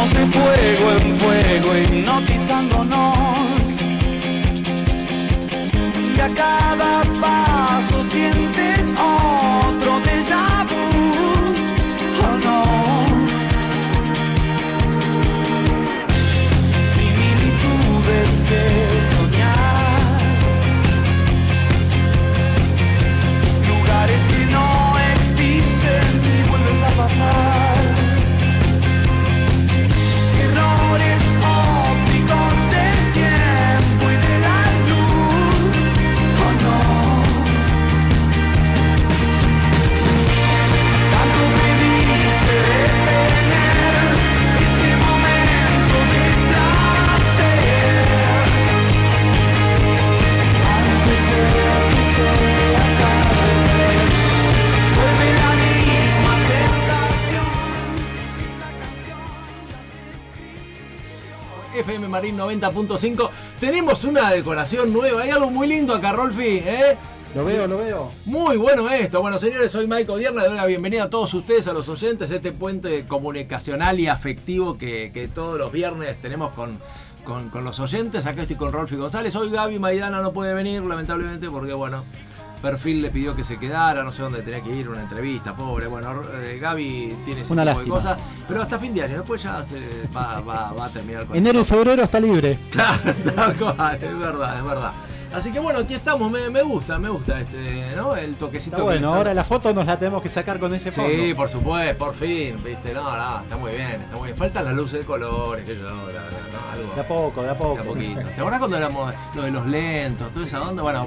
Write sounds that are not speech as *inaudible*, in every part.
De fuego en fuego, hipnotizándonos. Y a cada FM Marín 90.5. Tenemos una decoración nueva. Hay algo muy lindo acá, Rolfi. ¿eh? Lo veo, lo veo. Muy bueno esto. Bueno, señores, soy Michael Dierna. Le doy la bienvenida a todos ustedes, a los oyentes, a este puente comunicacional y afectivo que, que todos los viernes tenemos con, con, con los oyentes. Acá estoy con Rolfi González. Hoy Gaby Maidana no puede venir, lamentablemente, porque, bueno, Perfil le pidió que se quedara. No sé dónde tenía que ir, una entrevista, pobre. Bueno, eh, Gaby tiene ese Una tipo de cosas. Pero hasta fin de año. Después ya se va, va- va a terminar con Enero y febrero está libre. *laughs* Claro, es verdad, es verdad. Así que bueno, aquí estamos, me, me gusta, me gusta este, ¿no? El toquecito. Está que bueno, le ahora la foto nos la tenemos que sacar con ese fondo. Sí, por supuesto, por fin, viste, no, no, está muy bien, está muy bien. Faltan las luces de colores, que yo, no, no, no, algo. De a poco, de a poco. de a poquito. ¿Te acordás cuando éramos lo de los lentos, toda esa onda? Bueno,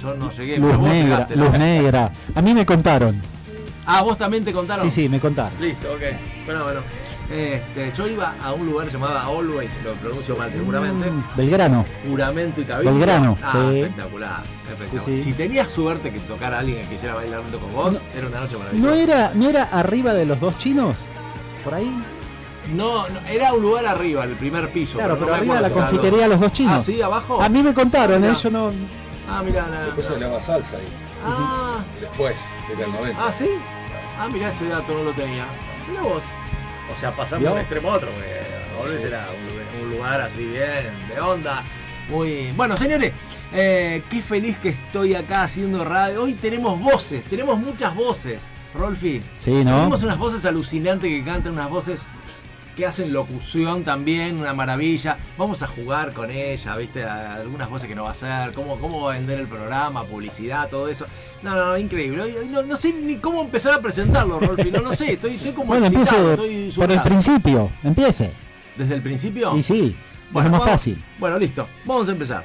yo no llegué, Luz pero vos negra, llegaste, ¿no? luz negra. A mí me contaron. Ah, vos también te contaron. Sí, sí, me contaron. Listo, ok. Bueno, bueno. Este, yo iba a un lugar llamado Always, lo pronuncio mal seguramente. Mm, Belgrano. Juramento y cabello. Belgrano, ah, sí. espectacular, espectacular. Sí, sí. Si tenías suerte que tocara a alguien que quisiera bailar junto con vos, era una noche maravillosa. ¿No era, ¿No era arriba de los dos chinos? ¿Por ahí? No, no, era un lugar arriba, el primer piso. Claro, no pero me arriba de la confitería Los Dos Chinos. Ah, sí, abajo. A mí me contaron, Mirá. ¿eh? Yo no. Ah, mirá, nada. Después se bailaba salsa ahí. Ah, Después, desde el 90. ah, sí. Ah, mirá, ese dato no lo tenía. Mirá vos. O sea, pasando de un extremo a otro, porque Always era un lugar, un lugar así bien, de onda. Muy. Bueno, señores, eh, qué feliz que estoy acá haciendo radio. Hoy tenemos voces, tenemos muchas voces, Rolfi. Sí, ¿no? Tenemos unas voces alucinantes que cantan, unas voces que hacen locución también, una maravilla. Vamos a jugar con ella, ¿viste? A- Algunas voces que no va a hacer, cómo, cómo va a vender el programa, publicidad, todo eso. No, no, no, increíble. No, no sé ni cómo empezar a presentarlo, Rolfi. No, no sé, estoy, estoy como Bueno, excitado, estoy por el principio. Empiece. ¿Desde el principio? Y sí, Bueno, es más vamos- fácil. Bueno, listo. Vamos a empezar.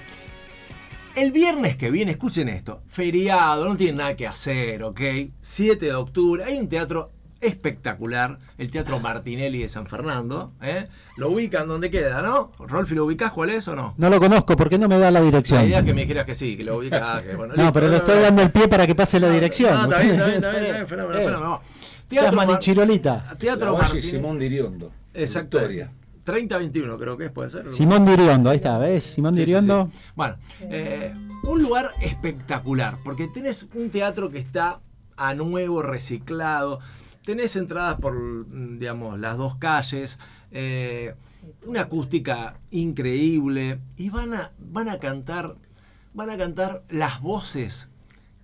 El viernes que viene, escuchen esto, feriado, no tienen nada que hacer, ¿ok? 7 de octubre, hay un teatro espectacular, el Teatro Martinelli de San Fernando, ¿eh? Lo ubican donde queda, ¿no? Rolfi, ¿lo ubicás cuál es o no? No lo conozco, ¿por qué no me da la La dirección? idea es que me dijeras que sí, que lo ubicás, que bueno. No, listo, pero le estoy dando el pie para que pase la dirección. No, está bien, está bien, está bien, *laughs* está bien, fenómeno, Eh, fenómeno. Teatro, Mar- Chirolita. Teatro La Martinelli. Simón Diriondo. Exacto. Victoria. 30-21 creo que es, puede ser. Simón Diriondo, ahí está, ¿ves? Simón Sí, sí, Diriondo. sí. Bueno, eh, un lugar espectacular, porque tenés un teatro que está a nuevo, reciclado, tenés entradas por, mm, digamos, las dos calles, eh, una acústica increíble, y van a, van a cantar, van a cantar las voces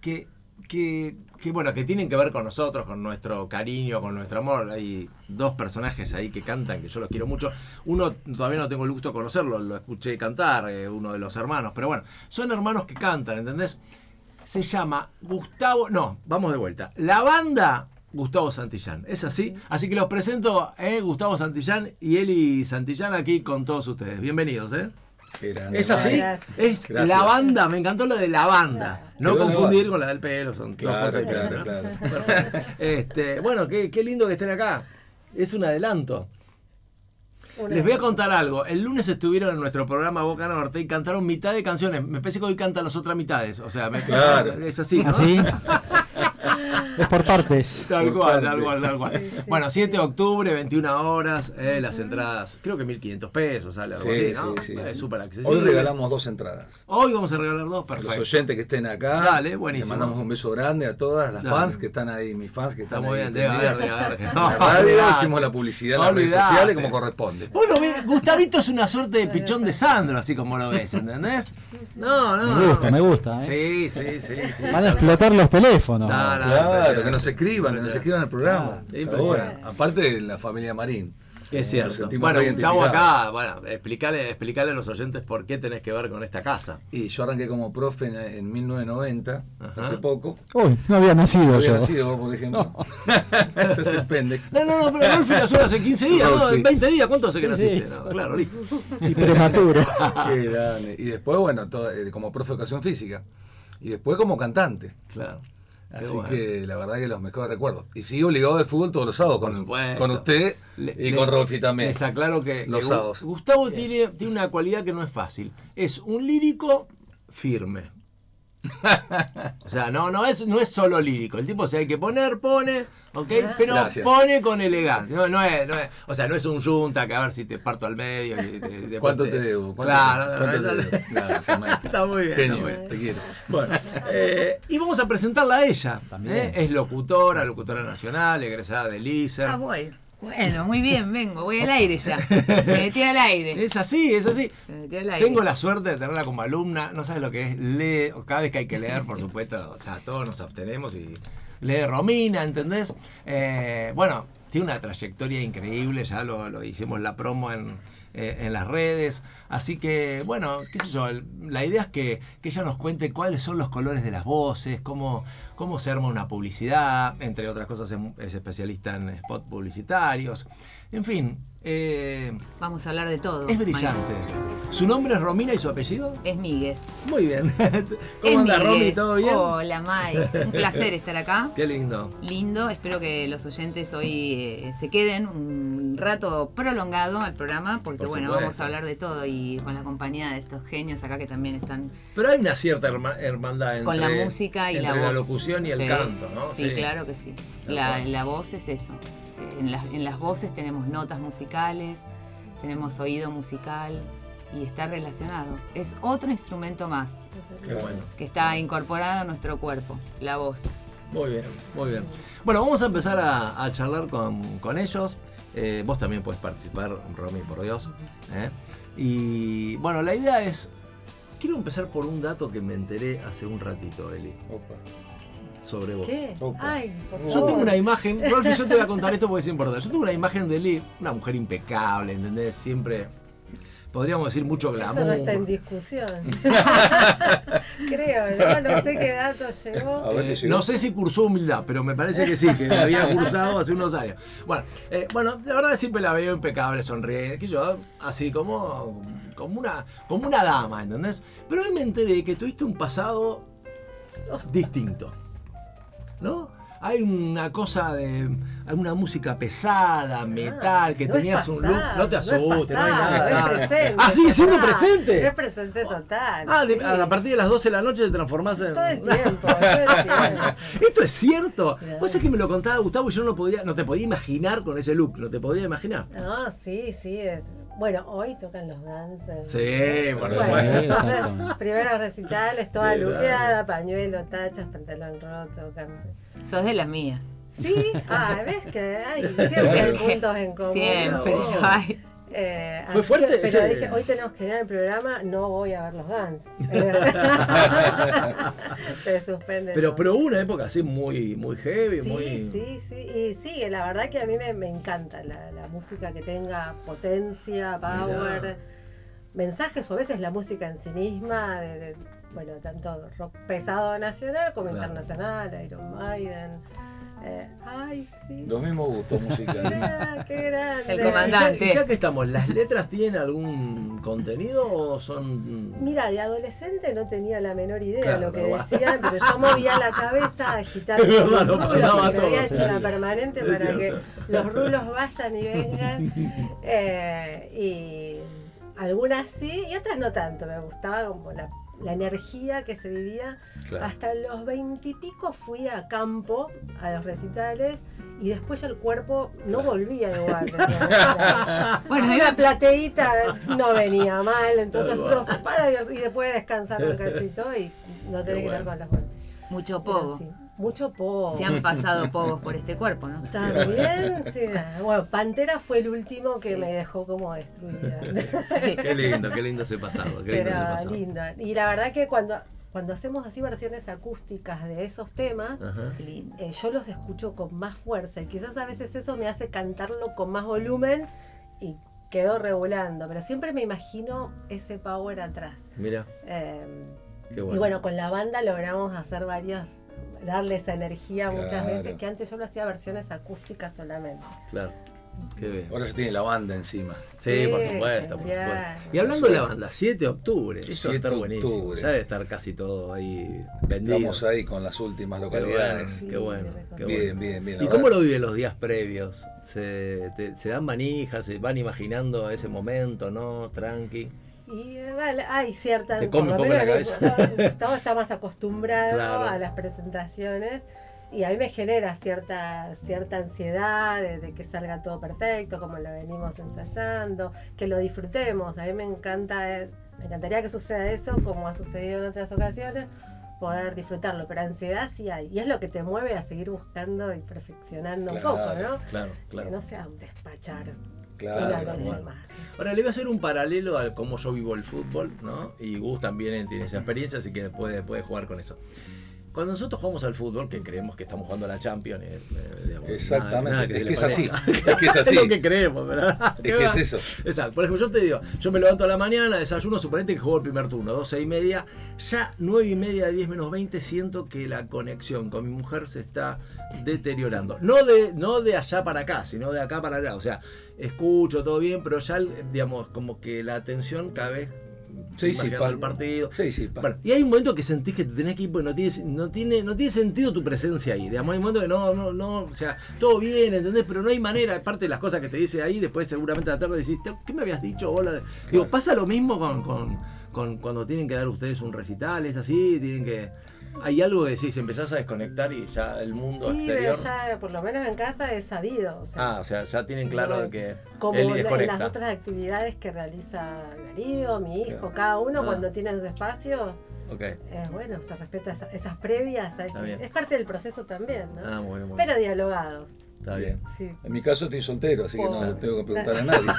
que, que, que, bueno, que tienen que ver con nosotros, con nuestro cariño, con nuestro amor. Hay dos personajes ahí que cantan, que yo los quiero mucho. Uno todavía no tengo el gusto de conocerlo, lo escuché cantar, eh, uno de los hermanos, pero bueno, son hermanos que cantan, ¿entendés? Se llama Gustavo, no, vamos de vuelta. La banda Gustavo Santillán, ¿es así? Así que los presento, eh, Gustavo Santillán y Eli Santillán aquí con todos ustedes. Bienvenidos, ¿eh? Grande. ¿Es así? Gracias. Es Gracias. la banda, me encantó lo de la banda. No confundir con la del pelo, son dos Claro, cosas claro, diferentes, ¿no? claro. *laughs* Perfecto. Este, bueno, qué, qué lindo que estén acá. Es un adelanto. Una- Les voy a contar algo. El lunes estuvieron en nuestro programa Boca Norte y cantaron mitad de canciones. Me parece que hoy cantan las otras mitades. O sea, me, Claro. es así. ¿no? ¿Así? *laughs* Es por partes. *laughs* Tal Por cual, parte. tal cual, tal cual. Bueno, 7 de octubre, 21 horas, eh, las entradas, creo que 1500 pesos, sale algo Sí, así, ¿no? sí, sí. Es sí. súper accesible. Hoy regalamos dos entradas. Hoy vamos a regalar dos, A los perfecto. oyentes que estén acá. Dale, buenísimo. Le mandamos un beso grande a todas las Dale. fans que están ahí, mis fans que Está están muy ahí bien, debe debe *laughs* No, radio olvidate. hicimos la publicidad en las redes sociales como corresponde. Bueno, Gustavito es una suerte de pichón de Sandro, así como lo ves, ¿entendés? No, no. Me gusta, me gusta. ¿eh? Sí, sí, sí, sí. Van a explotar los teléfonos. No, no, Claro, que nos escriban, que nos escriban al programa. Aparte de la familia Marín. Es cierto. Bueno, Gustavo acá, bueno, explicarle, explicarle a los oyentes por qué tenés que ver con esta casa. Y yo arranqué como profe en, en 1990, Ajá. hace poco. Uy, no había nacido Había yo. nacido vos, por ejemplo. Es *laughs* el pendex. No, no, no, pero Rolfi nació hace 15 días, ¿no? Rolfi. En 20 días, ¿cuánto hace que naciste? No, claro, listo. Y prematuro. *laughs* Qué grande. Y después, bueno, todo- eh, como profe de educación física. Y después como cantante. Claro. Así bueno. que la verdad que los mejores recuerdos. Y sigo ligado al fútbol todos los sábados con, con usted Le- y le- con Rolfi también. Les aclaro que, Los sábados. Gustavo tiene, tiene una cualidad que no es fácil. Es un lírico firme. *laughs* O sea, no, no, es, no es solo lírico. El tipo se hay que poner, pone, ¿ok? Pero Gracias. pone con elegancia. No, no es, no es- o sea, no es un yunta que a ver si te parto al medio. Y te- ¿Cuánto te debo? ¿Cuánto Claro, te, cuánto no, te esa- debo? Gracias, maestro. *laughs* Está muy bien, Genio, está muy bien. te quiero. Bueno, eh, y vamos a presentarla a ella. También. ¿eh? Es locutora, locutora nacional, egresada del ISER. Ah, voy. Bueno, muy bien, vengo, voy al aire ya. *laughs* Me metí al aire. Es así, es así. Me metí al aire. Tengo la suerte de tenerla como alumna, no sabes lo que es leer, cada vez que hay que leer, por supuesto, o sea, todos nos abstenemos y lee Romina, ¿entendés? Eh, bueno, tiene una trayectoria increíble, ya lo, lo hicimos la promo en, eh, en las redes, así que, bueno, qué sé yo, la idea es que, que ella nos cuente cuáles son los colores de las voces, cómo, cómo se arma una publicidad, entre otras cosas es, es especialista en spot publicitarios, en fin. Eh, Vamos a hablar de todo. es brillante. ¿Su nombre es Romina y su apellido? Es Migues. Muy bien. *laughs* ¿Cómo anda Romy? ¿Todo bien? Hola, Mike. Un placer estar acá. *laughs* Qué lindo. Lindo, espero que los oyentes hoy eh, se queden un rato prolongado al programa, porque Por bueno, vamos a hablar de todo y con la compañía de estos genios acá que también están Pero hay una cierta herma- hermandad entre, con la música y la voz. locución y el Sí, canto, ¿no? Sí, claro que sí. La voz es eso. En las, en las voces tenemos notas musicales, tenemos oído musical y está relacionado. Es otro instrumento más Qué bueno. que está incorporado a nuestro cuerpo, la voz. Muy bien, muy bien. Bueno, vamos a empezar a, a charlar con, con ellos. Eh, vos también puedes participar, Romy, por Dios. ¿eh? Y bueno, la idea es. Quiero empezar por un dato que me enteré hace un ratito, Eli, Opa. Sobre vos. ¿Qué? Ay, por Yo favor. tengo una imagen, *laughs* Rolfi, yo te voy a contar esto porque es importante. Yo tengo una imagen de Eli, una mujer impecable, ¿entendés? Siempre, podríamos decir, mucho glamour. Eso no está en discusión. *laughs* Creo, ¿no? No sé qué dato llegó. A ver, ¿le Eh, llegó? no sé si cursó humildad, pero me parece que sí, que había *laughs* cursado hace unos años. Bueno, eh, bueno, la verdad siempre la veo impecable, sonríe, que yo, así como, como, una, como una dama, ¿entendés? Pero hoy me enteré que tuviste un pasado distinto, ¿no? Hay una cosa de una música pesada, metal, que Ah, No es tenías un look. No te asustes, no, es hay nada. Es presente. ah, sigue siendo total. presente. Es presente total. Ah, de- a partir de las 12 de la noche te transformás en. Todo el *laughs* tiempo, todo el tiempo. Esto es cierto. Vos es que me lo contaba Gustavo y yo no podía, no te podía imaginar con ese look, no te podía imaginar. No, sí, sí. es- Bueno, hoy tocan los Guns. Sí, por Bueno, exacto. primero recitales, toda luqueada, pañuelo, tachas, pantalón roto. cam- Sos de las mías. Sí, ah, ves que hay, *laughs* siempre hay puntos en común. Siempre. Oh. Ay, Eh, ¿Fue fuerte que- pero ese- dije, hoy tenemos que ir al programa, no voy a ver los Guns. *laughs* *laughs* Se suspende. Pero, pero hubo una época así muy, muy heavy, Sí, muy. sí, sí. Y sigue, la verdad que a mí me, me encanta la, la música que tenga potencia, power, Mirá. mensajes o a veces la música en sí misma, de, de, bueno, tanto rock pesado nacional como Claro. internacional, Iron Maiden. Eh, ay, sí. Los mismos gustos musicales. *laughs* Qué grande. El comandante. y ya que estamos, ¿las letras tienen algún contenido o son.? Mira, de adolescente no tenía la menor idea Claro, de lo que decían, pero yo movía la cabeza agitando. *laughs* Es verdad, lo los pasaba me había todo, hecho sí. la permanente Es para cierto. que los rulos vayan y vengan. *laughs* Eh, y algunas sí, y otras no tanto. Me gustaba como la, la energía que se vivía. Claro. Hasta los veintipico fui a campo, a los recitales, y después ya el cuerpo no volvía igual. *laughs* Bueno, una plateíta no venía mal, entonces Tal cual. lo separa y, y después descansar un cachito y no que bueno. ir con las manos. Mucho sí, mucho pogo. Se han pasado pogos por este cuerpo, ¿no? También, *laughs* sí. Bueno, Pantera fue el último que me dejó como destruida. *laughs* Sí. Qué lindo, qué lindo ese pasado. Qué lindo Pero ese pasado. lindo. Y la verdad que cuando, cuando hacemos así versiones acústicas de esos temas, eh, yo los escucho con más fuerza. Y quizás a veces eso me hace cantarlo con más volumen y quedo regulando. Pero siempre me imagino ese power atrás. Mira, Eh, qué bueno. Y bueno, con la banda logramos hacer varias, darle esa energía muchas veces, que antes yo lo hacía versiones acústicas solamente. Claro. Qué bien. Ahora ya tiene la banda encima. Sí, por supuesto, por ya. supuesto. Y hablando de la banda, 7 de octubre. Eso va a 7 estar buenísimo. octubre. Ya debe estar casi todo ahí vendido. Estamos ahí con las últimas Qué bueno, localidades. qué bueno. qué Bien, bueno. bien, bien. la ¿Y cómo verdad. lo viven los días previos? ¿Se, te- se dan manijas? ¿Se van imaginando ese momento, no? Tranqui. Y vale, hay cierta. Te come un poco la cabeza. Gustavo está más acostumbrado Claro. a las presentaciones. Y a mí me genera cierta, cierta ansiedad de, de que salga todo perfecto, como lo venimos ensayando, que lo disfrutemos. A mí me encanta, me encantaría que suceda eso, como ha sucedido en otras ocasiones, poder disfrutarlo. Pero ansiedad sí hay. Y es lo que te mueve a seguir buscando y perfeccionando un poco, ¿no? Claro, Que claro. no sea un despachar Claro. Ahora le voy a hacer un paralelo a cómo yo vivo el fútbol, ¿no? Y Gus también tiene esa experiencia, así que puede, puede jugar con eso. Cuando nosotros jugamos al fútbol, que creemos que estamos jugando a la Champions, eh, eh, digamos, Exactamente, nada- nada es que es así, es que es así. es lo que creemos, ¿verdad? Es que es eso. Exacto. Por ejemplo, yo te digo, yo me levanto a la mañana, desayuno, suponete que juego el primer turno, 12 y media, ya 9 y media, 10 menos 20, siento que la conexión con mi mujer se está deteriorando. No de, no de allá para acá, sino de acá para allá. O sea, escucho todo bien, pero ya, digamos, como que la atención cada vez Sí, sí, imaginando pa. el partido. Bueno, y hay un momento que sentís que te tenés que ir porque no tiene, no tiene, no tiene sentido tu presencia ahí. Digamos, hay un momento que no, no, no, o sea, todo bien, ¿entendés? Pero no hay manera, aparte de las cosas que te dice ahí, después seguramente a la tarde decís, ¿qué me habías dicho? Hola. Digo, pasa lo mismo con, con, con cuando tienen que dar ustedes un recital, es así, tienen que. Hay algo que decís, empezás a desconectar y ya el mundo Sí, exterior. pero ya por lo menos en casa he sabido. o sea, Ah, o sea, ya tienen claro de que como él la- en desconecta. las otras actividades que realiza Darío, mi hijo, Claro. cada uno Ah. cuando tiene su espacio, Ok. es bueno, se respeta esa- esas previas, es parte del proceso también, ¿no? Ah, muy bien, muy bien. Pero dialogado, Está bien. sí. En mi caso estoy soltero, así que no tengo que preguntar a nadie. *laughs*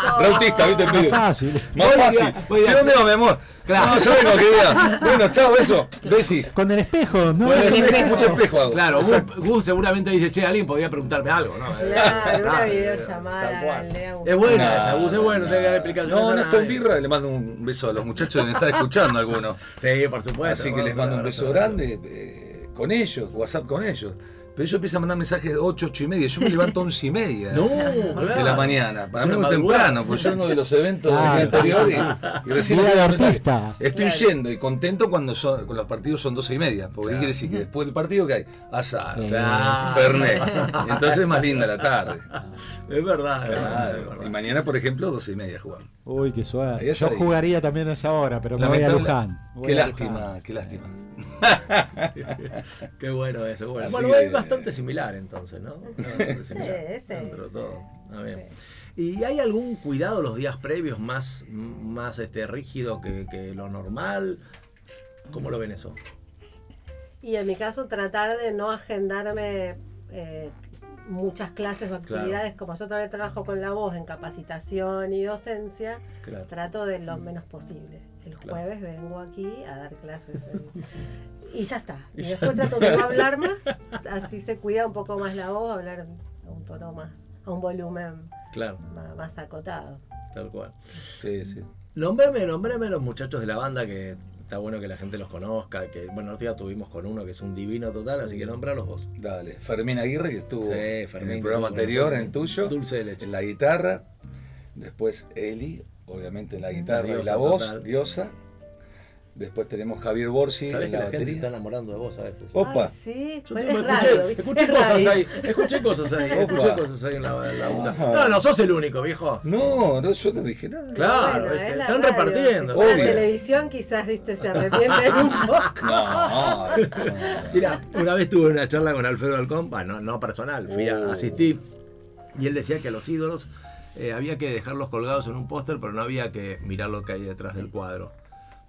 *laughs* Rautista, ¿viste? Más fácil. Más Voy fácil. voy a ¿Sí, dónde va, mi amor? Claro. No, yo vengo, querida. Bueno, chao, beso. Besis. Con el espejo, ¿no? Bueno, espejo. mucho espejo hago. Claro, Gus, seguramente dice, che, alguien podría preguntarme algo, ¿no? Claro, una videollamada. Es buena Nah, esa, Gus, es bueno, nah. te voy a dar explicaciones. No, Néstor nadie. Birra, le mando un beso a los muchachos que me están escuchando algunos. Sí, por supuesto. Así que les mando un beso grande eh, con ellos, WhatsApp con ellos. Pero ellos empiezan a mandar mensajes 8, 8 y media. Yo me *laughs* levanto a 11 y media No, de la mañana. Para Es mí una muy temprano, porque yo vengo de los eventos del Claro. día anterior y, *laughs* y recién artista. Estoy Claro. yendo y contento cuando son, cuando los partidos son 12 y media. Porque Claro. ¿qué quiere decir? Que después del partido que hay Claro. fernet. Entonces es más linda la tarde. *laughs* Es verdad, es verdad, es. Y mañana, por ejemplo, 12 y media jugamos. Uy, qué suave. Yo jugaría también a esa hora, pero me voy a Luján. Voy Qué a lástima, qué lástima. Qué bueno eso, bueno. Bueno, que- es bastante similar entonces, ¿no? *laughs* Bastante similar, sí, Dentro de sí. todo. Está bien. ¿Y hay algún cuidado los días previos más, más este, rígido que, que lo normal? ¿Cómo lo ven eso? Y en mi caso tratar de no agendarme eh, muchas clases o Claro. actividades, como yo vez trabajo con la voz en capacitación y docencia, Claro. trato de lo menos posible. El Claro. jueves vengo aquí a dar clases. en- *laughs* Y ya está. Y Y, ya después trato de no hablar más, así se cuida un poco más la voz, hablar a un tono más, a un volumen Claro, más, más acotado. tal cual. Sí, sí. Nombrame, nombrame los muchachos de la banda que está bueno que la gente los conozca. Que, bueno, el otro día tuvimos con uno que es un divino total, así que nombralos vos. Dale. Fermín Aguirre, que estuvo Sí, en el programa anterior, en el tuyo. Dulce de leche. En la guitarra. Después Eli, obviamente en la guitarra y diosa la voz, total. diosa. Después tenemos Javier Borsi Sabés en que la la gente se está batería. enamorando de vos a veces. Opa. Ay, sí, Yo tengo- es escuché, ¿viste? escuché Es cosas radio. ahí, escuché cosas ahí, Opa. escuché cosas ahí en la, en la onda. Ajá. No, no sos el único, viejo. No, no, yo te dije nada. Claro, Bueno, ¿viste? es la están radio, repartiendo. Si fuera Obvio. televisión quizás, viste, se arrepienten un *laughs* poco. No, no. Mira, una vez tuve una charla con Alfredo Alcón, bueno, no personal, fui a Oh. asistir y él decía que a los ídolos eh, había que dejarlos colgados en un póster, pero no había que mirar lo que hay detrás del cuadro.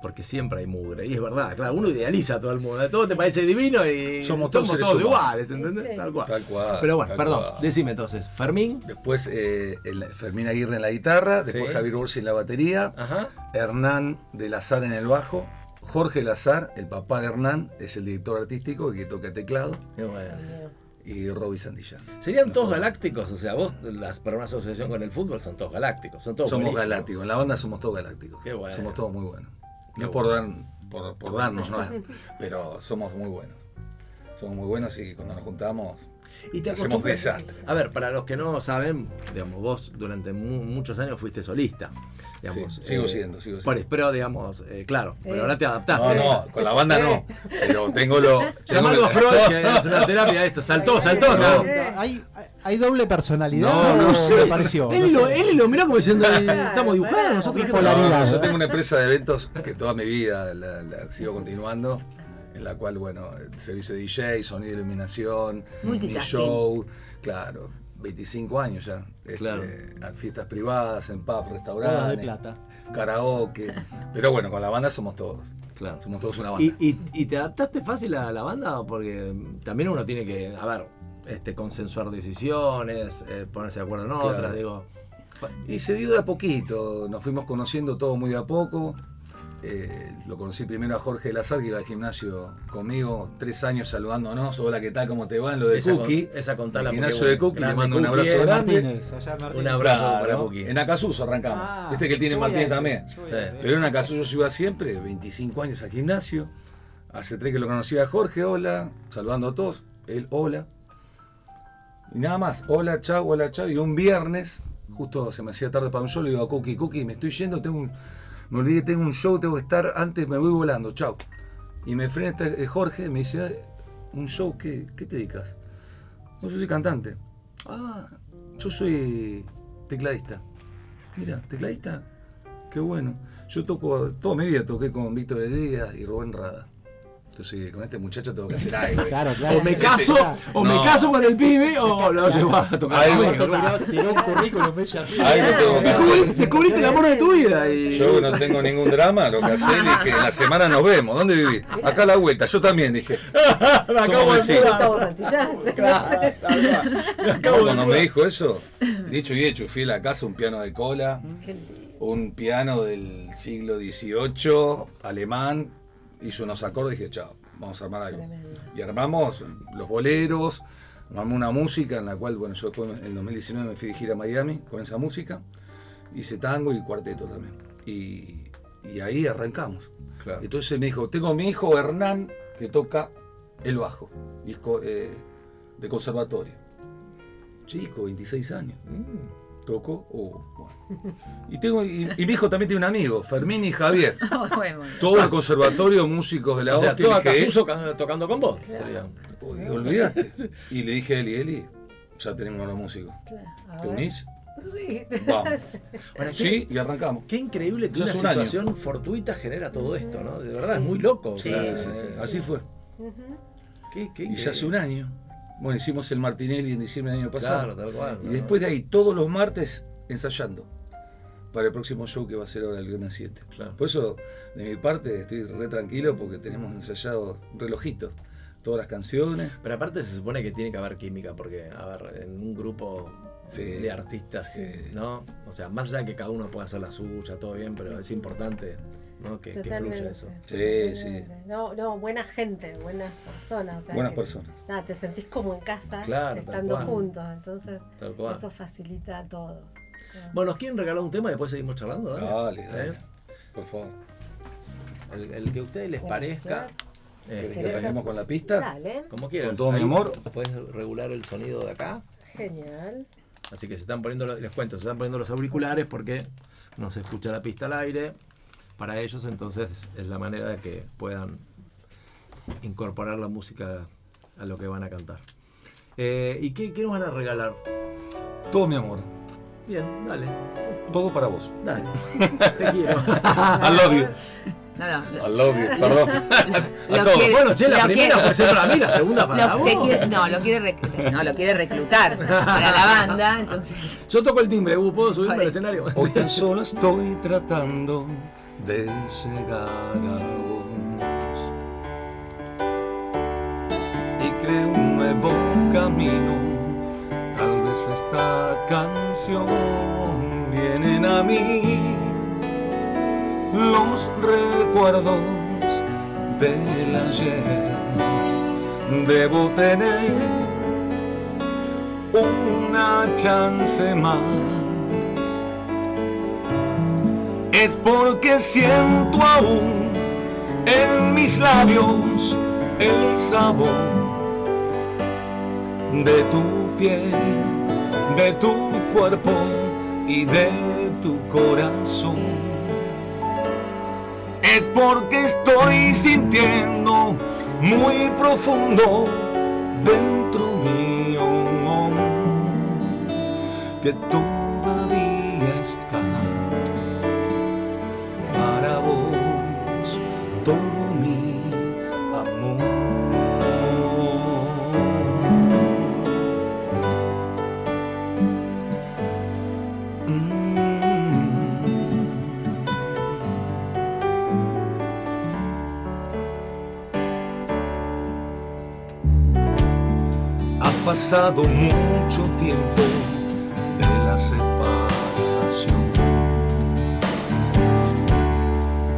Porque siempre hay mugre, y es verdad, claro, uno idealiza a todo el mundo, todo te parece divino y Somos somos, todos iguales, ¿entendés? Sí. Tal cual. Tal cual, Pero bueno, perdón, cual. decime entonces, Fermín, Después eh, el- Fermín Aguirre en la guitarra, después Sí. Javier Borsi en la batería, ajá, Hernán de Lazar en el bajo, Jorge Lazar, el papá de Hernán, es el director artístico que toca teclado, qué bueno. y Roby Santillán. Serían todos galácticos, o sea, vos, las, para una asociación con el fútbol, son todos galácticos, son todos Somos buenísimos. galácticos, en la banda somos todos galácticos. Qué bueno. Somos todos muy buenos. No por, dar, por, por darnos, ¿no? *laughs* pero somos muy buenos. Somos muy buenos y cuando nos juntamos Y te hacemos desastre. A ver, para los que no saben, digamos, vos durante mu- muchos años fuiste solista. Digamos, Sí, sigo eh, siendo, sigo por siendo. eso, pero digamos, eh, claro, pero Eh. ahora te adaptaste. No, no, con la banda no. Pero tengo lo. *laughs* Llamando a Freud, *laughs* que es una terapia esto, saltó, saltó, No. ¿Hay, hay doble personalidad? No, ¿O no sé. me pareció? Él, No lo, sé. él lo miró como diciendo, *laughs* estamos dibujando claro. nosotros. yo tengo una empresa de eventos que toda mi vida la, la sigo continuando, en la cual, bueno, servicio de DJ, sonido, iluminación, mi show, claro, 25 años ya. este, Claro. fiestas privadas, en pub, Bodas de restaurantes, plata. karaoke. Pero bueno, con la banda somos todos. Claro. Somos todos una banda. ¿Y, y, y te adaptaste fácil a la banda? Porque también uno tiene que, a ver, este, consensuar decisiones, eh, ponerse de acuerdo en Claro. otras, digo. Y se dio de a poquito, nos fuimos conociendo todo muy de a poco. Eh, lo conocí primero a Jorge Lazar, que iba al gimnasio conmigo, tres años saludándonos. Hola, ¿qué tal? ¿Cómo te va? Lo de Esa con- Cookie. esa contala El gimnasio de Cookie, le mando un abrazo eh. Martínez, allá Martínez. Un abrazo Claro, para Cookie. En Acasuso arrancamos. Ah, Viste que él tiene Martínez ese, también. Sí. Pero en Acasuso yo iba siempre, 25 años al gimnasio. Hace tres que lo conocía a Jorge, hola, saludando a todos. Él, hola. Y nada más, hola, chao, hola, chao. Y un viernes, justo se me hacía tarde para un show, le digo a Cookie, Cookie, me estoy yendo, tengo un, me olvidé, tengo un show, tengo que estar antes, me voy volando, chao. Y me frena este, eh, Jorge, me dice, "Ay, ¿un show qué, qué te dedicas? No, yo soy cantante. Ah, yo soy tecladista. Mira, tecladista, qué bueno. Yo toco, toda mi vida toqué con Víctor Heredia y Rubén Rada. Entonces, con este muchacho tengo que hacer algo. *laughs* Claro, claro. O me caso, o me caso con el pibe, o lo llevo a tocar Tiró, un currículum así. Algo tengo que Descubrí- hacer. Descubriste el amor de tu vida y. Yo no tengo ningún drama, lo que hacé, dije, en la semana nos vemos. ¿Dónde vivís? Acá a la vuelta, yo también dije. *laughs* Me acabo somos de. Claro, Cuando me dijo eso, dicho y hecho, fui a la casa, un piano de cola, un piano del siglo XVIII, alemán, hizo unos acordes y dije, chao, vamos a armar algo. Tremendo. Y armamos los boleros, armamos una música en la cual, bueno, yo después en el 2019 me fui de gira a Miami con esa música, hice tango y cuarteto también. Y, y ahí arrancamos. Claro. Entonces me dijo, tengo a mi hijo Hernán que toca el bajo, y es co- eh, de conservatorio. Chico, 26 años. Tocó, oh, bueno. Y, tengo, y, y mi hijo también tiene un amigo, Fermín y Javier. *laughs* Bueno, Todo el conservatorio, músicos de la O sea, tocando con vos. sería. Uy, olvidaste. Y le dije a Eli, Eli, ya tenemos los músicos. Claro. A ¿Te unís? Sí. Vamos. *laughs* Bueno, qué- Sí, y arrancamos. Qué increíble que Ya una un situación fortuita genera todo esto, ¿no? De verdad, es muy loco. o Sí, sea, sí, eh, así fue. Ujú. qué- qué Y ya hace un año. Bueno, hicimos el Martinelli en diciembre del año pasado. Claro, tal cual. Y después de ahí, todos los martes ensayando. Para el próximo show que va a ser ahora el viernes 7. Claro. Por eso, de mi parte, estoy re tranquilo porque tenemos ensayado un relojito. Todas las canciones. Pero aparte se supone que tiene que haber química, porque, a ver, en un grupo Sí. de artistas, que, ¿no? O sea, más allá de que cada uno pueda hacer la suya, todo bien, pero es importante, ¿no? Que, fluya eso. Sí, sí. No, no, buena gente, buenas personas. o sea, Buenas que- personas. Nada, te sentís como en casa Claro, estando juntos, entonces eso facilita todo. Bueno, ¿nos quieren regalar un tema y después seguimos charlando? Dale, dale. ¿Eh? Por favor. El, el que a ustedes les parezca, ¿Querés eh, que con la pista? Dale, como quieras. Con todo mi amor. Puedes regular el sonido de acá. genial. Así que se están poniendo, los- les cuento, se están poniendo los auriculares porque no se escucha la pista al aire. Para ellos, entonces es la manera de que puedan incorporar la música a lo que van a cantar. Eh, ¿Y qué, qué nos van a regalar? Todo mi amor. Bien, dale, Todo para vos. dale. *laughs* Te quiero. I love you. No, no. I love you. Perdón. *laughs* A todos. quiere- Bueno, che, la primera quiere- puede ser para mí, la segunda para lo- vos. quiere- no, lo quiere, rec- no, lo quiere reclutar para la banda, entonces. Yo toco el timbre, ¿vos ¿puedo subirme al escenario? Hoy tan solo estoy tratando de llegar a vos. Y creo un nuevo camino. Tal vez esta canción vienen a mí los recuerdos del ayer. Debo tener una chance más es porque siento aún en mis labios el sabor de tu piel, de tu cuerpo y de tu corazón. Es porque estoy sintiendo muy profundo dentro mío que todavía pasado mucho tiempo de la separación.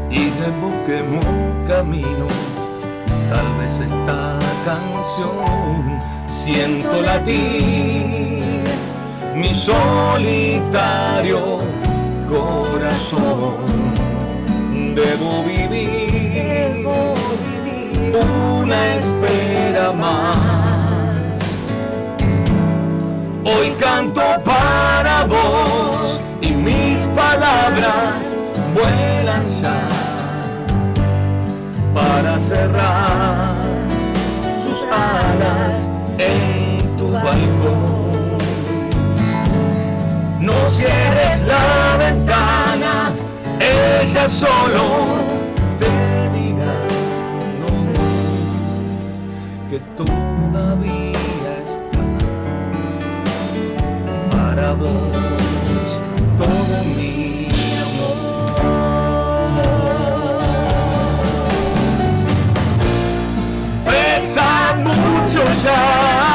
Y debo que un camino tal vez esta canción siento latir mi solitario corazón. Debo vivir una espera más Hoy canto para vos y mis palabras vuelan ya para cerrar sus alas en tu balcón. No cierres la ventana, ella solo te dirá que todavía para vos todo mi amor. Pesa mucho ya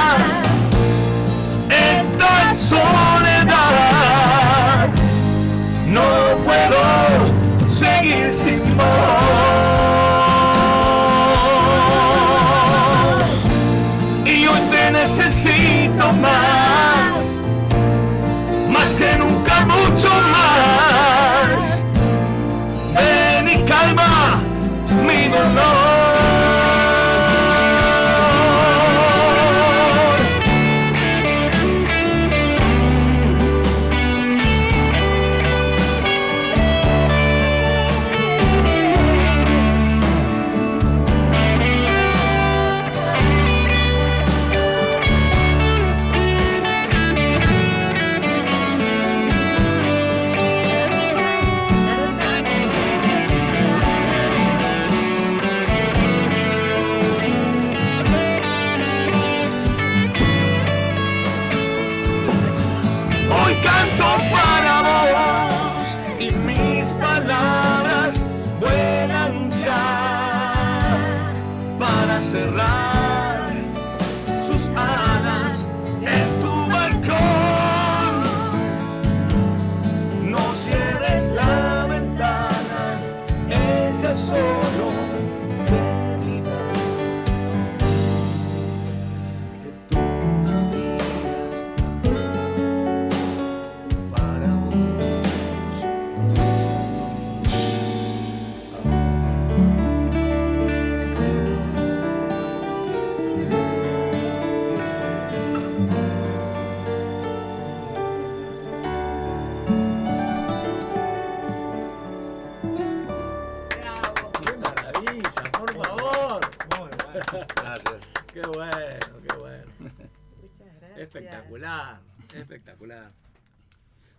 Espectacular.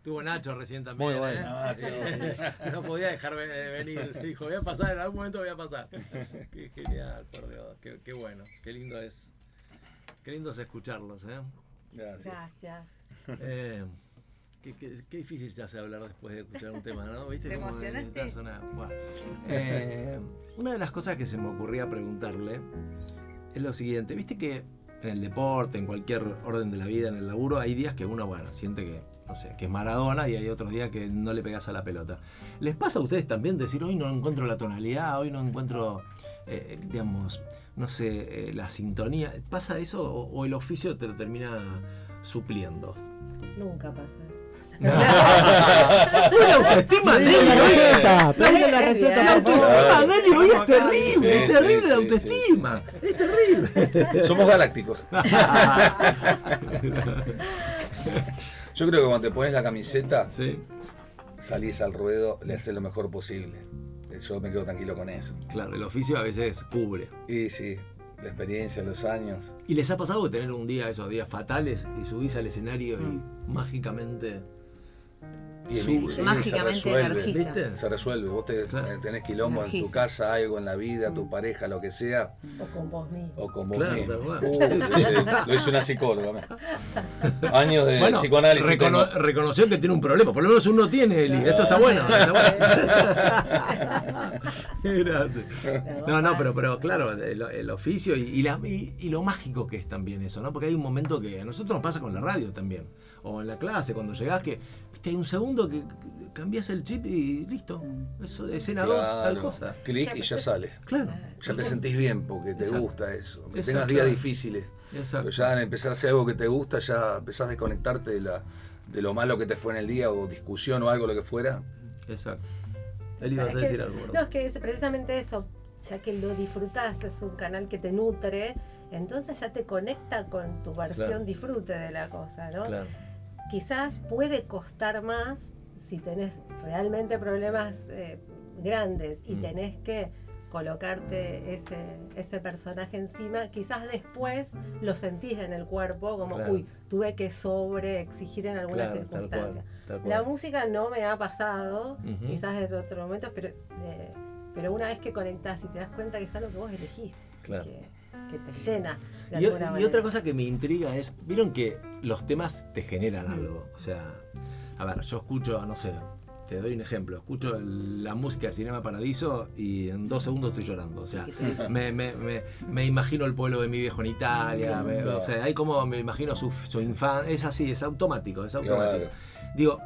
Tuvo Nacho recién también. Muy bueno. ¿eh? Nacho. *laughs* No podía dejar ve- de venir. Dijo, voy a pasar, en algún momento voy a pasar. *laughs* Qué genial, por Dios. Qué, qué bueno. Qué lindo es. Qué lindo es escucharlos, ¿eh? Gracias. Gracias. Eh, qué, qué- qué difícil se hace hablar después de escuchar un tema, ¿no? ¿Viste ¿Te cómo Buah. Eh, una de las cosas que se me ocurría preguntarle es lo siguiente. ¿Viste que en el deporte, en cualquier orden de la vida, en el laburo, hay días que uno, bueno, siente que, no sé, que es Maradona y hay otros días que no le pegas a la pelota. ¿Les pasa a ustedes también decir, hoy no encuentro la tonalidad, hoy no encuentro, eh, digamos, no sé, eh, la sintonía? ¿Pasa eso o, o el oficio te lo termina supliendo? Nunca pasa eso. Una autoestima de Pedile la receta, la Es receta, La autoestima de es terrible, Sí, es terrible sí, la sí, autoestima, es terrible. Somos galácticos. *laughs* Yo creo que cuando te pones la camiseta, Sí, salís al ruedo, le haces lo mejor posible. Yo me quedo tranquilo con eso. claro, el oficio a veces cubre. Y sí, la experiencia, los años. ¿Y les ha pasado de tener un día, esos días fatales, y subís al escenario y mágicamente Y, y se Mágicamente resuelve. ¿Viste? Se resuelve. Vos te- Claro. eh, tenés quilombo en tu casa, algo en la vida, tu pareja, lo que sea, O con vos mismo. o con vos Claro, mismo. Uh, lo, hice una psicóloga. Años de Bueno, psicoanálisis. recono- tengo. reconoció que tiene un problema, por lo menos uno tiene, Eli. Esto está bueno. está bueno. *laughs* Grande. No, no, pero, pero claro, el, el oficio y, y la- y- y lo mágico que es también eso, ¿no? Porque hay un momento que a nosotros nos pasa con la radio también, o en la clase, cuando llegás, que viste, hay un segundo que cambias el chip y listo. Eso de escena 2, tal Claro, cosa. clic y ya sale. Claro. Ya te sentís bien porque te Exacto. gusta eso. Que tengas días difíciles. Exacto. Pero ya al empezar a hacer algo que te gusta, ya empezás a desconectarte de, la, de lo malo que te fue en el día o discusión o algo, lo que fuera. Exacto. Él iba a que- decir algo. No, ¿verdad? es que es precisamente eso, ya que lo disfrutás, es un canal que te nutre, entonces ya te conecta con tu versión Claro. disfrute de la cosa, ¿no? Claro. Quizás puede costar más si tenés realmente problemas eh, grandes y Mm. tenés que colocarte ese, ese personaje encima, quizás después lo sentís en el cuerpo como, Claro. uy, tuve que sobre exigir en alguna Claro, tal circunstancia. cual, tal cual. La música no me ha pasado, quizás en otros momentos, pero, eh, pero una vez que conectás y te das cuenta que es algo que vos elegís, Claro. que, que te llena de Y, alguna y otra cosa que me intriga es, vieron que los temas te generan algo. O sea, a ver, yo escucho, no sé, te doy un ejemplo, escucho el- la música de Cinema Paradiso y en dos segundos estoy llorando. O sea, me, me, me, me imagino el pueblo de mi viejo en Italia, me- o sea, hay como me imagino su, su infancia, es así, es automático, es automático. Claro. Digo,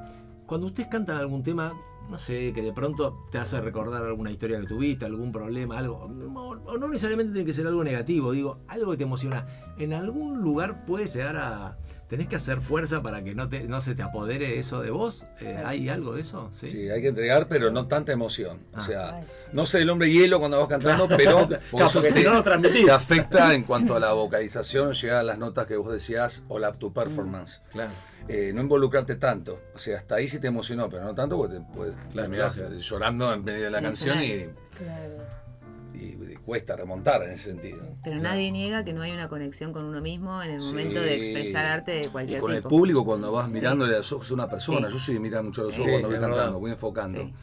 cuando ustedes cantan algún tema, no sé, que de pronto te hace recordar alguna historia que tuviste, algún problema, algo, o, o no necesariamente tiene que ser algo negativo, digo, algo que te emociona, en algún lugar puede llegar a... ¿Tenés que hacer fuerza para que no, te, no se te apodere eso de vos? Eh, ¿Hay algo de eso? Sí. Sí, hay que entregar, pero no tanta emoción. O Ah. sea, Ay. no sé el hombre hielo cuando vas cantando, pero *laughs* Claro, eso si no lo transmitís. te afecta en cuanto a la vocalización, llegar a las notas que vos decías o la, tu performance. Claro. Eh, no involucrarte tanto. O sea, hasta ahí sí te emocionó, pero no tanto porque te puedes Claro, llorando en medio de la canción y. Claro. Y- y cuesta remontar en ese sentido. Pero nadie niega que no hay una conexión con uno mismo en el Sí. momento de expresar arte de Y cualquier con el tipo. público cuando vas Sí. mirándole a los ojos a una persona, Sí. yo soy de mirar mucho a los Sí. ojos cuando Sí, voy cantando, verdad. voy enfocando. Sí.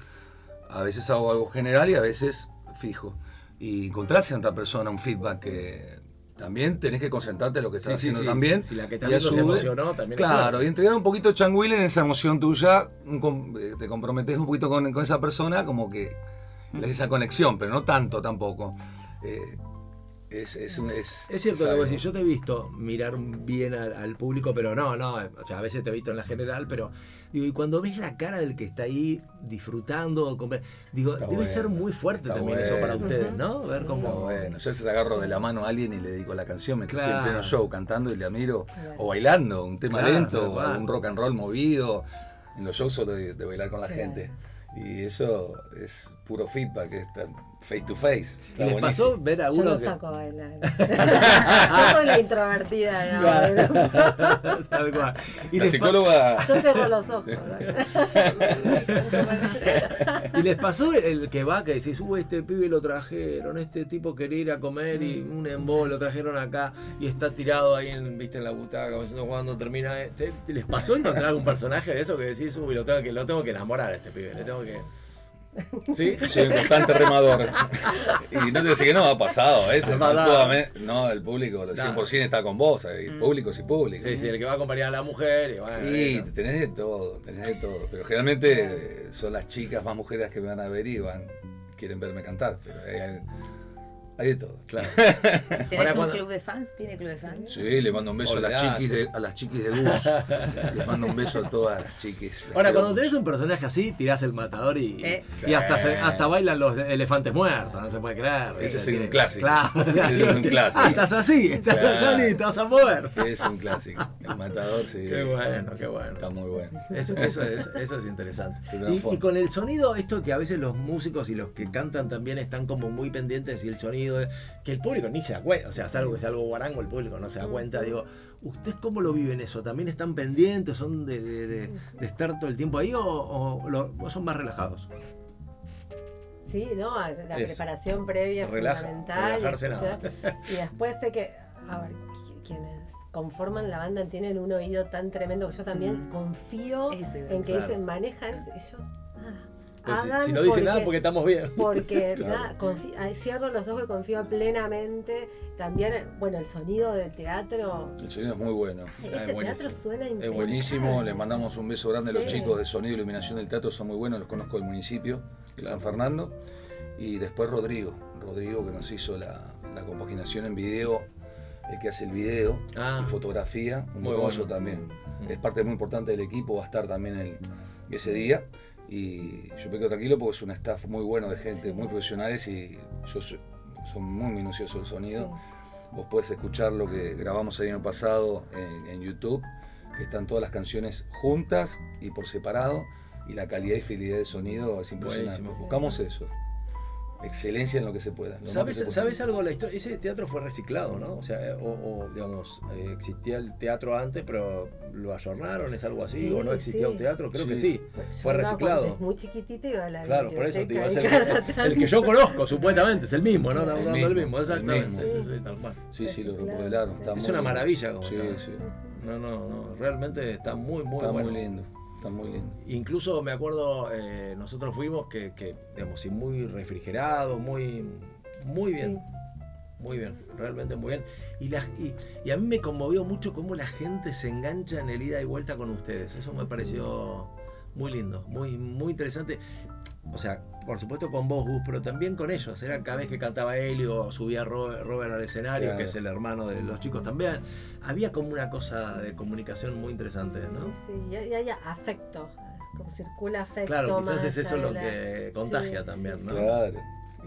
A veces hago algo general y a veces fijo. Y encontrarse en otra persona un feedback que también tenés que concentrarte en lo que estás Sí, sí, haciendo sí, también. si- si la que Y a su se emocionó, también Claro, y entregar un poquito changuil en esa emoción tuya, un eh, te comprometes un poquito con, con esa persona, como que esa conexión, pero no tanto tampoco. Eh, es, es, un- es, Es cierto es que vos algo. decís, yo te he visto mirar bien al, al público, pero no, no, o sea, a veces te he visto en la general, pero digo, y cuando ves la cara del que está ahí disfrutando, digo, Está debe bueno, ser muy fuerte también eso para ustedes, ¿no? Ver Sí. cómo... Está bueno, yo a veces agarro de la mano a alguien y le dedico la canción, me estoy en Claro. pleno show cantando y le admiro, Claro. o bailando, un tema Claro, lento, o un rock and roll movido. En los shows soy de, de bailar con la Claro. gente. Y eso es puro feedback, es tan- face to face. Está ¿Y les pasó ver a Yo uno lo que... saco a bailar. *laughs* Yo soy la introvertida de ahora. *laughs* Tal cual. Y La les, pa- psicóloga. Yo cierro los ojos. *laughs* y les pasó el que va que decís, uy, este pibe lo trajeron, este tipo quería ir a comer y un embol lo trajeron acá y está tirado ahí en, viste, en la butaca, cuando termina este. ¿Les pasó encontrar algún personaje de eso que decís, uy, lo tengo que, lo tengo que enamorar a este pibe, le tengo que. ¿Sí? Soy un constante remador. Y no te decía que no, ha pasado a veces. Ha No, pasado. Toda me- no, el público, el 100% está con vos. El público sí público. Sí, sí, el que va a acompañar a la mujer y bueno. Eso. tenés de todo, tenés de todo. Pero generalmente eh, son las chicas más mujeres que me van a ver y van, quieren verme cantar. Pero hay, hay de todo. Claro. *laughs* ¿Tenés Ahora, un cuando- club de fans? ¿Tiene club de fans? Sí, le mando un beso a las chiquis de, a las chiquis de Gus. *laughs* Les mando un beso a todas las chiquis. las Ahora, cuando tenés mucho. un personaje así, tirás el matador y, Eh. y hasta, se- hasta bailan los elefantes muertos, no se puede creer. Ese es un clásico. Claro, Ese es un clásico. Ah, estás así, estás Claro. Johnny, te vas a mover. Es un clásico. El matador, sí. Qué bueno, qué bueno. Está muy bueno. Eso, eso es, eso es interesante. Y, y con el sonido, esto que a veces los músicos y los que cantan también están como muy pendientes y el sonido, que el público ni se da cuenta, o sea, salvo que sea algo guarango, el público no se da cuenta. Digo, ¿ustedes cómo lo viven eso? ¿También están pendientes, son de, de- de- de estar todo el tiempo ahí o, o lo- o son más relajados? Sí, no, la preparación previa es Relaja- fundamental. *laughs* y escuchar- después de que, a ver, qui- quienes conforman la banda tienen un oído tan tremendo que yo también Mm. confío Ese, en que claro. dicen, manejan eso", y yo, ah, Pues si- hagan si, no dice porque- nada porque estamos bien. *laughs* Porque Claro. ah, cierro los ojos y confío plenamente. También, bueno, el sonido del teatro. El sonido es muy bueno. Ese buenísimo. teatro suena Es impecable. Buenísimo, les mandamos un beso grande a los chicos de sonido y iluminación del teatro, son muy buenos, los conozco del municipio de San Fernando. Y después Rodrigo, Rodrigo que nos hizo la, la compaginación en video, el que hace el video Ah. y fotografía, un bueno. también. Mm. Es parte muy importante del equipo, va a estar también el, ese día. Y yo me quedo tranquilo porque es un staff muy bueno de gente, muy profesionales y yo soy- son muy minuciosos el sonido. Vos podés escuchar lo que grabamos el año pasado en, en YouTube, que están todas las canciones juntas y por separado, y la calidad y fidelidad de sonido es impresionante. Buenísimo. Buscamos eso. Excelencia en lo que se pueda. ¿Sabes, se. ¿Sabes algo de la historia? Ese teatro fue reciclado, ¿no? O sea, o, o, digamos, eh, existía el teatro antes, pero lo ayornaron, ¿es algo así? Sí, ¿O no existía sí. un teatro? Creo que Sí. Pues Fue iba reciclado. Es muy chiquitito y iba a la Claro, por eso te el, biblioteca y el- el que yo conozco, supuestamente, es el mismo, ¿no? El Estamos hablando del mismo, exactamente. mismo. Sí, sí, tal cual. Sí, sí, lo remodelaron. Es una maravilla como Sí, está. sí. No, no, no, realmente está muy, muy Está bueno. muy lindo. Está muy lindo. Incluso me acuerdo, eh, nosotros fuimos que, que, digamos, sí, muy refrigerado, muy, muy bien. Muy bien, realmente muy bien. Y, la, y, y a mí me conmovió mucho cómo la gente se engancha en el ida y vuelta con ustedes. Eso me pareció muy lindo, muy, muy interesante. O sea, por supuesto con vos, Gus, pero también con ellos. Era cada vez que cantaba Helio o subía Robert, Robert al escenario, Claro. que es el hermano de los chicos también. Había como una cosa de comunicación muy interesante, ¿no? Sí, sí, y hay, afecto, como circula afecto. Claro, quizás más es eso lo que contagia Sí, también, sí, ¿no? Claro.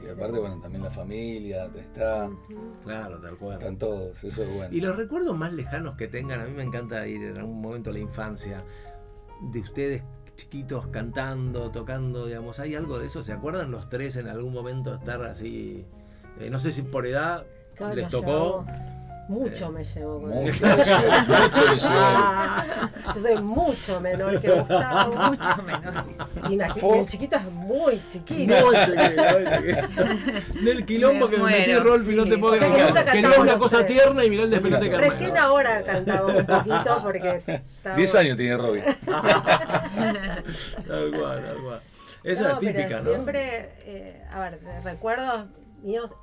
Y aparte, bueno, también la familia, está. Claro, tal cual. están todos, eso es bueno. Y los recuerdos más lejanos que tengan, a mí me encanta ir en algún momento a la infancia, de ustedes chiquitos cantando, tocando, digamos, ¿hay algo de eso? ¿Se acuerdan los tres en algún momento estar así? eh, no sé si por edad les tocó. Mucho me llevó con Mucho, eso. mucho, mucho le lleva. Yo soy mucho menor que Gustavo. *laughs* Mucho menor. Imagínate, el chiquito es muy chiquito. Muy chiquito, muy chiquito. *laughs* Del quilombo Me que me metí Rolfi, no sí. te puedo O sea que Quería una cosa tres. tierna y mirá el despelote que Recién ahora cantamos un poquito porque estábamos- 10 años tiene Robin. *laughs* Tal cual, tal cual. Esa No, es típica, pero ¿no? Siempre, eh, a ver, recuerdos míos.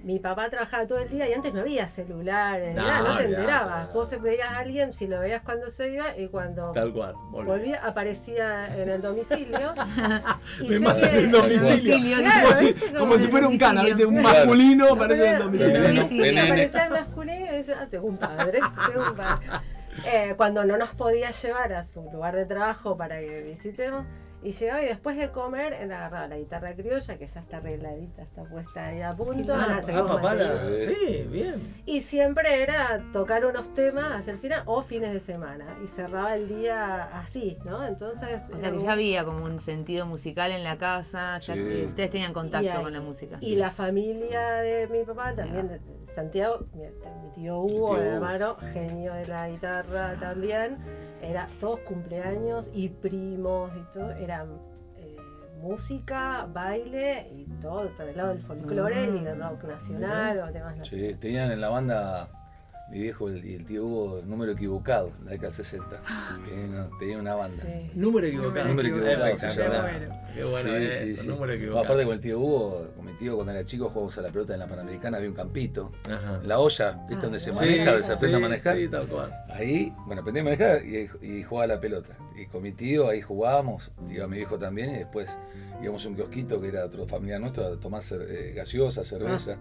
Mi papá trabajaba todo el día y antes no había celulares, No, nada, no te enterabas. Vos veías a alguien, si lo veías cuando se iba y cuando Tal cual. volvía, aparecía en el domicilio. *laughs* y Me sé mata en que- el domicilio. Claro, como si, fuera un cana. Un masculino aparece en el domicilio. el domicilio aparecía el masculino y dice, ah, tengo un padre, *laughs* tengo un padre. Eh, cuando no nos podía llevar a su lugar de trabajo para que visitemos, Y llegaba y después de comer, él agarraba la guitarra criolla, que ya está arregladita, está puesta ahí a punto. Ah, ah, papá, sí, bien. Y siempre era tocar unos temas hacia el final o fines de semana. Y cerraba el día así, ¿no? Entonces. O sea que ya había como un sentido musical en la casa, ya Sí. se- ustedes tenían contacto ahí- con la música. Y la familia de mi papá también, Santiago, mi, mi tío Hugo, tío mi Hugo. hermano, genio de la guitarra también, era todos cumpleaños y primos y todo, eran eh, música, baile y todo por el lado del folclore y del rock nacional o temas Sí, nacionales. tenían en la banda mi viejo y el tío Hugo número equivocado, la década 60. *gasps* Tenían, tenían una banda. Sí. Número equivocado. Número equivocado, Espectacular. se llama. Qué bueno Sí, eso, sí, sí. número equivocado. aparte con el tío Hugo, con mi tío cuando era chico jugábamos a la pelota en la Panamericana, había un campito. Ajá. La olla, ¿viste? Ah, donde se sí, maneja, se aprende sí, a manejar. Sí, tal cual. Ahí, bueno, aprendí a manejar y, y jugaba a la pelota. Y con mi tío ahí jugábamos, iba mi viejo también, y después íbamos a un kiosquito que era otro familiar nuestro a tomar eh, gaseosa, cerveza.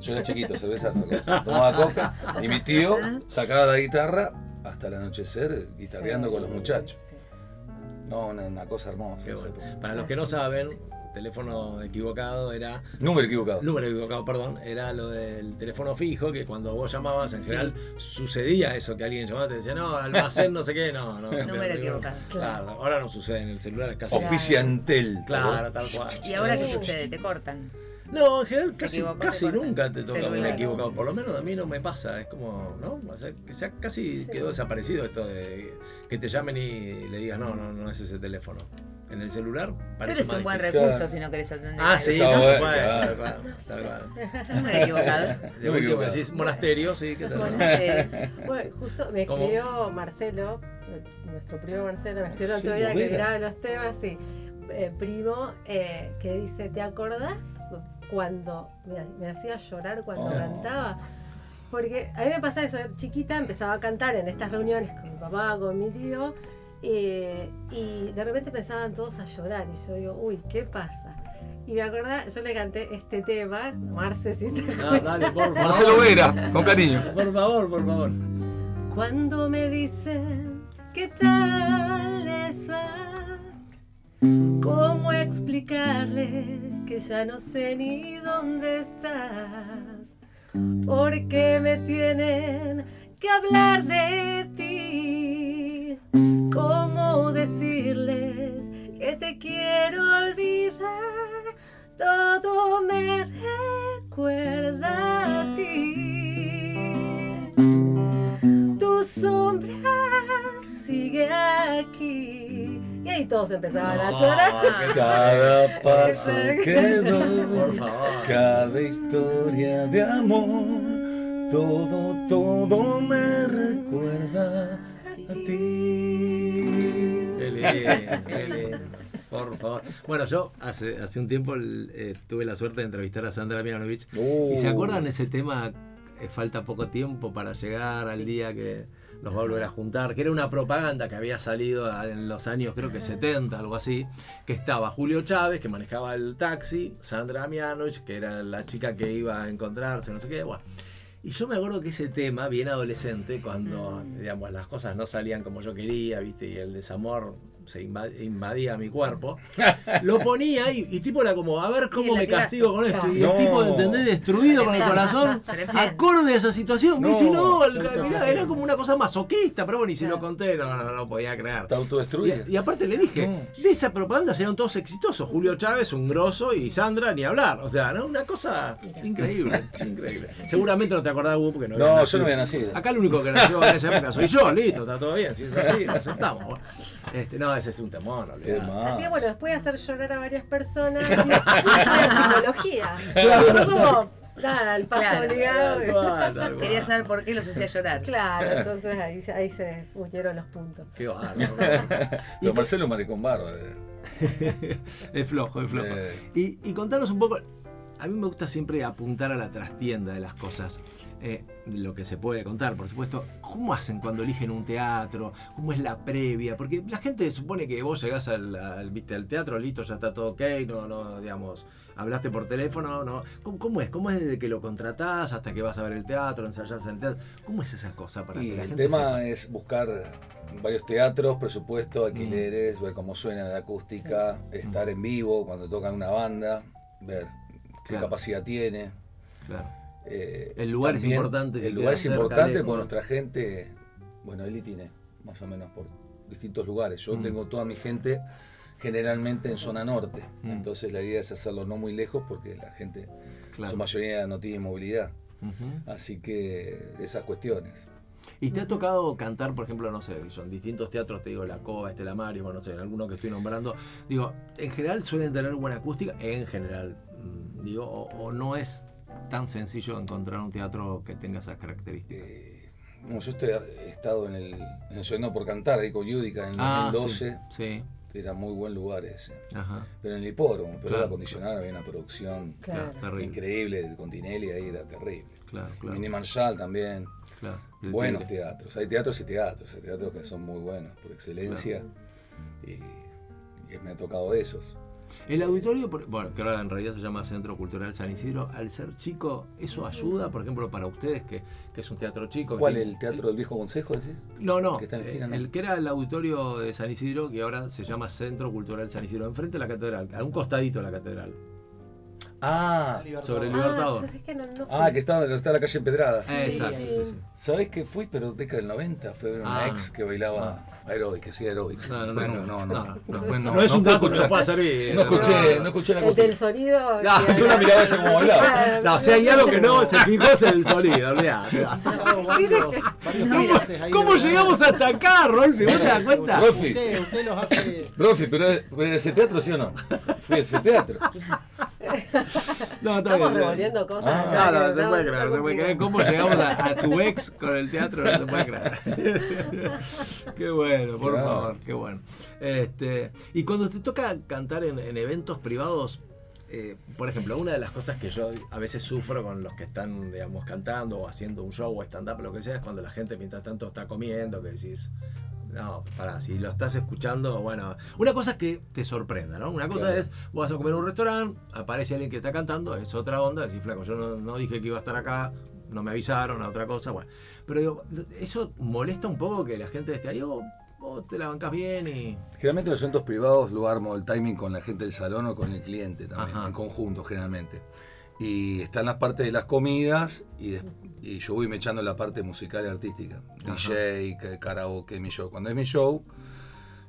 Yo era chiquito, cerveza no, tomaba coca. Y mi tío sacaba la guitarra hasta el anochecer guitarreando con los muchachos. Sí. No, una, una cosa hermosa. Bueno. Para los que no saben, teléfono equivocado era. Número equivocado. Número equivocado, perdón. Era lo del teléfono fijo, que cuando vos llamabas, en general sucedía eso, que alguien llamaba y te decía, no, almacén, no sé qué, no, no. Número pero equivocado. Claro, ahora no sucede en el celular, es casi. Auspicia Antel. Claro, tal cual. ¿Y ahora qué sucede? ¿Te cortan? No, en general casi, equivocó, casi nunca te toca un equivocado. Por lo menos a mí no me pasa. Es como, ¿no? O sea, que sea, casi Sí. quedó desaparecido esto de que te llamen y le digas, no, no, no es ese teléfono. En el celular Pero parece es más un buen difícil. recurso Claro. si no querés atender. Ah, sí, Está tal bueno, cual, claro. *laughs* equivocado. De No me último equivoco. decís monasterio, sí, ¿qué tal? Bueno, *laughs* Bueno, justo me ¿Cómo? escribió Marcelo, nuestro primo Marcelo, me escribió el otro día que miraba los temas, sí, eh, primo, eh, que dice, ¿te acordás cuando me, me hacía llorar cuando Oh. cantaba? Porque a mí me pasaba eso, chiquita, empezaba a cantar en estas reuniones con mi papá, con mi tío, eh, y de repente empezaban todos a llorar, y yo digo, uy, ¿qué pasa? Y me acordaba, yo le canté este tema, Marce, si te No, dale, por favor. Marcelo Vera, con cariño. Por favor, por favor. Cuando me dicen qué tal les va, ¿cómo explicarle que ya no sé ni dónde estás? Porque me tienen que hablar de ti. ¿Cómo decirles que te quiero olvidar? Todo me recuerda a ti. Tu sombra sigue aquí. Y ahí todos empezaban a No, llorar. Cada paso que doy, cada historia de amor, todo, todo me recuerda a ti. Qué lindo, qué lindo. Por favor. Bueno, yo hace, hace un tiempo eh, tuve la suerte de entrevistar a Sandra Mianovich. ¿Y se Uh. acuerdan ese tema? eh, falta poco tiempo para llegar al día que nos va a volver a juntar, que era una propaganda que había salido en los años creo que 70, algo así, que estaba Julio Chávez, que manejaba el taxi, Sandra Mianovich, que era la chica que iba a encontrarse, no sé qué, bueno. Y yo me acuerdo que ese tema, bien adolescente, cuando digamos, las cosas no salían como yo quería, ¿viste? y el desamor se inva- invadía mi cuerpo, *laughs* lo ponía y, y tipo era como, a ver cómo me castigo con esto. Y No. el tipo, ¿entendés? Destruido con el corazón, *laughs* acorde a esa situación. Me dice, No, no, el- mirá, era como una cosa masoquista, pero bueno, y si lo conté, no, no, no podía creer. Está autodestruida. Y, y aparte le dije, No. de esa propaganda salieron todos exitosos. Julio Chávez, un grosso, y Sandra, ni hablar. O sea, ¿no? una cosa increíble, *laughs* increíble. Seguramente no te acordás, Hugo, porque no No, yo no había nacido. Acá el único que nació en esa época soy yo, listo, está todo bien. Si es así, lo aceptamos. Este, no, ese es un temor. Así que bueno, después de hacer llorar a varias personas, *laughs* estudié psicología. Y fue como, nada, el paso Claro. obligado. Tal tal. Quería saber por qué los hacía llorar. Claro, *laughs* entonces ahí, se- ahí se unieron los puntos. Qué bárbaro. *laughs* Y Marcelo Maricón Barba. eh. es flojo, es flojo. Eh. Y, y contanos un poco, a mí me gusta siempre apuntar a la trastienda de las cosas. Eh, de lo que se puede contar, por supuesto. ¿Cómo hacen cuando eligen un teatro? ¿Cómo es la previa? Porque la gente supone que vos llegás al, al, ¿viste, al teatro, listo, ya está todo ok, no, no, digamos, hablaste por teléfono, ¿no? ¿Cómo, cómo es? ¿Cómo es desde que lo contratás hasta que vas a ver el teatro, ensayás en el teatro? ¿Cómo es esa cosa para Y que la el gente tema sepa? es buscar varios teatros, presupuesto, Mm. alquileres, ver cómo suena la acústica, estar en vivo cuando tocan una banda, ver qué capacidad tiene. Claro. Eh, El lugar es importante, El lugar es importante porque nuestra gente, bueno, Eli tiene más o menos por distintos lugares. Yo Mm. tengo toda mi gente generalmente en zona norte. Mm. Entonces la idea es hacerlo no muy lejos porque la gente, Claro. su mayoría no tiene movilidad. Así que esas cuestiones. ¿Y te ha tocado cantar, por ejemplo, no sé, son distintos teatros, te digo, La Cova, Estela Maris, bueno, no sé, en alguno que estoy nombrando? Digo, en general suelen tener buena acústica, en general, digo, o, o no es tan sencillo encontrar un teatro que tenga esas características. Eh, no, yo estoy- he estado en el, en el Soñando por Cantar ahí con Yudica en el Ah, 2012. sí, sí, Era muy buen lugar ese. ajá, Pero en el hipódromo, pero Claro. era acondicionado, había una producción claro, Claro. increíble con Tinelli ahí, era terrible. claro, claro, Mini Marshall también. claro. Buenos teatros. Hay teatros y teatros. Hay teatros que son muy buenos por excelencia. Y, y me ha tocado esos. El auditorio, bueno, que ahora en realidad se llama Centro Cultural San Isidro, al ser chico, ¿eso ayuda, por ejemplo, para ustedes, que, que es un teatro chico? ¿Cuál? tiene- ¿El Teatro del Viejo Consejo decís? No, no. que está en esquina, eh, no? El que era el auditorio de San Isidro, que ahora se llama Centro Cultural San Isidro, enfrente de la catedral, a un costadito de la catedral. Ah, Sobre el Ah, Libertador. ¿sabés que no, no ah que está, está la calle Empedrada. Sí, Exacto, sí. sí, sí. ¿Sabés que fui? Pero década del 90 fue una Ah. ex que bailaba aeróbic, que hacía aeróbic. No, no, no, no, no, no, no, no. No es un dato que servir. No escuché, no escuché la El del sonido. No, yo la miraba ella como bailaba. No, si hay algo que no se fijó es el sonido, *laughs* varios ¿Cómo- cantantes ahí ¿Cómo de- llegamos hasta acá, Rolfi? ¿Vos te das cuenta? Rolfi. Usted, usted los hace. Profe, pero ¿pero ese teatro sí o no? Fui a ese teatro. No, está Estamos bien. revolviendo cosas. Ah. No, no, que se puede creer, se puede creer. ¿Cómo llegamos a, a su ex con el teatro? No se puede creer. *laughs* qué bueno, por Claro. favor, qué bueno. Este, y cuando te toca cantar en, en eventos privados, eh, por ejemplo, una de las cosas que yo a veces sufro con los que están, digamos, cantando o haciendo un show o stand-up, lo que sea, es cuando la gente mientras tanto está comiendo, que decís, no, pará, si lo estás escuchando, bueno, una cosa es que te sorprenda, ¿no? Una cosa Claro. es, vos vas a comer en un restaurante, aparece alguien que está cantando, es otra onda, decís, flaco, yo no, no dije que iba a estar acá, no me avisaron, a otra cosa, bueno. Pero digo, eso molesta un poco que la gente esté ahí, o vos te la bancás bien y... Generalmente los eventos privados lo armo el timing con la gente del salón o con el cliente también, Ajá. en conjunto generalmente. Y están las partes de las comidas y, y yo voy me echando la parte musical y artística. DJ, ca- karaoke, mi show. Cuando es mi show,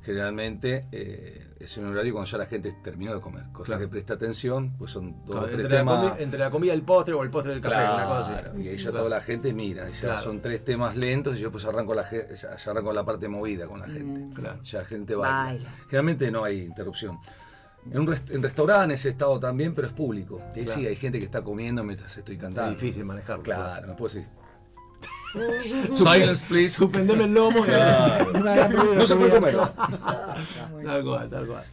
generalmente eh, es un horario cuando ya la gente terminó de comer. Cosa Claro. que presta atención, pues son dos o tres entre, la temas. entre la comida y el postre o el postre y el café, una cosa así. Y ahí ya Claro. toda la gente mira, ya son tres temas lentos y yo pues arranco la, ya, ya arranco la parte movida con la gente. Mm. Claro. Ya la gente baila. Baila. Generalmente no hay interrupción. En, un rest- en restaurantes he estado también, pero es público. Claro. sí, hay gente que está comiendo mientras estoy cantando. Es difícil manejarlo. Claro, puedo decir. Suspendeme- Silence, please. Suspendeme el lomo. Claro. *laughs* No se puede comer. Tal cual, tal cual.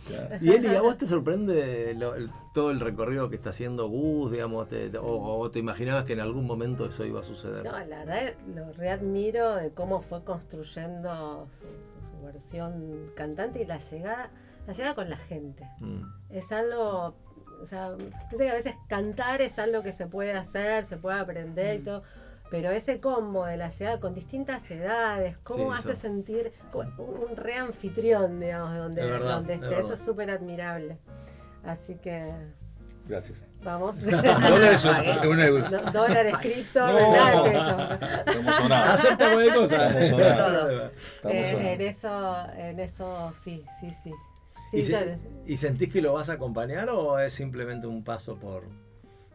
Y Eli, ¿a vos te sorprende lo- el- todo el recorrido que está haciendo Gus, digamos, te- te- o, o te imaginabas que en algún momento eso iba a suceder? No, la verdad lo readmiro de cómo fue construyendo su, su- su versión cantante y la llegada, la llegada con la gente. Mm, Es algo, o sea, pienso que a veces cantar es algo que se puede hacer, se puede aprender y todo. Pero ese combo de la llegada con distintas edades, cómo Sí, hace eso. sentir un, un re anfitrión, digamos, donde, Es verdad, donde es esté. Eso es súper admirable. Así que Gracias. vamos. *laughs* Dólares o- un euro. No, dólares, cripto, No. nada de peso. Acepta cualquier cosa. Estamos. Estamos Eh, en eso, en eso sí, sí, sí. Sí, ¿Y, yo- se- y sentís que lo vas a acompañar o es simplemente un paso por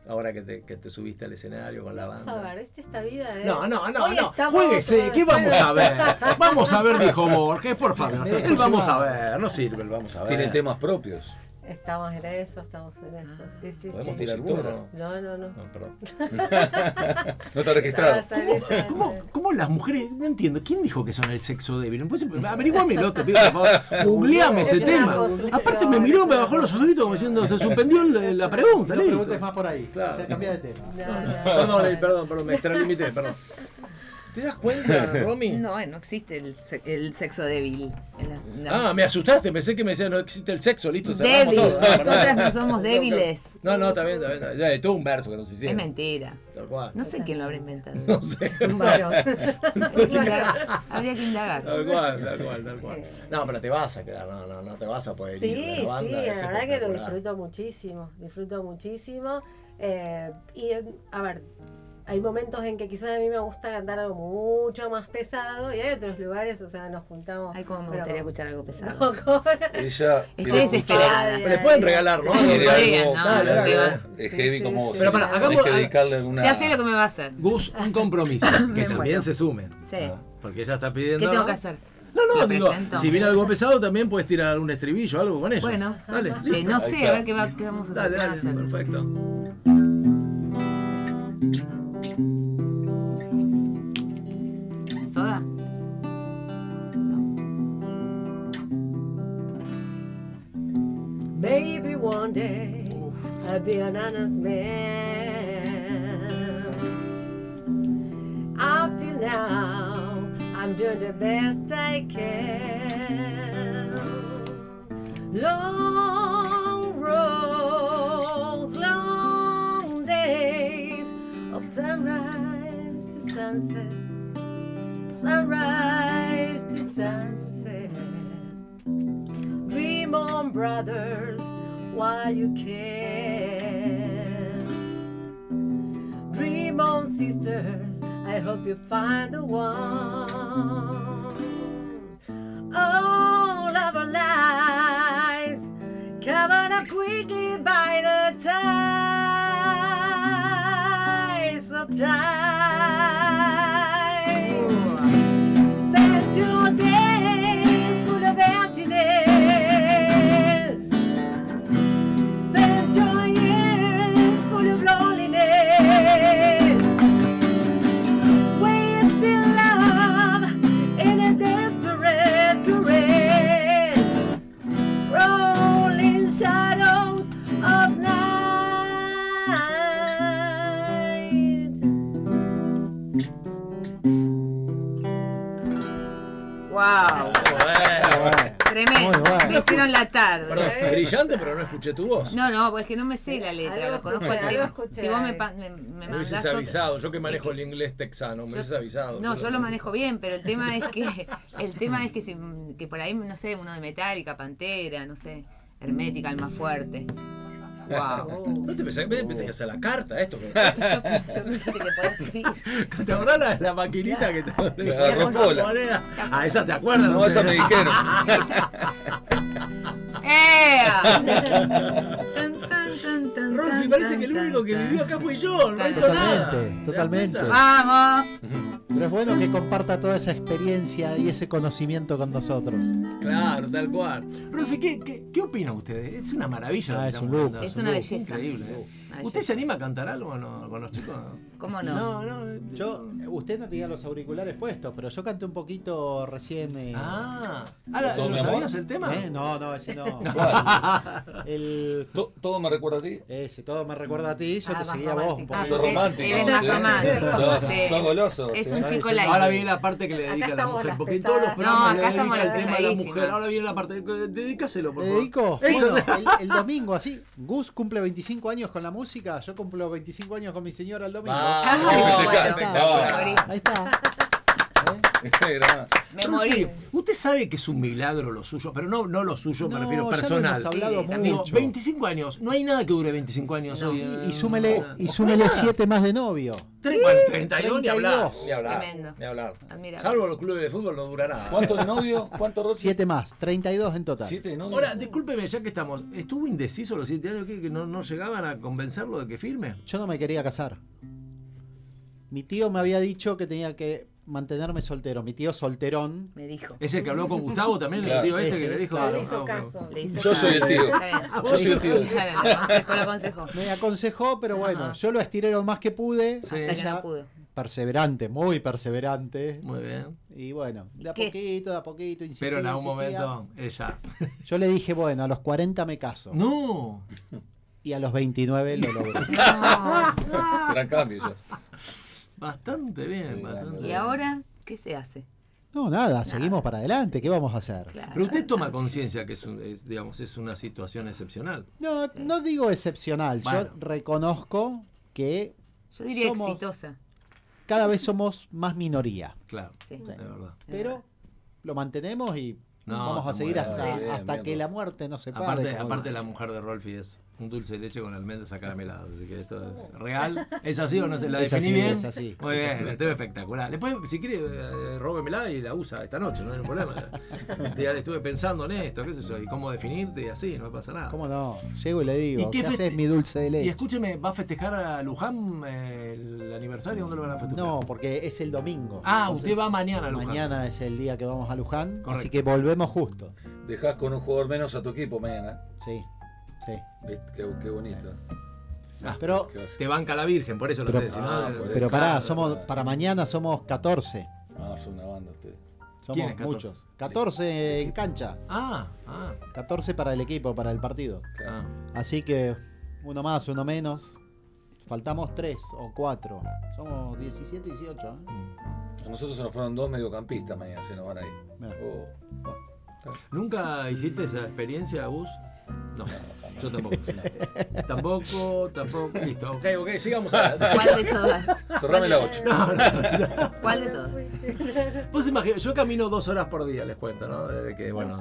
ahora que te, que te subiste al escenario con la Vamos banda? a ver, este esta vida es. No, no, no, Hoy no. Jueguese, ¿qué vamos a ver? Vamos a ver, dijo Borges, por favor. El vamos a ver, no sirve el vamos a ver. Tienen temas propios. Estamos en eso, estamos en eso. Sí, sí, ¿Podemos sí. tirar? No, no, no. No, perdón. *laughs* No está registrado. ¿Cómo, cómo las mujeres.? No entiendo. ¿Quién dijo que son el sexo débil? ¿No puede ser- Averiguámelo, te pido, por favor. *laughs* Googleame ese tema. Aparte, me miró, me bajó los ojitos como diciendo, se suspendió la, la pregunta. No preguntes más por ahí. Claro. O sea, cambia de tema. No, no. Perdón, perdón, perdón, me extralimité, perdón. ¿Te das cuenta, *laughs* Romy? No, no existe el, se- el sexo débil. Ah, me asustaste, pensé que me decía no existe el sexo, listo, cerramos débil. todo. Nosotras no somos *laughs* débiles. No, no, está bien, está bien. está bien. Ya, es todo un verso que nos Es hicieron. mentira. Tal cual. No sé quién lo habrá inventado. No sé. *laughs* Un varón. Habría que indagar. Habría que indagar. Tal cual, tal cual, tal cual. No, pero te vas a quedar, no, no, no te vas a poder Sí, ir de sí, la banda. es la verdad que lo disfruto muchísimo, disfruto muchísimo. Eh, y a ver, hay momentos en que quizás a mí me gusta cantar algo mucho más pesado y hay otros lugares, o sea, nos juntamos. Ay, cómo me gustaría escuchar algo pesado. *laughs* Ella. Estoy desesperada. Le pueden regalar, ¿no? Es heavy sí, como. sí. Pero para, hagamos- que dedicarle alguna. Ya sé lo que me va a hacer. Gus, un compromiso. *laughs* que también se sume. Sí. Ah, Porque ella está pidiendo. ¿Qué tengo que hacer? No, no, ¿La digo, si viene algo pesado también puedes tirar un estribillo o algo con ellos. Bueno, dale, eh, listo. no sé, a ver qué, va- qué vamos a hacer. Dale, dale, hacer. perfecto. One day I'll be an honest man. Till now, I'm doing the best I can. Long roads, long days of sunrise to sunset, sunrise to sunset. Dream on, brothers, while you can. Dream on, sisters, I hope you find the one. Oh, All of our lives covered up quickly by the tides of time. ¡Wow! Bueno. Tremendo. Muy bueno. Me hicieron la tarde. Perdón, brillante, pero no escuché tu voz. No, no, pues que no me sé la letra, conozco algo tema. Si vos me, me, me Me mandás otro- avisado, yo que Es manejo que- el inglés texano, me hubieses avisado. No, yo lo manejo bien, pero el tema es que *laughs* el tema es que, si- que por ahí, no sé, uno de Metallica, Pantera, no sé, Hermética, el más fuerte. Wow. ¿No te pensás, me pensás que hacer la carta esto? *laughs* Yo, pensé que podés. ¿Te acordás la, la maquinita que te agarró la cola. moneda? Ah, esa te acuerdas. No, esa me dijeron. *laughs* ¡Ea! Tan, tan, tan, tan, Rolfi, parece que el único que vivió acá fui yo, el resto nada. Totalmente. ¡Vamos! Pero es bueno que comparta toda esa experiencia y ese conocimiento con nosotros. Claro, tal cual. Rolfi, ¿qué, qué, qué opinan ustedes? Es una maravilla. Ah, es un lujo. Es una belleza. Increíble. ¿eh? Una ¿Usted se anima a cantar algo no, con los chicos? ¿Cómo no? No, no. Yo, usted no tenía los auriculares puestos, pero yo canté un poquito recién. eh, Ah, ah ¿la- ¿Todo ¿lo sabías el tema? ¿eh? No, no, ese no. *laughs* *laughs* Todo me recuerda a ti. ese, todo me recuerda a ti, yo Ah, te seguía a vos un romántico. Ah, él- romántico. él es romántico, sí. sos goloso. Es sí. un chico Ahora light. Ahora viene la parte que le dedica a la mujer, porque en todos los programas No, le dedica el tema a la mujer. Ahora viene la parte, dedícaselo, por ¿Le favor. dedico? Eso. Bueno, el, el domingo, así. Gus cumple 25 años con la música, yo cumplo 25 años con mi señora el domingo. Ah, bueno, festejá, morí. Ahí está. *laughs* Me usted sabe que es un milagro lo suyo, pero no, no lo suyo, me No, refiero ya lo personal. hemos hablado Sí, Digo, mucho. 25 años, no hay nada que dure 25 años No. hoy. eh, Y súmele, nada. y súmele 7 más de novio. Tre- bueno, 32 ni hablar. 32. Ni hablar. Tremendo. Ni hablar. Salvo los clubes de fútbol no dura nada. ¿Cuánto de novio? ¿Cuánto Rosy? 7 más, 32 en total. ¿Siete de novio? Ahora, discúlpeme, ya que estamos, ¿estuvo indeciso los 7 años que, que no, no llegaban a convencerlo de que firme? Yo no me quería casar. Mi tío me había dicho que tenía que mantenerme soltero. Mi tío solterón. Me dijo. ¿Es el que habló con Gustavo también? Claro. El tío este Ese, que le dijo. claro. Le hizo Ah, caso. Le hizo Yo soy el caso. tío. Yo soy el tío. Claro, lo aconsejó, lo aconsejó. Me aconsejó, pero bueno, Ajá. yo lo estiré lo más que pude. Sí. Hasta que no pudo. perseverante, muy perseverante. Muy bien. Y bueno, de a ¿Qué? poquito, de a poquito, insistía, Pero en algún insistía. momento ella. Yo le dije, bueno, a los 40 me caso. ¡No! Y a los 29 lo logré. *laughs* No. Gran cambio ya. Bastante bien, bastante claro. ¿Y bien. ahora qué se hace? No, nada, seguimos para adelante. ¿Qué vamos a hacer? Claro. Pero usted toma conciencia que es, un- es, digamos, es una situación excepcional. No, no digo excepcional. Bueno. Yo reconozco que Yo diría somos- exitosa. cada vez somos más minoría. Claro, Sí. de verdad. Pero lo mantenemos y No, vamos a seguir hasta, bien, bien, hasta bien, que bien. la muerte nos separe. Aparte, aparte la mujer de Rolfi es un dulce de leche con almendras acarameladas, así que esto es real. ¿Es así o no se la Es definí así, bien? es así, Muy es bien, así. esto es espectacular. Después, si quiere, eh, róbemela y la usa esta noche, no hay ningún problema. Dígale, estuve pensando en esto, qué sé yo, y cómo definirte y así, no pasa nada. ¿Cómo no? Llego y le digo, ¿Y ¿qué, qué haces mi dulce de Y leche? escúcheme, ¿va a festejar a Luján eh, el aniversario? ¿Dónde lo van a festejar? No, porque es el domingo. Ah, Entonces, usted va mañana a Luján. Mañana es el día que vamos a Luján, Correcto. así que volvemos justo. Dejás con un jugador menos a tu equipo mañana. Sí, sí. ¿Viste? Qué, qué bonito. Ah, Pero, ¿Qué va a ser? te banca la Virgen, por eso lo Pero- sé. si no, Ah, pero pará, claro. somos, claro. para mañana somos 14. Ah, son una banda ustedes. Somos ¿Quién es 14? muchos. 14 en cancha. Ah, ah, 14 para el equipo, para el partido. ah. Así que uno más, uno menos. Faltamos 3 o 4. Somos 17, 18. ¿eh? A nosotros se nos fueron dos mediocampistas mañana, se nos van a ir. Mirá. Oh. ¿Nunca hiciste esa experiencia, Gus? No, yo tampoco. tampoco, tampoco. Listo, ok, ok, sigamos adelante. ¿Cuál de todas? Cerrame la 8. No, no, no. ¿Cuál de todas? Vos imaginás, yo camino dos horas por día, les cuento, ¿no? Desde que, bueno,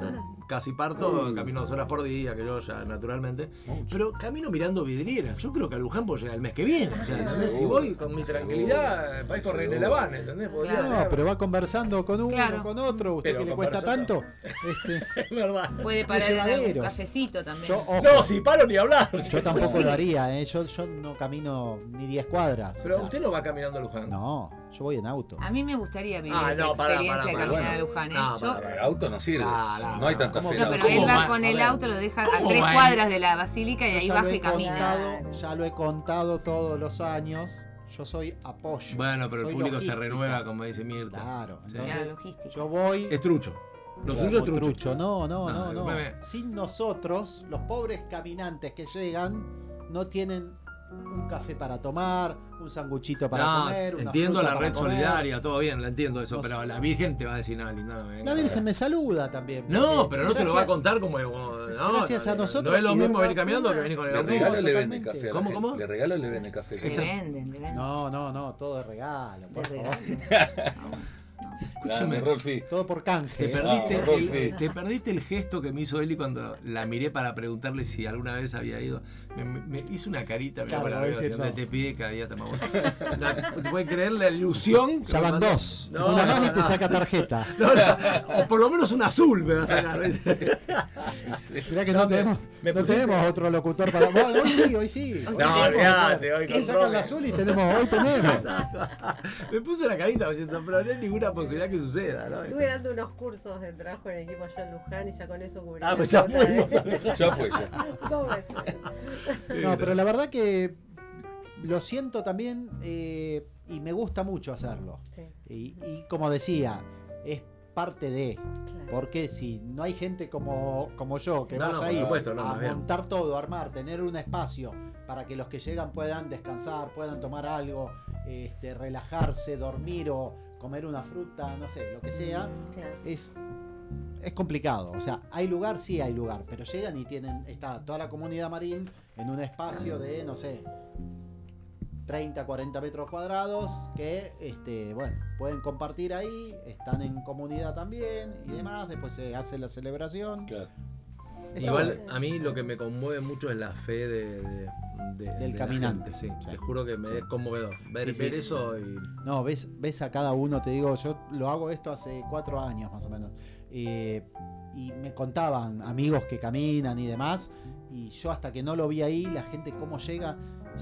casi parto, camino dos horas por día, que yo ya naturalmente. Pero camino mirando vidrieras. Yo creo que a Luján puedo llegar el mes que viene. O sea, ¿entendés? si voy con mi tranquilidad, para ir con René seguro. Laván, ¿entendés? Podría No, pero va conversando con uno, Claro. con otro. Usted Pero que le cuesta tanto. Este, *laughs* Es verdad. Puede parar en un cafecito también. yo, ojo, No, si paro ni hablar. yo tampoco lo haría. ¿eh? Yo, yo no camino ni 10 cuadras. o Pero sea, usted no va caminando a Luján. No, yo voy en auto. A mí me gustaría vivir Ah, esa no, pará, experiencia de pará, caminar a. Luján. ¿eh? No, Yo- pará, El auto no sirve. Ah, no, no hay tanta ¿Cómo fe. No, pero ¿Cómo él va con el ver. auto, lo deja a ¿Cómo tres cuadras de la basílica y Yo ahí baja y camina. ya lo he contado todos los años. Yo soy apoyo. Bueno, pero el público se renueva, como dice Mirta. Claro, Sí. entonces, Claro, logística. yo voy Es trucho. Lo Claro, suyo es como trucho. trucho. No, no, No, no. Sin nosotros, los pobres caminantes que llegan no tienen un café para tomar, un sanguchito para No, comer, una entiendo fruta la para red comer. solidaria, todo bien, la entiendo eso, No pero la Virgen te va a decir, no, linda, no. La Virgen me saluda también. No, pero no te lo va a contar como. Gracias no, a no, nosotros No es lo mismo venir caminando que venir con el ¿Le regalo o le totalmente. vende café ¿Cómo, cómo? ¿Le regalo o le vende café? Le venden, le venden. No, no, no, todo de regalo, por favor. *laughs* Escúchame. Todo por canje. Te ¿eh? perdiste, Vamos, el, Rolfi. te perdiste el gesto que me hizo Eli cuando la miré para preguntarle si alguna vez había ido. Me, me- me hizo una carita, mirá, Claro, para a arriba, no. te pide cada día *laughs* te amamos. La- ¿Se puede creer la ilusión? Ya van dos. No, Una no, más y no. te saca tarjeta. *laughs* O por lo menos un azul me va a sacar. *laughs* Mirá que No, tenemos, me no tenemos otro locutor para. Bueno, hoy sí, hoy sí. Hoy No, olvídate, hoy Te con sacan la azul y tenemos, hoy tenemos. Me puso una carita diciendo, pero no hay ninguna posibilidad que suceda, ¿no? Estuve dando unos cursos de trabajo en equipo allá en Luján y ya con eso cubrí. Ah, pues ya ¿eh? fuimos *laughs* a Ya fue, ya. *laughs* No, pero la verdad que lo siento también eh, y me gusta mucho hacerlo. Sí, Y, y como decía, es parte de. claro. Porque si no hay gente como, como yo que No, vas no, ahí supuesto, no, a más bien. montar todo, armar, tener un espacio para que los que llegan puedan descansar, puedan tomar algo, este, relajarse, dormir o comer una fruta, no sé, lo que sea, Claro. es, es complicado. O sea, hay lugar, sí hay lugar, pero llegan y tienen, está toda la comunidad marín en un espacio de, no sé, 30, 40 metros cuadrados que, este, bueno, pueden compartir ahí, están en comunidad también y demás, después se hace la celebración. Claro. Igual bueno. a mí lo que me conmueve mucho es la fe de, de- de- Del de caminante. gente, sí. Sí. Te juro que me es conmovedor. Ver, Sí, sí. ver eso y. No, ves, ves a cada uno, te digo, yo lo hago esto hace cuatro años más o menos. Eh, y me contaban amigos que caminan y demás. Y yo hasta que no lo vi ahí, la gente cómo llega,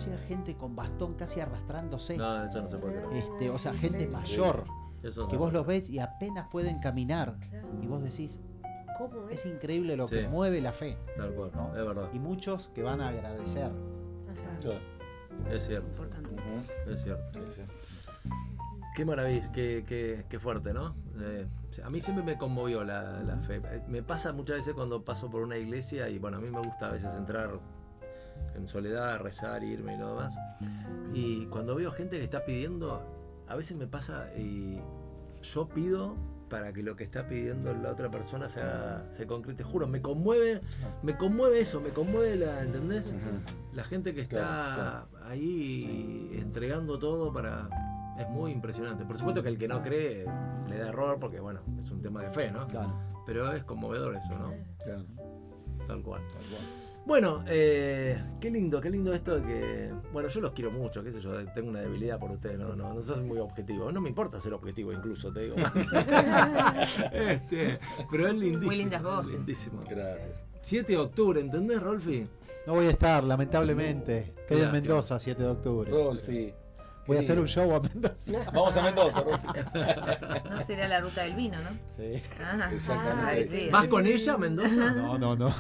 llega gente con bastón casi arrastrándose. No, eso no se puede creer. Este, o sea, gente mayor. Que vos los ves y apenas pueden caminar. Y vos decís, ¿Cómo es? es increíble lo Sí. que mueve la fe. Tal cual, ¿no? es verdad. Y muchos que van a agradecer. Ajá. Claro. Es cierto, Importante. Es cierto. Sí, sí. Qué maravilla, qué, qué- qué fuerte, ¿no? Eh, a mí siempre me conmovió la, la fe. Eh, Me pasa muchas veces cuando paso por una iglesia y bueno, a mí me gusta a veces entrar en soledad, rezar, irme y lo demás. Y cuando veo gente que está pidiendo, a veces me pasa y yo pido para que lo que está pidiendo la otra persona se, haga- se concrete. Juro, me conmueve, me conmueve eso, me conmueve la, ¿entendés? La gente que está Claro, ahí entregando todo para. Es muy impresionante. Por supuesto que el que no cree le da error porque, bueno, es un tema de fe, ¿no? Claro. Pero es conmovedor eso, ¿no? Claro. Tal cual. Tal cual. Bueno, eh, qué lindo, qué lindo esto de que. Bueno, yo los quiero mucho, qué sé yo, tengo una debilidad por ustedes, no, no, no soy muy objetivo. No me importa ser objetivo, incluso, te digo más. *laughs* este, pero es lindísimo. Muy lindas voces. Lindísimo. Gracias. 7 de octubre, ¿entendés, Rolfi? No voy a estar, lamentablemente. Estoy en. Mendoza, 7 de octubre. Rolfi. Voy a hacer un show a Mendoza. *laughs* Vamos a Mendoza, Rolfi. *laughs* No sería la ruta del vino, ¿no? Sí. Ah, Exactamente. parecía. ¿Vas con ella, Mendoza? No, no, no.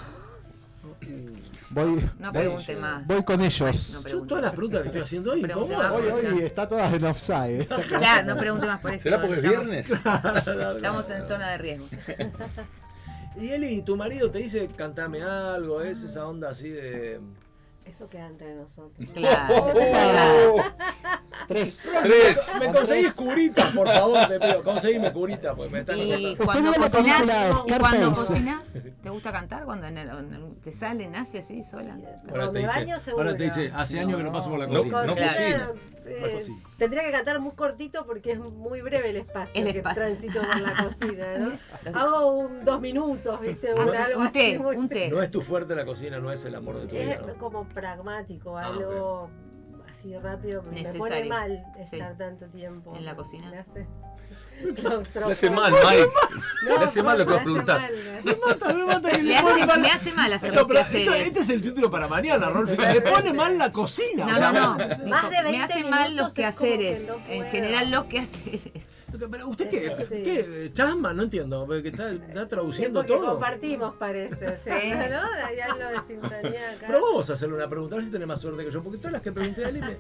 Voy, No voy, pregunte más. voy con No ellos. pregunte Yo todas las preguntas que estoy haciendo hoy, Pregunte ¿cómo? Hoy, hoy está todas en offside. *laughs* Claro, no pregunte más por eso. ¿Será porque es Estamos- viernes? *laughs* Estamos en *laughs* zona de riesgo. Y Eli, ¿tu marido te dice cantame algo? ¿Es esa onda así de. Eso queda entre nosotros. Claro. Oh, *laughs* Tres. Tres. Me conseguís curitas, por favor, te pido. Conseguime curitas, porque me están Y cuando y cuando cocinas, ¿te gusta cantar? Cuando en el- en el- te sale, nace así sola. Ahora te dice, ahora te dice, hace años que no paso por la cocina. no cocina. eh, No cocina. tendría que cantar muy cortito porque es muy breve el espacio El que espacio. transito por la *laughs* cocina, ¿no? Hago un dos minutos, ¿viste? Un, algo un así té, un té. No es tu fuerte la cocina, no es el amor de tu vida. Es ¿no? como pragmático, Ah, algo así rápido, me pone mal Sí. estar tanto tiempo. ¿En la cocina? Me hace, *laughs* Le hace *laughs* mal, Mike. No, Le hace mal lo que me vos hace preguntás. mal, me- Me mata, me mata que Me le hace, mal- me hace mal hacer No, pero esto- este es el título para mañana, Rolfi. Me pone mal la cocina. No, o sea, no, no. Más Dijo, de 20 me hace mal los es quehaceres. que no En general, los quehaceres. Pero usted qué, Sí. qué, chasma, no entiendo, porque está, está Sí, traduciendo porque todo. compartimos, parece. Sí. ¿no? Hay algo de sintonía acá. Pero vamos a hacerle una pregunta, a ver si tenés más suerte que yo, porque todas las que pregunté a me-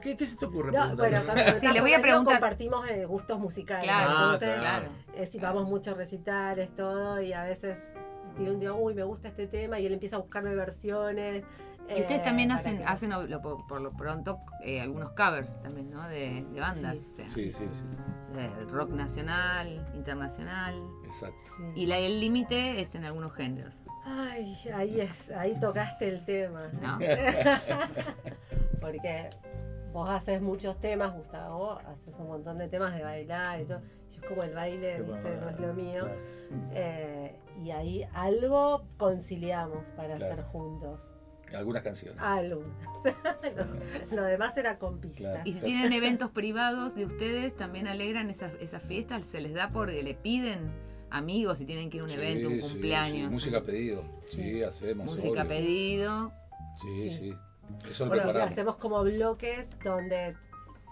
¿Qué, qué se te ocurre? No, bueno, Sí, le voy a preguntar. compartimos eh, gustos musicales. Claro, entonces, claro. eh, si vamos muchos recitales, todo, y a veces tiene un día, uy, me gusta este tema, y él empieza a buscarme versiones. Y ustedes eh, también para hacen, que- hacen lo- por, por lo pronto eh, algunos covers también, ¿no? De, de bandas. Sí. o sea, Sí, sí, sí. de rock nacional, internacional. Exacto. Sí. Y la- el límite es en algunos géneros. Ay, ahí es, ahí tocaste el tema. ¿no? *laughs* Porque vos haces muchos temas, Gustavo, haces un montón de temas de bailar y todo. Yo es como el baile, ¿viste? no es lo mío. Claro. Eh, y ahí algo conciliamos para Claro. hacer juntos. Algunas canciones. Algo. *laughs* lo, lo demás era con pista. Claro. Y si tienen eventos privados de ustedes, también alegran esas, esas fiestas, se les da porque le piden amigos si tienen que ir a un Sí, evento, un sí, cumpleaños. sí. Música pedido. Sí, hacemos. Música obvio. pedido. Sí, Sí. sí. Eso lo Bueno, Y preparamos. hacemos como bloques donde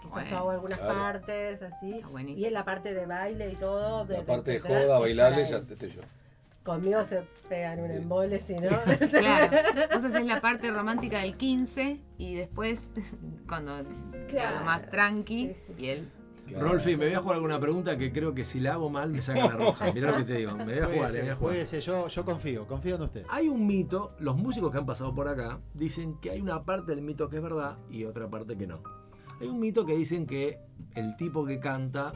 quizás Bueno, hago algunas claro. partes así. Y en la parte de baile y todo. La parte de entrenar, joda, es bailable, para ya estoy yo. Conmigo se pegan un Sí. embole, si no. *laughs* Claro, *laughs* vos haces la parte romántica del 15 y después, *laughs* cuando Claro. lo más tranqui, Sí, sí, y él. Claro. Rolfi, me voy a jugar alguna pregunta que creo que si la hago mal me saca la roja. Mirá lo que te digo. Me voy a jugar, me voy Jueguese, a jugar. jueguese, yo, yo confío, confío en usted. Hay un mito, los músicos que han pasado por acá dicen que hay una parte del mito que es verdad y otra parte que no. Hay un mito que dicen que el tipo que canta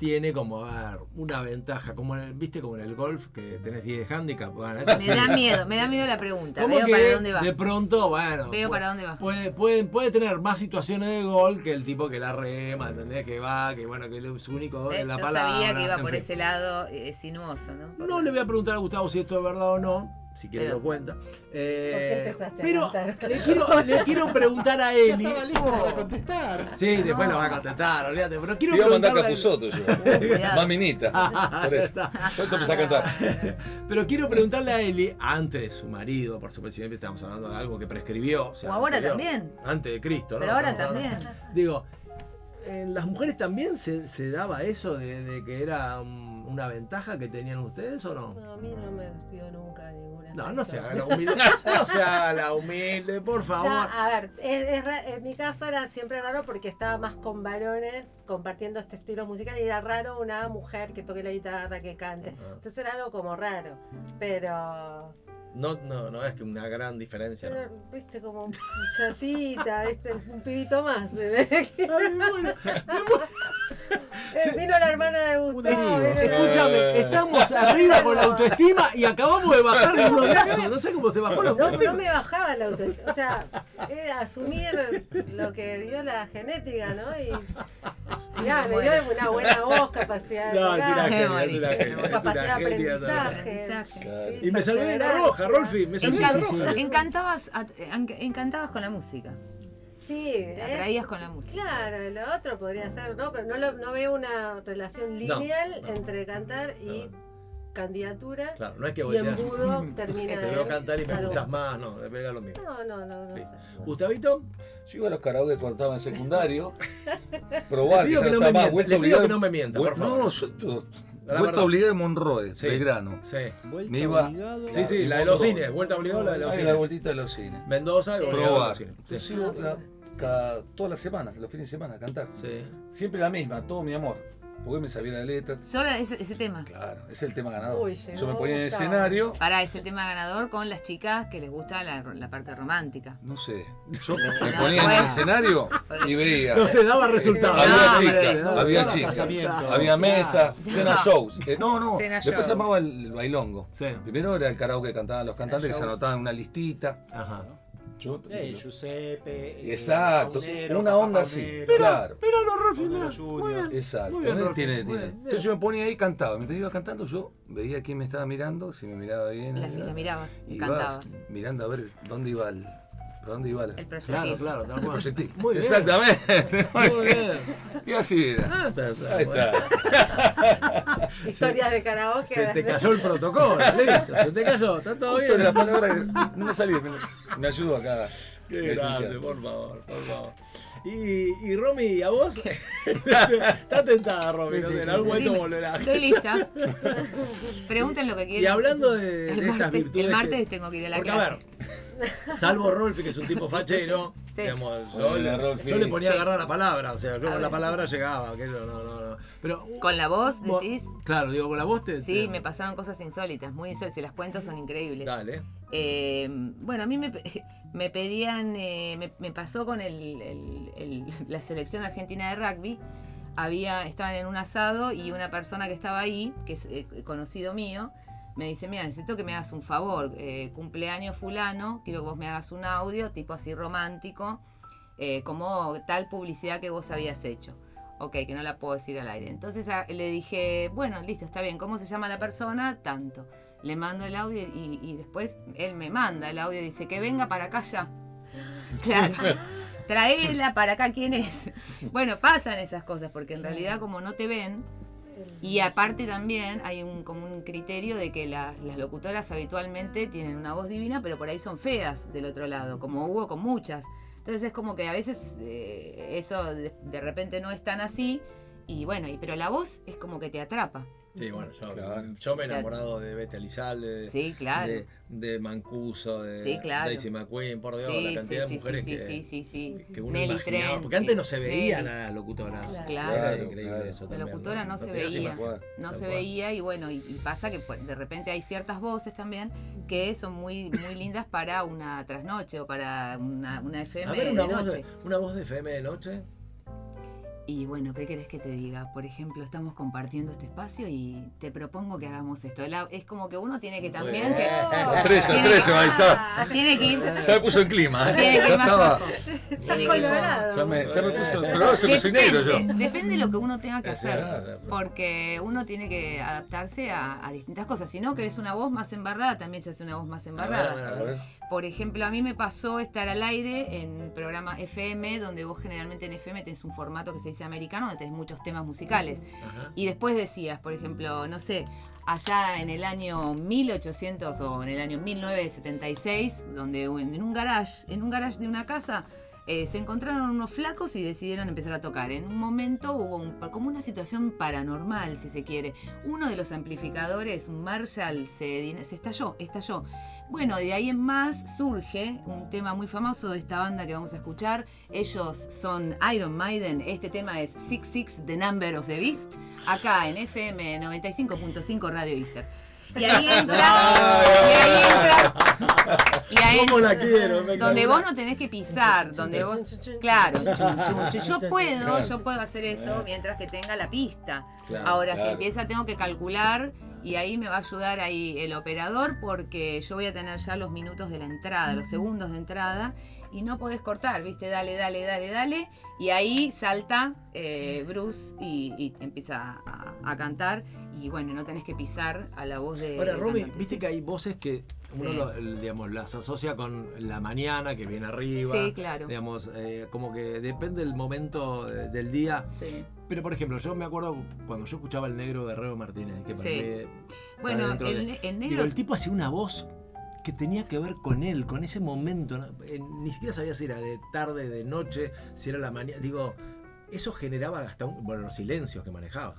tiene como, a ver, una ventaja, como en el- viste como en el golf que tenés 10 de handicap. Bueno, Me da miedo, me da miedo la pregunta. Veo para dónde va. de pronto, bueno, Veo para dónde va. Puede, puede, puede tener más situaciones de gol que el tipo que la rema, ¿entendés? Que va, que bueno, que su único gol es la Yo palabra. sabía que iba por fin. ese lado eh, sinuoso, ¿no? No le voy a preguntar a Gustavo si esto es verdad o no, si quiere Pero- lo cuenta. Eh, ¿Por qué empezaste a pero le quiero, le quiero preguntar a *laughs* Eli. estaba listo para contestar. Sí, después lo va a contestar, olvídate. Pero quiero Te iba a mandar preguntarle. Capuzoto yo. *laughs* Maminita. Por eso. Por eso empecé a cantar. *laughs* Pero quiero preguntarle a Eli, antes de su marido, por supuesto, siempre estamos hablando de algo que prescribió. o sea, O ahora anterior, también. Antes de Cristo, ¿no? Pero ahora Estamos también. hablando- Digo, en las mujeres también se, se daba eso de, de que era um, una ventaja que tenían ustedes o no? No, a mí no me dio nunca ninguna. No, no se foto. haga la humilde. No se haga la humilde, por No, favor. a ver, es- es ra- en mi caso era siempre raro porque estaba más con varones compartiendo este estilo musical y era raro una mujer que toque la guitarra, que cante. Ah. Entonces era algo como raro. Pero, No, no, no es que una gran diferencia. ¿no? viste, como un chatita, viste, un pibito más. Ay, *laughs* bueno, Eh, Vino la hermana de Gustavo. Escúchame, estamos *laughs* arriba con la autoestima y acabamos de bajarle unos *laughs* brazos. No sé cómo se bajó la No, no autoestima. me bajaba la autoestima. O sea, es asumir lo que dio la genética, ¿no? Y, y nada, me dio una buena voz, capacidad de No, es una tocar, genia, es una genia. es capacidad de aprendizaje. Aprendizaje. Claro. sí, Y me salvé de la perseverancia. Roja, Rolfi. Me Encan- roja. encantabas, con la música. Sí, Te es- atraías con la música. Claro, lo otro podría ser, ¿no? Pero no, lo- no veo una relación lineal no. entre cantar y candidatura. Claro, no es que vos Y decías, embudo *laughs* termina te veo cantar y me algo. gustas más. No, me pega lo mismo. No, no, no, no Sí. sé. Gustavito, Yo iba a los karaoke cuando estaba en secundario. *laughs* probar que no está me más, mienta, vuelta le pido obligada- que no me mienta, por favor. No, La Vuelta verdad. obligada de Monroe, Sí. Belgrano. sí. Vuelta Me iba- obligado. Sí, sí, Y la de los cines, vuelta obligada la de los Ay, la cines. vueltita de los cines. Mendoza a Probar. los cines. Yo Sí. sigo la- cada, todas las semanas, los fines de semana, a cantar. Sí. Siempre la misma, todo mi amor. Porque me sabía la letra. Solo ese, ese tema. Claro, es el tema ganador. Uy, Yo me ponía en el escenario, Para, es el tema ganador con las chicas que les gusta la, la parte romántica. no sé, Yo me ponía en el escenario *laughs* y veía. No se daba resultado. Había No, chicas, no, había chicas, había mesa, cena shows. Eh, no, no, Cena después shows. armaba el, el bailongo. Sí. Primero era el karaoke que cantaban los cantantes que se anotaban en una listita. Ajá. Yo, Eh, Giuseppe. eh, Exacto, Paunero, una Papá onda así. Paunero. Claro. Míralo, mirá. los Muy bien. Exacto, Muy bien, tiene, muy tiene. bien, bien. Entonces yo me ponía ahí y cantaba. Mientras iba cantando, yo veía quién me estaba mirando, si me miraba bien. La, eh, la mirabas y ibas cantabas. mirando a ver dónde iba el. ¿Para dónde iba el, El Claro, proyectil. claro, tal el cual. proyectil? Muy bien. Exactamente. Muy bien. Y así era. Ah, está, está, Ahí bueno. está. *laughs* Historias de karaoke. Se te cayó el protocolo, *laughs* listo, se te cayó, está todo Justo bien. la palabra que no me salía. Me, me ayudó acá. Qué grande, por favor, por favor. Y, y Romy, ¿a vos? *laughs* está tentada, Romy, Sí, no sí, en sí, algún sí. momento volverá. Estoy lista. Pregunten lo que quieren. Y hablando de, el de estas martes, virtudes. el martes que- tengo que ir a la porque, a ver, salvo Rolfi, que es un tipo fachero, *laughs* Sí. digamos, yo, le, Rolfi. yo le ponía a agarrar la palabra, o sea, yo A con la palabra llegaba, aquello, no, no, no. Pero, Con la voz, vos- decís. Claro, digo, con la voz te. Sí, te- me pasaron cosas insólitas, muy insólitas. Si las cuento son increíbles. Dale. Eh, bueno, a mí me, pe- *laughs* me pedían, eh, me, me pasó con el- el- el- *laughs* la selección argentina de rugby. Había, estaban en un asado y una persona que estaba ahí, que es eh, conocido mío, me dice, mira, necesito que me hagas un favor, eh, cumpleaños fulano, quiero que vos me hagas un audio, tipo así romántico, eh, como tal publicidad que vos habías hecho. Ok, que no la puedo decir al aire. Entonces a- le dije, bueno, listo, está bien, ¿cómo se llama la persona? Tanto. Le mando el audio y, y después él me manda el audio y dice, que venga para acá ya. *laughs* Claro. Traela para acá, ¿quién es? *laughs* Bueno, pasan esas cosas, porque en realidad como no te ven, y aparte también hay un, como un criterio de que la- las locutoras habitualmente tienen una voz divina, pero por ahí son feas del otro lado, como hubo con muchas. Entonces es como que a veces eh, eso de, de repente no es tan así, y bueno, y, pero la voz es como que te atrapa. Sí, bueno, yo, Claro. yo me he enamorado de Betty Elizalde, de, Sí, claro. de, de Mancuso, de Sí, claro. Daisy McQueen, por Dios, Sí, la cantidad sí, de mujeres sí, que, sí, sí, sí. que uno Nelly imaginaba. Trent, porque antes no se veían a las locutoras. Claro. Era increíble claro. eso La locutora no se veía. No se cual. veía y bueno, y, y pasa que pues, de repente hay ciertas voces también que son muy, muy lindas para una trasnoche o para una, una FM A ver, de una voz noche. de, una voz de FM de noche. Y bueno, ¿qué querés que te diga? Por ejemplo, estamos compartiendo este espacio y te propongo que hagamos esto. La- es como que uno tiene que también que... Son tres, son tres, ahí ya. Tiene que ir... Ya me puso en clima, ¿eh? Tiene que Ya estaba. *laughs* Tiene que colorado. Ya me, ya me puso. Pero ahora soy soy negro yo. Depende, de lo que uno tenga que hacer. Porque uno tiene que adaptarse a, a distintas cosas. Si no querés una voz más embarrada, también se hace una voz más embarrada. A ver, A ver. Por ejemplo, a mí me pasó estar al aire en el programa FM, donde vos generalmente en FM tenés un formato que se dice americano, donde tenés muchos temas musicales. Ajá. Y después decías, por ejemplo, no sé, allá en el año 1800 o en el año 1976, donde en un garage, en un garage de una casa, eh, se encontraron unos flacos y decidieron empezar a tocar. En un momento hubo un- como una situación paranormal, si se quiere. Uno de los amplificadores, un Marshall, se, se estalló, estalló. Bueno, de ahí en más surge un tema muy famoso de esta banda que vamos a escuchar. Ellos son Iron Maiden. Este tema es 66, The Number of the Beast, acá en FM 95.5 Radio Iser. Y ahí *laughs* entra. y ahí entra. Y ahí ¿Cómo la quiero? Me donde vos no tenés que pisar, donde vos, claro, yo puedo, yo puedo hacer eso mientras que tenga la pista. Ahora si empieza tengo que calcular y ahí me va a ayudar ahí el operador porque yo voy a tener ya los minutos de la entrada, los segundos de entrada y no podés cortar, viste, dale, dale, dale, dale y ahí salta eh, Bruce y, y empieza a, a cantar y bueno, no tenés que pisar a la voz de Ahora, Romy, viste que hay voces que uno Sí. lo- digamos, las asocia con la mañana que viene arriba. Sí, claro. Digamos, eh, como que depende del momento eh, del día. Sí. Pero, por ejemplo, yo me acuerdo cuando yo escuchaba el negro Guerrero Martínez, que Sí. Bueno, el, de- ne- el Digo, negro el tipo hacía una voz que tenía que ver con él, con ese momento. ¿no? Eh, ni siquiera sabía si era de tarde, de noche, si era la mañana. Digo, eso generaba hasta un- bueno, los silencios que manejaba.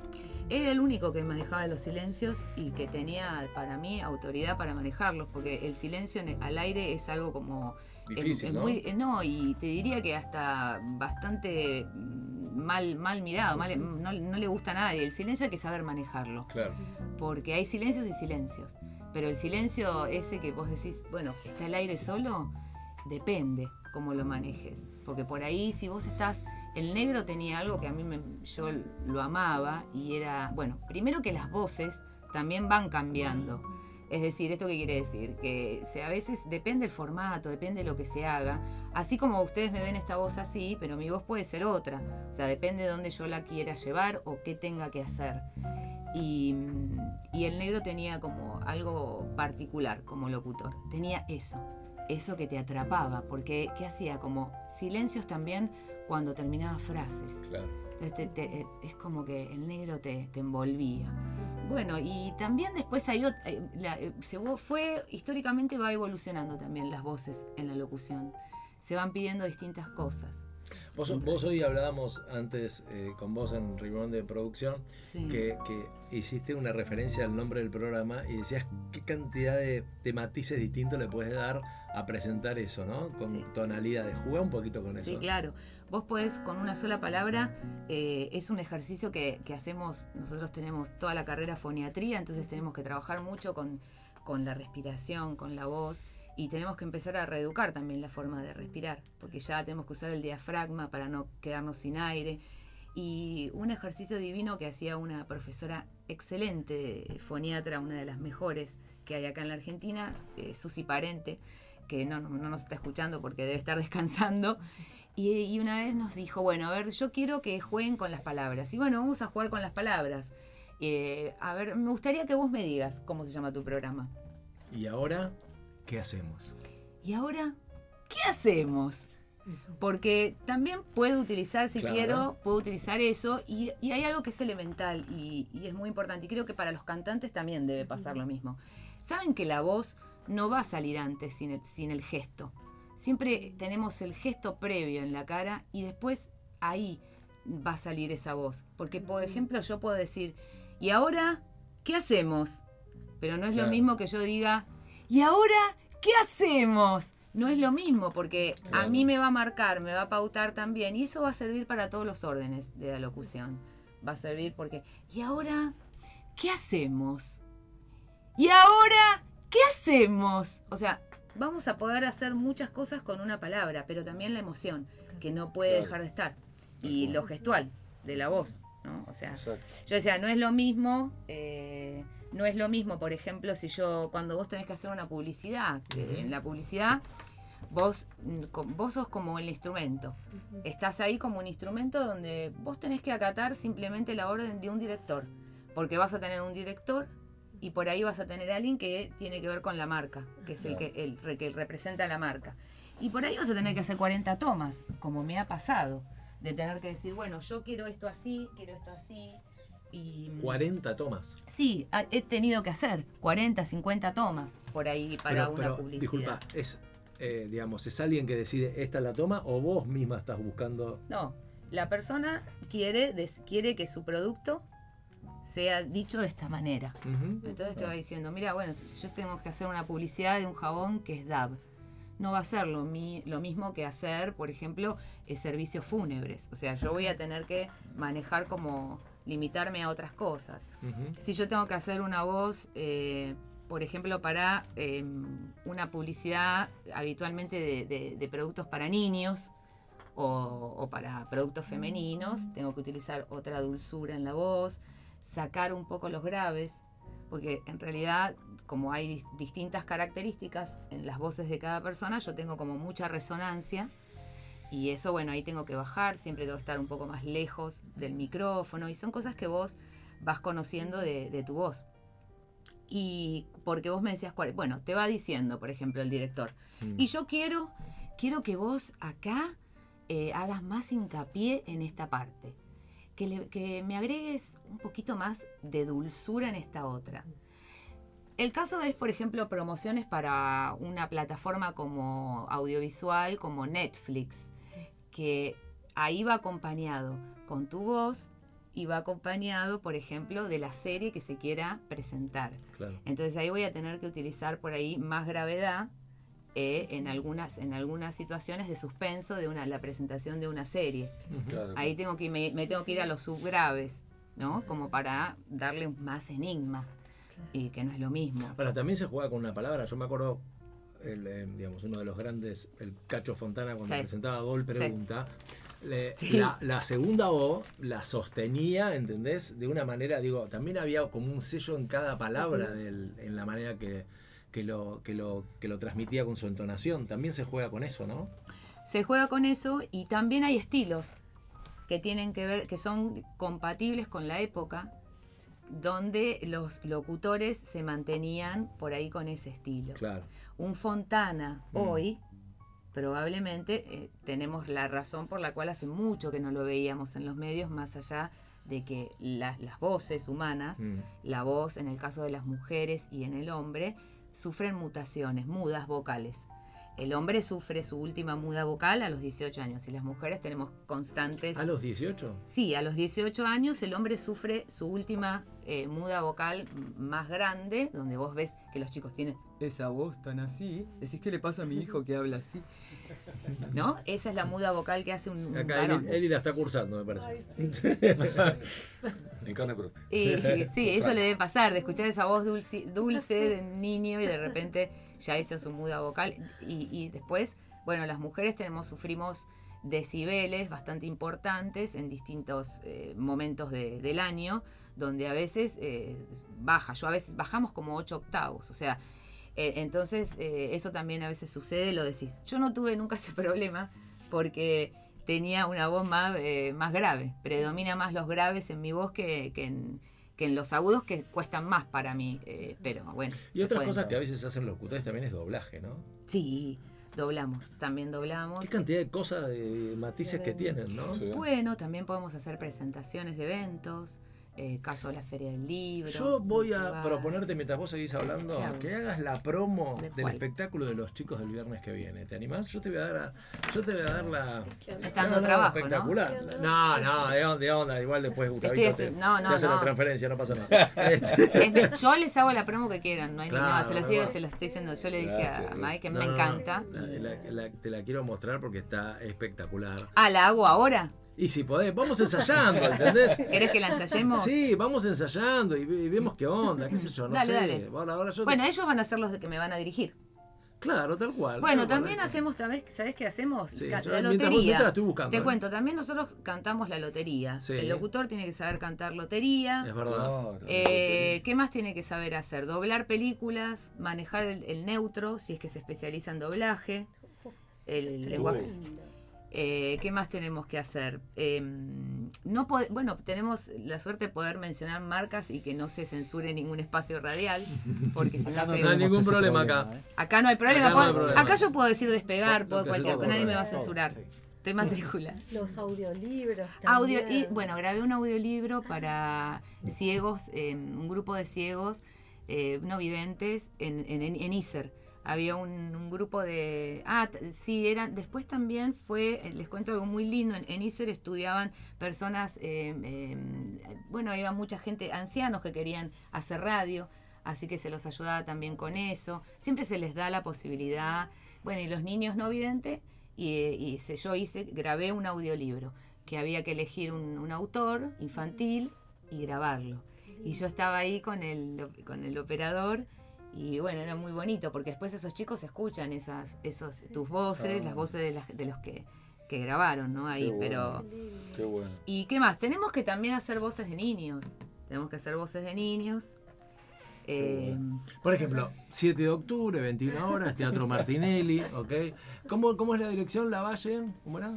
Era el único que manejaba los silencios y que tenía para mí autoridad para manejarlos, porque el silencio en- al aire es algo como... Difícil, es ¿no? muy- eh, no, y te diría que hasta bastante mal, mal mirado, mal- no, no le gusta a nadie. El silencio hay que saber manejarlo, Claro. porque hay silencios y silencios. Pero el silencio ese que vos decís, bueno, está el aire solo, depende cómo lo manejes. Porque por ahí si vos estás... El negro tenía algo que a mí me, yo lo amaba y era, bueno, primero que las voces también van cambiando. Es decir, ¿esto qué quiere decir? Que a veces depende el formato, depende de lo que se haga. Así como ustedes me ven esta voz así, pero mi voz puede ser otra. O sea, depende de dónde yo la quiera llevar o qué tenga que hacer. Y, y el negro tenía como algo particular como locutor. Tenía eso, eso que te atrapaba, porque ¿qué hacía? Como silencios también cuando terminaba frases. Claro. Entonces te- te- eh, es como que el negro te, te envolvía. Bueno, y también después hay ot- eh, la- eh, se fue, históricamente va evolucionando también las voces en la locución. Se van pidiendo distintas cosas. Vos, vos hoy hablábamos antes eh, con vos en reunión de producción Sí. que, que hiciste una referencia al nombre del programa y decías qué cantidad de, de matices distintos le puedes dar a presentar eso, ¿no? Con Sí. tonalidades. Juega un poquito con eso. Sí, claro. Vos podés con una sola palabra, eh, es un ejercicio que, que hacemos, nosotros tenemos toda la carrera foniatría, entonces tenemos que trabajar mucho con, con la respiración, con la voz, y tenemos que empezar a reeducar también la forma de respirar, porque ya tenemos que usar el diafragma para no quedarnos sin aire. Y un ejercicio divino que hacía una profesora excelente, foniatra, una de las mejores que hay acá en la Argentina, eh, Susi Parente, que no, no, no nos está escuchando porque debe estar *laughs* descansando. Y, y una vez nos dijo, bueno, a ver, yo quiero que jueguen con las palabras. Y bueno, vamos a jugar con las palabras. Eh, a ver, me gustaría que vos me digas cómo se llama tu programa. Y ahora, ¿qué hacemos? Y ahora, ¿qué hacemos? Porque también puedo utilizar, si Claro. quiero, puedo utilizar eso. Y, y hay algo que es elemental y, y es muy importante. Y creo que para los cantantes también debe pasar lo mismo. Saben que la voz no va a salir antes sin el, sin el gesto. Siempre tenemos el gesto previo en la cara y después ahí va a salir esa voz. Porque, por ejemplo, yo puedo decir, ¿y ahora qué hacemos? Pero no es lo mismo que yo diga, ¿y ahora qué hacemos? No es lo mismo porque a mí me va a marcar, me va a pautar también y eso va a servir para todos los órdenes de la locución. Va a servir porque, ¿y ahora qué hacemos? ¿Y ahora qué hacemos? O sea, vamos a poder hacer muchas cosas con una palabra, pero también la emoción, que no puede Claro. dejar de estar. Y lo gestual de la voz, ¿no? O sea, Exacto. yo decía, no es lo mismo, eh, no es lo mismo, por ejemplo, si yo, cuando vos tenés que hacer una publicidad, que en la publicidad vos, mm, vos sos como el instrumento. Estás ahí como un instrumento donde vos tenés que acatar simplemente la orden de un director, porque vas a tener un director y por ahí vas a tener a alguien que tiene que ver con la marca, que es el que, el que representa la marca. Y por ahí vas a tener que hacer 40 tomas, como me ha pasado, de tener que decir, bueno, yo quiero esto así, quiero esto así. Y 40 tomas. Sí, he tenido que hacer 40, 50 tomas por ahí para Pero- una pero, publicidad. Disculpa, es eh, digamos, es alguien que decide esta es la toma o vos misma estás buscando. No, la persona quiere, des- quiere que su producto sea dicho de esta manera. Entonces te va diciendo, mira, bueno, si yo tengo que hacer una publicidad de un jabón que es DAB. No va a ser lo, mi- lo mismo que hacer, por ejemplo, eh, servicios fúnebres. O sea, yo voy a tener que manejar como limitarme a otras cosas. Si yo tengo que hacer una voz, eh, por ejemplo, para eh, una publicidad habitualmente de, de- de productos para niños o, o para productos femeninos, tengo que utilizar otra dulzura en la voz, sacar un poco los graves, porque en realidad, como hay dis- distintas características en las voces de cada persona, yo tengo como mucha resonancia. Y eso, bueno, ahí tengo que bajar, siempre tengo que estar un poco más lejos del micrófono. Y son cosas que vos vas conociendo de, de tu voz. Y porque vos me decías, cuál, bueno, te va diciendo, por ejemplo, el director. Mm. Y yo quiero, quiero que vos acá eh, hagas más hincapié en esta parte. Que, le- que me agregues un poquito más de dulzura en esta otra. El caso es, por ejemplo, promociones para una plataforma como audiovisual, como Netflix, que ahí va acompañado con tu voz y va acompañado, por ejemplo, de la serie que se quiera presentar. Claro. Entonces ahí voy a tener que utilizar por ahí más gravedad eh, en, algunas, en algunas situaciones de suspenso de una, la presentación de una serie. Claro. Ahí tengo que, me, me tengo que ir a los subgraves, ¿no? Como para darle más enigma y que no es lo mismo. Ahora, también se juega con una palabra. Yo me acuerdo, el, eh, digamos, uno de los grandes, el Cacho Fontana, cuando Sí. presentaba Gol Pregunta, le- Sí. la, la segunda O la sostenía, ¿entendés? De una manera, digo, también había como un sello en cada palabra del- en la manera que, que, lo, que, lo, que lo transmitía con su entonación. También se juega con eso, ¿no? Se juega con eso y también hay estilos que tienen que ver, que son compatibles con la época donde los locutores se mantenían por ahí con ese estilo. Claro. Un Fontana Mm. hoy, probablemente eh, tenemos la razón por la cual hace mucho que no lo veíamos en los medios, más allá de que la- las voces humanas, Mm. la voz en el caso de las mujeres y en el hombre, sufren mutaciones, mudas vocales. El hombre sufre su última muda vocal a los 18 años y las mujeres tenemos constantes... ¿A los 18? Sí, a los 18 años el hombre sufre su última eh, muda vocal más grande, donde vos ves que los chicos tienen esa voz tan así. Decís, ¿qué le pasa a mi hijo que habla así? *laughs* ¿No? Esa es la muda vocal que hace un, un Acá varón. Eli, Eli la está cursando, me parece. Ay, sí. *laughs* En carne propia. Y sí, eso le debe pasar, de escuchar esa voz *laughs* dulce, dulce de niño y de repente ya hizo su muda vocal. Y, y después, bueno, las mujeres tenemos, sufrimos decibeles bastante importantes en distintos eh, momentos de- del año, donde a veces eh, baja. Yo a veces bajamos como 8 octavos, o sea, eh, entonces eh, eso también a veces sucede, lo decís. Yo no tuve nunca ese *laughs* problema porque tenía una voz más, eh, más grave. Predomina más los graves en mi voz que, que en, que en los agudos que cuestan más para mí. eh, pero bueno. Y pueden. cosas que a veces hacen locutores también es doblaje, ¿no? Sí, doblamos, también doblamos. Qué cantidad de cosas, de matices que tienen, ¿no? Sí. Bueno, también podemos hacer presentaciones de eventos, eh, caso de la Feria del Libro. Yo voy a proponerte, mientras vos seguís hablando, que hagas la promo ¿De del espectáculo de los chicos del viernes que viene. ¿Te animás? Yo te voy a dar, a- yo te voy a dar la... Está dando trabajo, ¿no? espectacular. ¿Qué onda? No, no, de onda, de onda. Igual después Gustavito Estoy te, no, no, te hace la no. transferencia, no pasa nada. *laughs* Este, yo les hago la promo que quieran, no hay Claro, nada, se los digo, se los estoy diciendo. Yo le dije Gracias, a Mike que no, me no, encanta. la- la- la- te la quiero mostrar porque está espectacular. Ah, ¿la hago ahora? Y si podés, vamos ensayando, ¿entendés? *laughs* ¿Querés que la ensayemos? Sí, vamos ensayando y, ve- y vemos qué onda, qué sé yo, no Dale, sé. dale. Ahora, ahora yo te- Bueno, ellos van a ser los que me van a dirigir. Claro, tal cual. Bueno, tal cual. también hacemos, ¿sabés, ¿sabés qué hacemos? Sí, Ca- yo la mientras lotería. mientras la estoy buscando, Te ¿eh? cuento, también nosotros cantamos la lotería. Sí. El locutor tiene que saber cantar lotería. Es verdad. Claro, Eh, ¿Qué más tiene que saber hacer? Doblar películas, manejar el, el neutro, si es que se especializa en doblaje, el lenguaje. Eh, ¿Qué más tenemos que hacer? Eh, no bueno, tenemos la suerte de poder mencionar marcas y que no se censure ningún espacio radial, porque si *laughs* no Acá no se- No hay ningún problema acá. ¿eh? Acá no hay problema. Acá no hay puedo- problema. acá yo puedo decir despegar, puedo cualquier nadie me va a censurar. Sí. Estoy matrícula. *laughs* Los audiolibros Audio, y bueno, grabé un audiolibro para ciegos, eh, un grupo de ciegos eh, no videntes en, en, en ISER. Había un, grupo de... Ah, sí, eran, después también fue, eh, les cuento algo muy lindo, en, en estudiaban personas, eh, eh, bueno, iba mucha gente, ancianos que querían hacer radio, así que se los ayudaba también con eso. Siempre se les da la posibilidad, bueno, y los niños no videntes, y, yo hice, grabé un audiolibro, que había que elegir un, un autor infantil y grabarlo. Y yo estaba ahí con el, con el operador y bueno, era muy bonito porque después esos chicos escuchan esas, esos, tus voces, las voces de, las- de los que, que grabaron, ¿no? Ahí, Qué pero... Qué bueno. ¿Y qué más? Tenemos que también hacer voces de niños. Tenemos que hacer voces de niños. Eh, Por ejemplo, 7 de octubre, 21 horas, Teatro Martinelli, *laughs* ¿ok? ¿Cómo, cómo es la dirección? ¿La Valle? ¿Cómo era?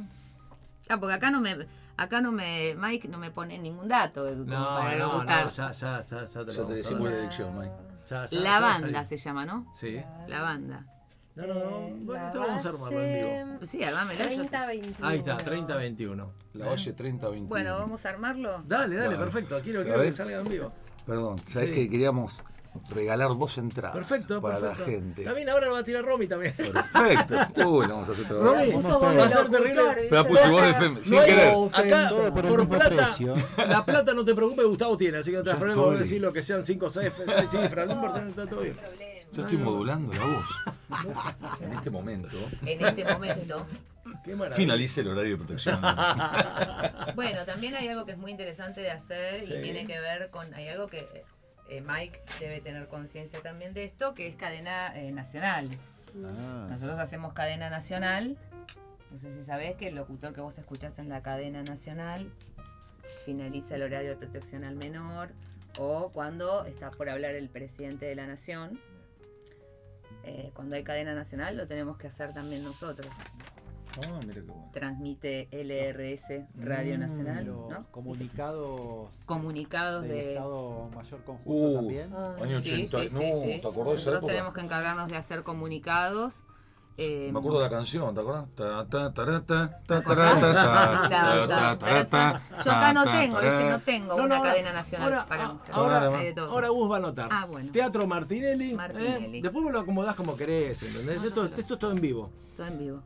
ah, porque acá no me, acá no me, Mike no me pone ningún dato No, para no, no, ya, ya, ya, ya te lo Ya te decimos la dirección, Mike. Ya, ya, La banda se llama, ¿no? Sí. La banda. No, no, no. Eh, Bueno, lo vamos a armarlo en vivo. Pues sí, armámelo. yo sé. 30, 21. Ahí está, 30-21. La Valle 30 21. Bueno, vamos a armarlo. Dale, dale, Dale. perfecto. Quiero, quiero que salga en vivo. Perdón, ¿sabés Sí. que queríamos regalar dos entradas Perfecto, para perfecto. la gente? También ahora lo va a tirar Romy también. Perfecto. *laughs* Uy, lo vamos a hacer otra Romy, va a ser terrible. Pero la puse voz de FM, sin No querer. Acá, Todo por por plata, precio. la plata no te preocupes, Gustavo tiene, así que no te problema vos decir lo que sean 5 o 6 cifras, no importa, está todo bien. Yo estoy modulando la voz. *laughs* En este momento En este momento. Qué maravilla. finalice el horario de protección. *laughs* Bueno, también hay algo que es muy interesante de hacer Sí. y tiene que ver con. Hay algo que eh, Mike debe tener conciencia también de esto, que es cadena eh, nacional. Ah. Nosotros hacemos cadena nacional. No sé si sabés que el locutor que vos escuchás en la cadena nacional finaliza el horario de protección al menor o cuando está por hablar el presidente de la nación. Eh, cuando hay cadena nacional lo tenemos que hacer también nosotros. Ah, mira qué bueno. Transmite LRS Radio Mm, Nacional, Los ¿no? comunicados Comunicados del de... Estado Mayor Conjunto Uh, también. Ah. Año Sí, 80. sí, sí, no, sí. ¿te acordás de esa Nosotros época? tenemos que encargarnos de hacer comunicados. eh, Me acuerdo de la canción, ¿te acuerdas? Ta, ta, tarata, ta, acordás? tarata, Ta, ta, ta, ta, ta, tarata, Yo acá no tengo, ¿viste? No tengo No, una no, cadena nacional ahora, para mostrar. ahora, todo. ahora Gus va a anotar. Ah, bueno. Teatro Martinelli. ¿eh? Martinelli. Después vos lo acomodás como querés, ¿entendés? Esto, esto es todo en vivo. Todo en vivo.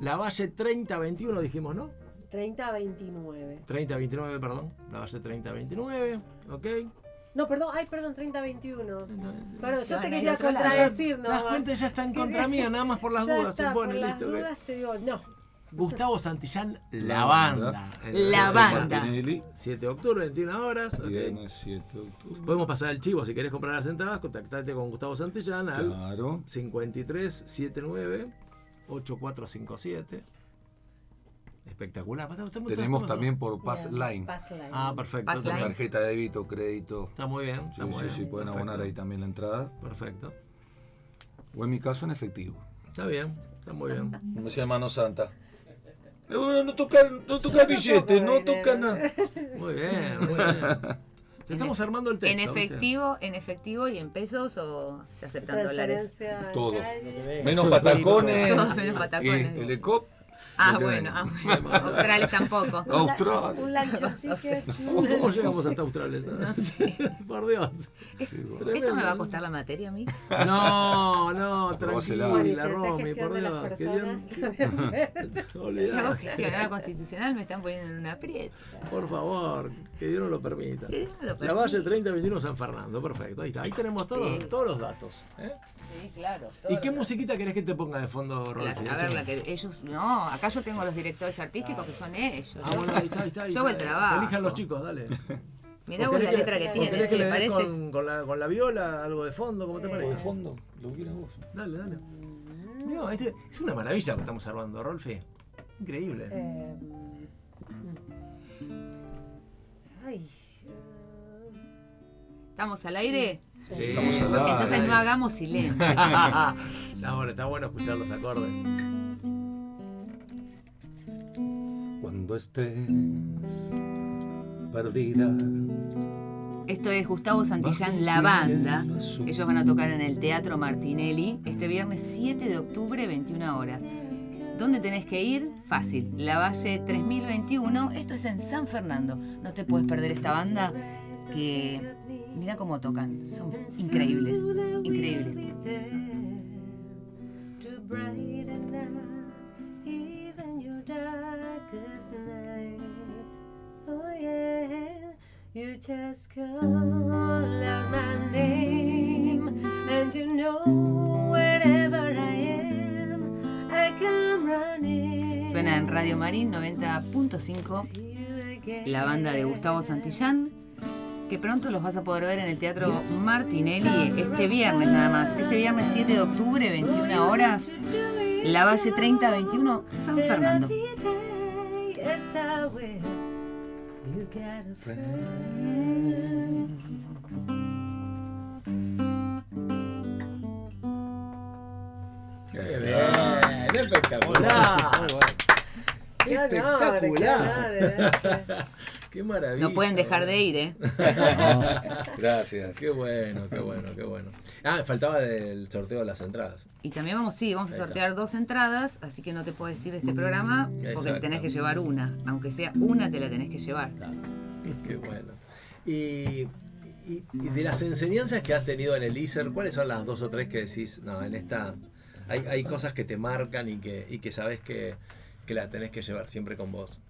La Valle 30-21 dijimos, ¿no? 30, 29. 30-29, perdón. La Valle 30-29, ¿ok? No, perdón, ay, perdón, 30, 21. Perdón, Se yo te quería contradecir, ¿no? cuenta, ya está en contra mía, nada más por las Ya dudas. está, se pone por las listo. ¿ok? dudas te digo, no. Gustavo Santillán, la banda. La banda. Martinelli, 7 de octubre, 21 horas. ok. Viernes 7 de octubre. Podemos pasar el chivo si querés comprar las entradas, contactate con Gustavo Santillán al Claro. 53 79 8457. Espectacular. Tenemos también por Pass Bien, Line. Pass Line. Ah, perfecto. Pass. Tarjeta de débito, crédito. Está muy bien. Sí, muy sí, bien. sí, pueden Perfecto. abonar ahí también la entrada. Perfecto. O en mi caso en efectivo. Está bien. Está muy bien. Me decía hermano Santa. No, no toca, no toca billete, no toca nada. Muy bien, muy bien. *laughs* Te estamos armando el texto. En ¿viste? efectivo, en efectivo y en pesos o se aceptan dólares. Todo. Menos patacones. Todo menos patacones. Y el ECOP. Ah, lo bueno, ah, bueno. Australes tampoco. Un la- Australia. Un ticket. *laughs* ¿Cómo llegamos hasta *laughs* Australia? No *laughs* sé. Por Dios. ¿Esto me va a costar la materia a mí? No, no, tranquila, Romy, por gestión de las Dios. Hago gestionar constitucional me están poniendo en una aprieta. Por favor, que Dios no lo permita. Que Dios no lo La permita. Valle 3021 San Fernando, perfecto. Ahí está. Ahí tenemos todos, Sí. todos los datos. ¿eh? Sí, claro. ¿Y qué musiquita querés que te ponga de fondo, La- Rolfi? a ver, la que ellos. No, acá yo tengo los directores artísticos que son ellos. Ah, bueno, ahí está, ahí está. ahí Yo hago el trabajo. Elijan los chicos, dale. Mirá ¿O vos la letra que tiene, che, que le parece. con, con la, con la viola algo de fondo? ¿Cómo te O parece? de fondo, lo quieras vos. Dale, dale. No, este- es una maravilla lo que estamos armando, Rolfi. Increíble. Eh, ay. eh, ¿Estamos al aire? Sí. Estamos al aire. Entonces no hagamos silencio. *laughs* está, bueno, está bueno escuchar los acordes. Cuando estés perdida. Esto es Gustavo Santillán, La Banda. Ellos van a tocar en el Teatro Martinelli este viernes 7 de octubre, 21 horas. ¿Dónde tenés que ir? Fácil, La Valle 3021. Esto es en San Fernando. No te puedes perder esta banda que mira cómo tocan. Son increíbles, increíbles. you my name, and know wherever I am. Suena en Radio Marín 90.5 la banda de Gustavo Santillán, que pronto los vas a poder ver en el Teatro Martinelli este viernes nada más. Este viernes 7 de octubre, 21 horas, La Valle 3021, San Fernando. Got a friend. Qué bien, espectacular. Qué honor, Espectacular. qué honor, Qué maravilla. No pueden dejar de ir, ¿eh? *laughs* Gracias. Qué bueno, qué bueno, qué bueno. Ah, faltaba del sorteo de las entradas. Y también vamos, sí, vamos a sortear dos entradas, así que no te puedo decir de este programa porque tenés que llevar una. Aunque sea una, te la tenés que llevar. *laughs* Qué bueno. Y, y- y de las enseñanzas que has tenido en el ISER, ¿cuáles son las dos o tres que decís, no, en esta hay, hay cosas que te marcan y que, y que sabes que, que la tenés que llevar siempre con vos?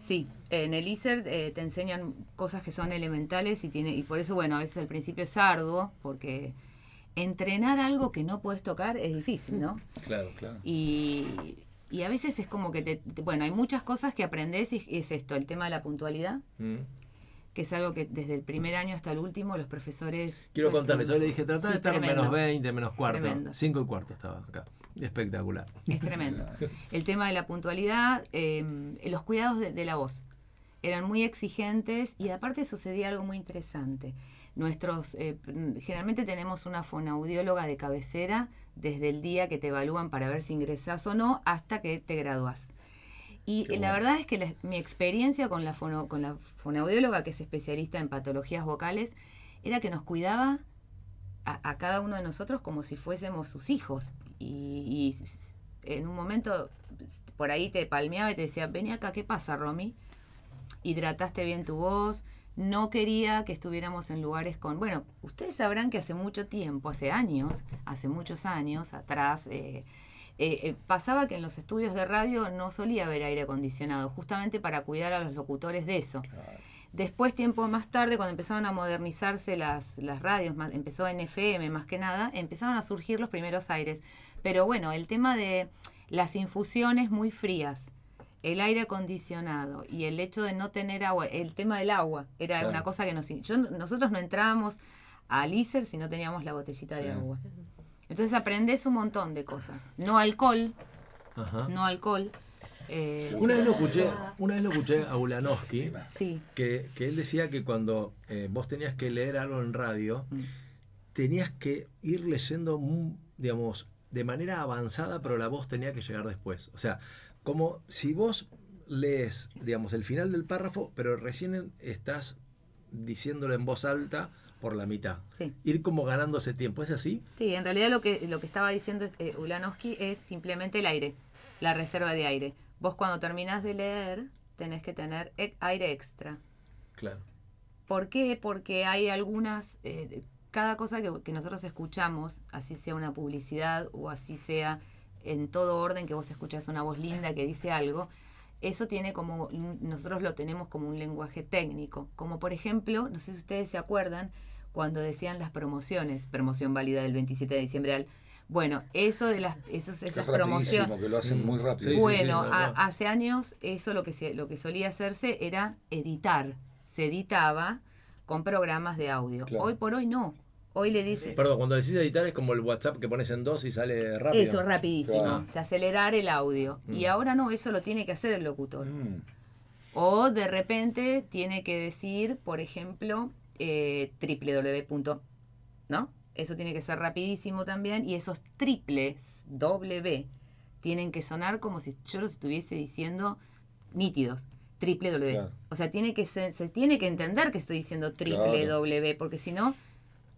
Sí, en el ISER eh, te enseñan cosas que son elementales y, tiene, y por eso, bueno, a veces al principio es arduo, porque entrenar algo que no puedes tocar es difícil, ¿no? *laughs* Claro. Claro. Y, y a veces es como que te, te- bueno, hay muchas cosas que aprendes y es esto, el tema de la puntualidad, Mm. Que es algo que desde el primer año hasta el último los profesores... Quiero contarles, hoy le dije, tratá Sí, de estar tremendo. menos 20, menos cuarto. Tremendo. 5 y cuarto estaba acá. Espectacular. Es tremendo. *laughs* El tema de la puntualidad, eh, los cuidados de, de la voz. Eran muy exigentes y aparte sucedía algo muy interesante. Nuestros, eh, generalmente tenemos una fonoaudióloga de cabecera desde el día que te evalúan para ver si ingresás o no hasta que te gradúas. Y Qué la bueno. verdad es que la- mi experiencia con la, fono- con la fonoaudióloga, que es especialista en patologías vocales, era que nos cuidaba a, a cada uno de nosotros como si fuésemos sus hijos. Y, y en un momento por ahí te palmeaba y te decía, vení acá, ¿qué pasa, Romy? Hidrataste bien tu voz. No quería que estuviéramos en lugares con... Bueno, ustedes sabrán que hace mucho tiempo, hace años, hace muchos años atrás, eh, eh, eh, pasaba que en los estudios de radio no solía haber aire acondicionado, justamente para cuidar a los locutores de eso. Después, tiempo más tarde, cuando empezaron a modernizarse las, las radios, más, empezó en FM más que nada, empezaron a surgir los primeros aires. Pero bueno, el tema de las infusiones muy frías, el aire acondicionado y el hecho de no tener agua, el tema del agua, era Claro. una cosa que nos... Yo, nosotros no entrábamos al ISER si no teníamos la botellita de agua. Entonces aprendes un montón de cosas. No alcohol, Ajá. no alcohol. eh, Una vez lo escuché, una vez lo escuché a Ulanowski, sí, que, que él decía que cuando eh, vos tenías que leer algo en radio, Mm. tenías que ir leyendo, mu- digamos, de manera avanzada, pero la voz tenía que llegar después. O sea, como si vos lees, digamos, el final del párrafo, pero recién estás diciéndolo en voz alta por la mitad. sí. Ir como ganando ese tiempo, ¿es así? Sí, en realidad lo que, lo que estaba diciendo eh, Ulanowski es simplemente el aire, la reserva de aire. Vos cuando terminás de leer tenés que tener e- aire extra. Claro. ¿Por qué? Porque hay algunas, eh, cada cosa que, que nosotros escuchamos, así sea una publicidad o así sea en todo orden que vos escuchas una voz linda que dice algo, eso tiene como, nosotros lo tenemos como un lenguaje técnico. Como por ejemplo, no sé si ustedes se acuerdan, cuando decían las promociones, promoción válida del 27 de diciembre al... Bueno, eso de las, esos, Es esas promociones... que lo hacen muy rápido. Sí, sí, Bueno, sí, a- hace años eso lo que se, lo que solía hacerse era editar. Se editaba con programas de audio. Claro. Hoy por hoy no. Hoy le dice Perdón, cuando decís editar es como el WhatsApp que pones en dos y sale rápido. eso rapidísimo, Claro. se acelerar el audio. Y Mm. ahora no, eso lo tiene que hacer el locutor. Mm, O de repente tiene que decir, por ejemplo, eh, www. ¿No? Eso tiene que ser rapidísimo también. Y esos triples W tienen que sonar como si yo los estuviese diciendo nítidos. Triple W. Claro. O sea, tiene que se, se tiene que entender que estoy diciendo triple Claro. W, porque si no,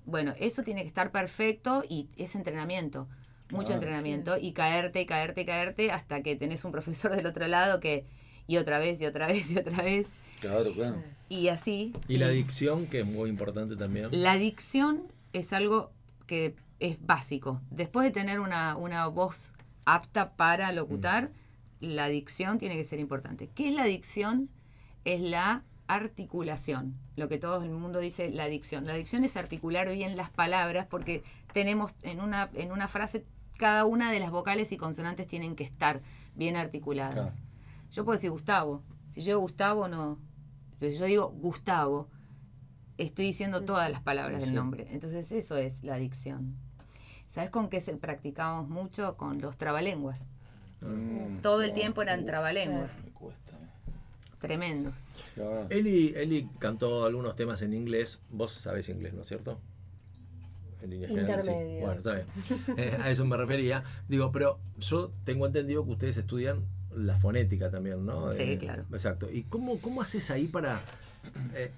bueno, eso tiene que estar perfecto y es entrenamiento. Mucho Claro. entrenamiento y caerte y caerte y caerte hasta que tenés un profesor del otro lado que y otra vez y otra vez y otra vez claro, claro. y así. Y la dicción, que es muy importante también. La dicción es algo que es básico. Después de tener una, una voz apta para locutar, la dicción tiene que ser importante. ¿Qué es la dicción? Es la articulación, lo que todo el mundo dice la dicción. La dicción es articular bien las palabras porque tenemos en una, en una frase cada una de las vocales y consonantes tienen que estar bien articuladas. Claro. Yo puedo decir Gustavo. Si yo digo Gustavo, no. Pero yo digo Gustavo, estoy diciendo todas las palabras del nombre. Entonces eso es la dicción. ¿Sabes con qué se practicamos mucho? Con los trabalenguas. Mm, Todo el tiempo eran uh, trabalenguas. Me cuesta. Tremendos. Ya. Eli, Eli cantó algunos temas en inglés. Vos sabés inglés, ¿no es cierto? En líneas generales, sí. Intermedio. Bueno, está bien. *laughs* Eh, a eso me refería. Digo, pero yo tengo entendido que ustedes estudian la fonética también, ¿no? Sí, claro. Exacto. ¿Y cómo, cómo haces ahí para, eh,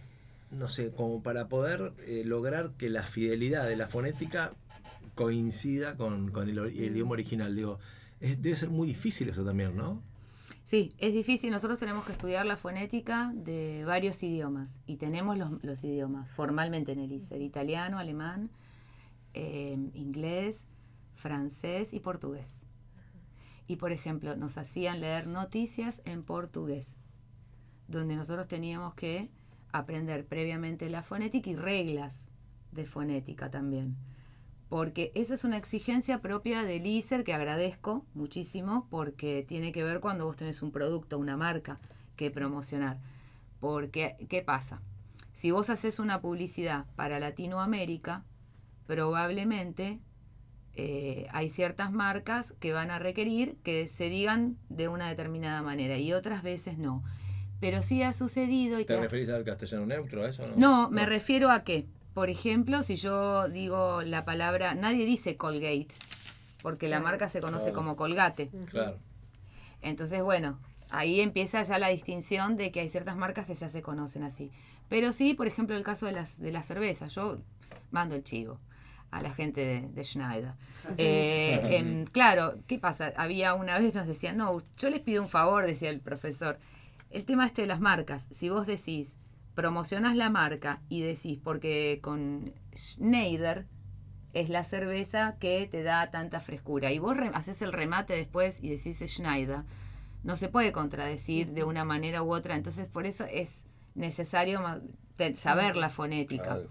no sé, como para poder eh, lograr que la fidelidad de la fonética coincida con, con el, idioma original? Digo, es- debe ser muy difícil eso también, ¿no? Sí, es difícil. Nosotros tenemos que estudiar la fonética de varios idiomas y tenemos los, los idiomas formalmente en el ISER, italiano, alemán, eh, inglés, francés y portugués. Y por ejemplo, nos hacían leer noticias en portugués, donde nosotros teníamos que aprender previamente la fonética y reglas de fonética también. Porque eso es una exigencia propia del ISER que agradezco muchísimo porque tiene que ver cuando vos tenés un producto, una marca que promocionar. Porque, ¿qué pasa? Si vos haces una publicidad para Latinoamérica, probablemente eh, hay ciertas marcas que van a requerir que se digan de una determinada manera y otras veces no. Pero sí ha sucedido y ¿Te te- referís al castellano neutro a eso? No, no, me refiero a que, por ejemplo, si yo digo la palabra, nadie dice Colgate, porque la marca se conoce Claro. como Colgate. Claro. Entonces, bueno, ahí empieza ya la distinción de que hay ciertas marcas que ya se conocen así. Pero sí, por ejemplo, el caso de las de la cerveza, yo mando el chivo a la gente de, de Schneider. Eh, em, claro, ¿qué pasa? Había una vez nos decían, no, yo les pido un favor, decía el profesor. El tema este de las marcas, si vos decís, promocionas la marca y decís, porque con Schneider es la cerveza que te da tanta frescura, y vos re- haces el remate después y decís Schneider, no se puede contradecir de una manera u otra, entonces por eso es necesario saber la fonética Claro.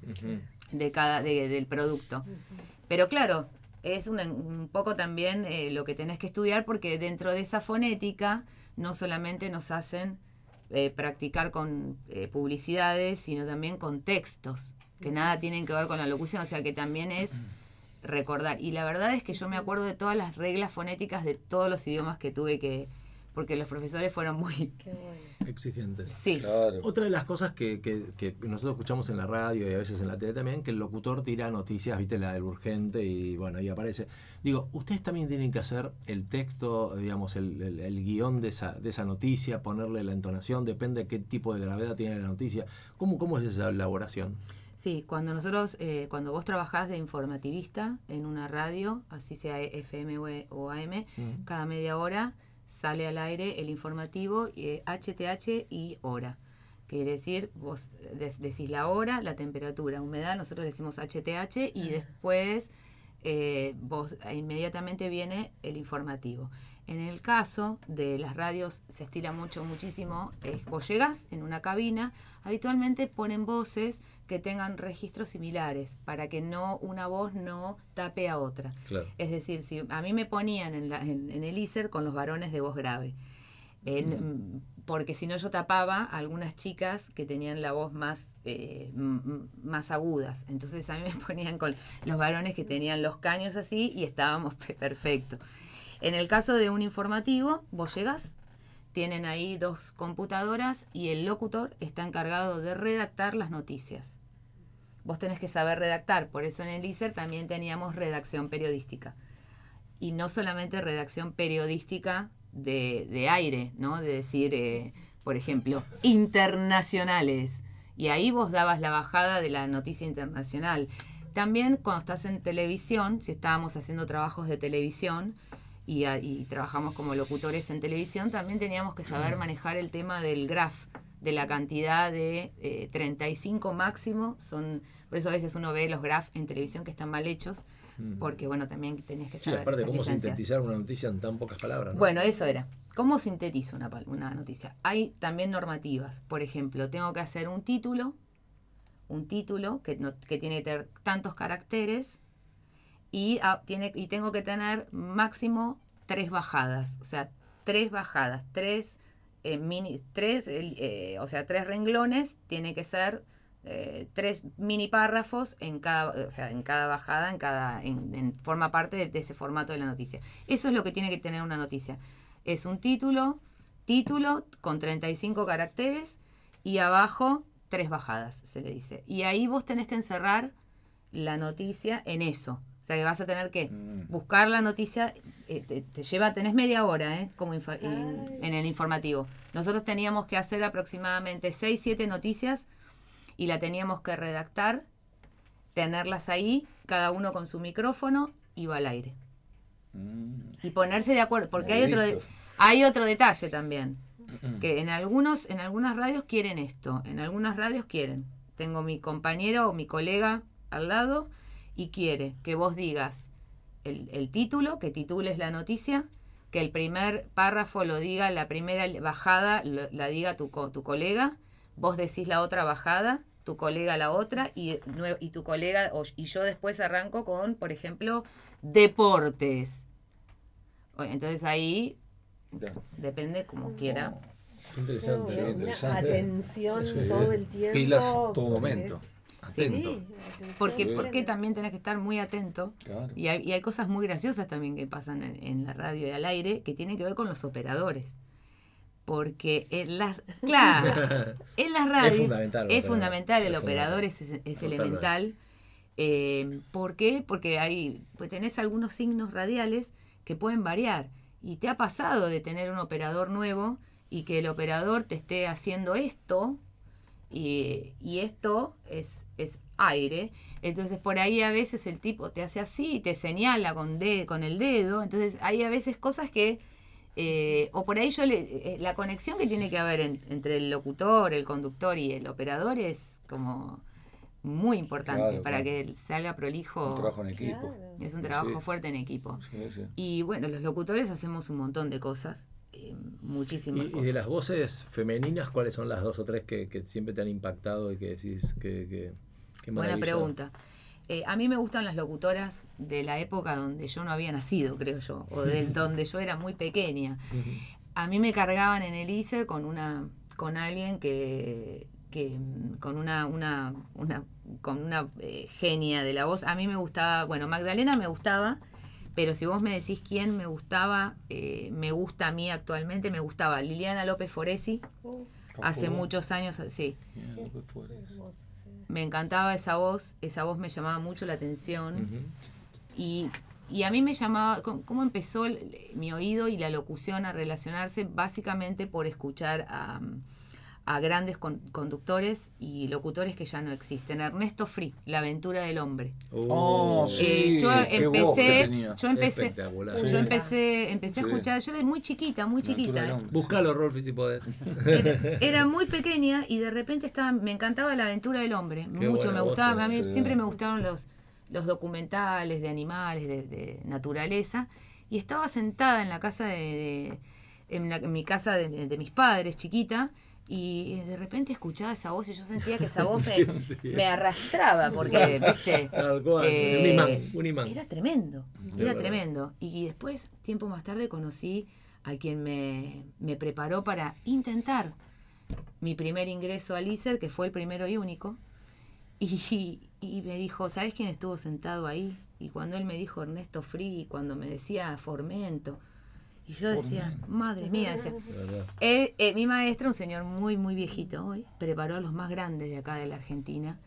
De cada de- del producto. Pero claro, es un, un poco también eh, lo que tenés que estudiar porque dentro de esa fonética no solamente nos hacen eh, practicar con eh, publicidades, sino también con textos, que nada tienen que ver con la locución, o sea que también es recordar. Y la verdad es que yo me acuerdo de todas las reglas fonéticas de todos los idiomas que tuve que, porque los profesores fueron muy... *laughs* Exigentes. Sí, Claro. Otra de las cosas que, que- que nosotros escuchamos en la radio y a veces en la tele también, que el locutor tira noticias, viste, la del urgente y bueno, ahí aparece. Digo, ustedes también tienen que hacer el texto, digamos, el, el- el guion de esa, de esa noticia, ponerle la entonación, depende de qué tipo de gravedad tiene la noticia. ¿Cómo, cómo es esa elaboración? Sí, cuando nosotros, eh, cuando vos trabajás de informativista en una radio, así sea FM o o AM, Mm. cada media hora sale al aire el informativo eh, HTH y hora. Quiere decir, vos de- decís la hora, la temperatura, humedad, nosotros decimos HTH y después eh, vos inmediatamente viene el informativo. En el caso de las radios se estila mucho, muchísimo, es vos llegás en una cabina, habitualmente ponen voces que tengan registros similares para que no una voz no tape a otra. Claro. Es decir, si a mí me ponían en, la- en- en el ISER con los varones de voz grave, En- porque si no yo tapaba a algunas chicas que tenían la voz más, eh, más agudas. Entonces a mí me *laughs* ponían con los varones que tenían los caños así y estábamos *laughs* pe- perfecto. En el caso de un informativo, vos llegás, tienen ahí dos computadoras y el locutor está encargado de redactar las noticias. Vos tenés que saber redactar, por eso en el ISER también teníamos redacción periodística. Y no solamente redacción periodística de, de aire, ¿no? De decir, eh, por ejemplo, internacionales. Y ahí vos dabas la bajada de la noticia internacional. También cuando estás en televisión, si estábamos haciendo trabajos de televisión y, a- y trabajamos como locutores en televisión, también teníamos que saber manejar el tema del graph, de la cantidad de eh, 35 máximo. Son, por eso a veces uno ve los graphs en televisión que están mal hechos. Porque bueno, también tenías que Sí, saber aparte, esas ¿cómo licencias. sintetizar una noticia en tan pocas palabras? no? Bueno, eso era. ¿Cómo sintetizo una, una noticia? Hay también normativas. Por ejemplo, tengo que hacer un título, un título que, no- que tiene que tener tantos caracteres y, ah, tiene, y tengo que tener máximo tres bajadas. O sea, tres bajadas, tres eh, mini, tres, eh, o sea, tres renglones, tiene que ser eh, tres mini párrafos en cada, o sea, en cada bajada, en cada, en- forma parte de, de ese formato de la noticia. Eso es lo que tiene que tener una noticia. Es un título, título con 35 caracteres y abajo tres bajadas, se le dice. Y ahí vos tenés que encerrar la noticia en eso. O sea que vas a tener que Mm. buscar la noticia, eh, te, te lleva, tenés media hora, ¿eh? Como infa- en, en el informativo. Nosotros teníamos que hacer aproximadamente 6, 7 noticias y la teníamos que redactar, tenerlas ahí, cada uno con su micrófono y va al aire. Mm. Y ponerse de acuerdo, porque hay otro, hay otro detalle también, que en algunos, en algunas radios quieren esto, en algunas radios quieren. Tengo mi compañero o mi colega al lado y quiere que vos digas el, el título, que titules la noticia, que el primer párrafo lo diga, la primera bajada lo- la diga tu, co- tu colega, vos decís la otra bajada, tu colega la otra y, y tu colega o- y yo después arranco con, por ejemplo, deportes. Entonces ahí Ya. depende como quiera. Interesante. Atención Sí. todo el tiempo. Pilas todo momento. Atento. atención Porque, porque también tenés que estar muy atento. Claro. Y hay, y hay cosas muy graciosas también que pasan en, en la radio y al aire que tienen que ver con los operadores. Porque en las, *laughs* claro, en las radios fundamental el es fundamental, el Es operador es, es elemental. Eh, ¿Por qué? Porque hay, pues tenés algunos signos radiales que pueden variar. Y te ha pasado de tener un operador nuevo y que el operador te esté haciendo esto y, y esto es, es aire. Entonces por ahí a veces el tipo te hace así y te señala con, de, con el dedo. Entonces hay a veces cosas que... eh, o por ahí yo le, eh, la conexión que tiene que haber en- entre el locutor, el conductor y el operador es como muy importante Claro, para claro. que salga prolijo. Un trabajo en equipo. Claro. Es un Sí. trabajo fuerte en equipo. Sí, sí. Y bueno, los locutores hacemos un montón de cosas, eh, muchísimas Y, y cosas. de las voces femeninas, ¿cuáles son las dos o tres que, que siempre te han impactado y que decís que... que, Buena pregunta. Eh, a mí me gustan las locutoras de la época donde yo no había nacido, creo yo, o de *laughs* donde yo era muy pequeña. A mí me cargaban en el ISER con una con alguien que, que con una una, una con una eh, genia de la voz. A mí me gustaba, bueno, Magdalena me gustaba, pero si vos me decís quién me gustaba, eh, me gusta a mí actualmente, me gustaba Liliana López Foresi, Uh, hace Oh, muchos años, sí. mira lo que Me encantaba esa voz, esa voz me llamaba mucho la atención. Y, y a mí me llamaba, ¿cómo empezó el- mi oído y la locución a relacionarse? Básicamente por escuchar a, a grandes con- conductores y locutores que ya no existen. Ernesto Free, La aventura del hombre. Oh, sí. Eh, yo voz que empecé, yo empecé, Espectacular. yo Sí. empecé, empecé a Sí. escuchar, yo era muy chiquita, muy chiquita. Búscalo, Rolfi, si podés. Era, era muy pequeña y de repente estaba, me encantaba la aventura del hombre. Qué Mucho, me gustaba, a mí sí. siempre me gustaron los, los documentales de animales, de, de naturaleza. Y estaba sentada en la casa de, de- en, la- en mi casa de, de mis padres, chiquita, y de repente escuchaba esa voz y yo sentía que esa *laughs* voz me, arrastraba, porque, viste, cual, eh, un imán, un imán. era tremendo, era tremendo. Y después, tiempo más tarde, conocí a quien me, me preparó para intentar mi primer ingreso al ISER, que fue el primero y único. Y, y me dijo, ¿sabes quién estuvo sentado ahí? Y cuando él me dijo Ernesto Free, cuando me decía Formento, y yo decía, madre mía, decía, eh, eh, mi maestro, un señor muy, muy viejito hoy, preparó a los más grandes de acá de la Argentina.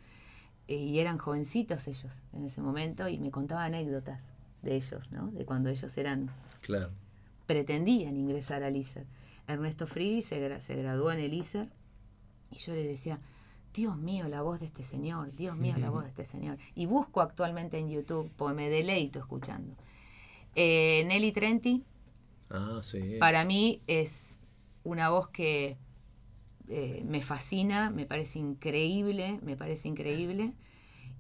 eh, y eran jovencitos ellos en ese momento y me contaba anécdotas de ellos, ¿no? De cuando ellos eran, Claro. pretendían ingresar al ISER. Ernesto Free se, gra- se graduó en el ISER y yo le decía, Dios mío, la voz de este señor, Dios mío, la voz de este señor. Y busco actualmente en YouTube, porque me deleito escuchando. Eh, Nelly Trenti, Ah, sí. para mí es una voz que eh, me fascina, me parece increíble, me parece increíble.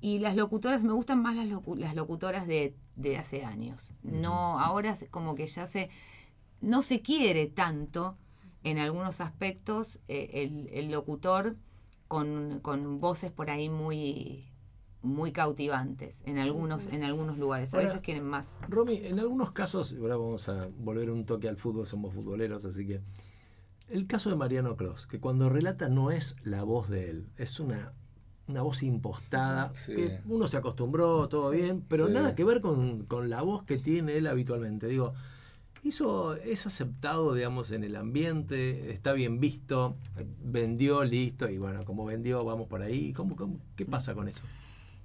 Y las locutoras, me gustan más las, locu- las locutoras de, de hace años. No, ahora como que ya se, no se quiere tanto en algunos aspectos eh, el, el locutor con, con voces por ahí muy muy cautivantes en algunos en algunos lugares a Ahora- veces quieren más Romy, en algunos casos, ahora vamos a volver un toque al fútbol, somos futboleros, así que. El caso de Mariano Cross, que cuando relata no es la voz de él, es una, una voz impostada, Sí. que uno se acostumbró, todo bien, pero Sí. nada que ver con, con la voz que tiene él habitualmente. Digo, hizo, es aceptado, digamos, en el ambiente, está bien visto, vendió, listo, y bueno, como vendió, vamos por ahí. ¿Cómo, cómo- qué pasa con eso?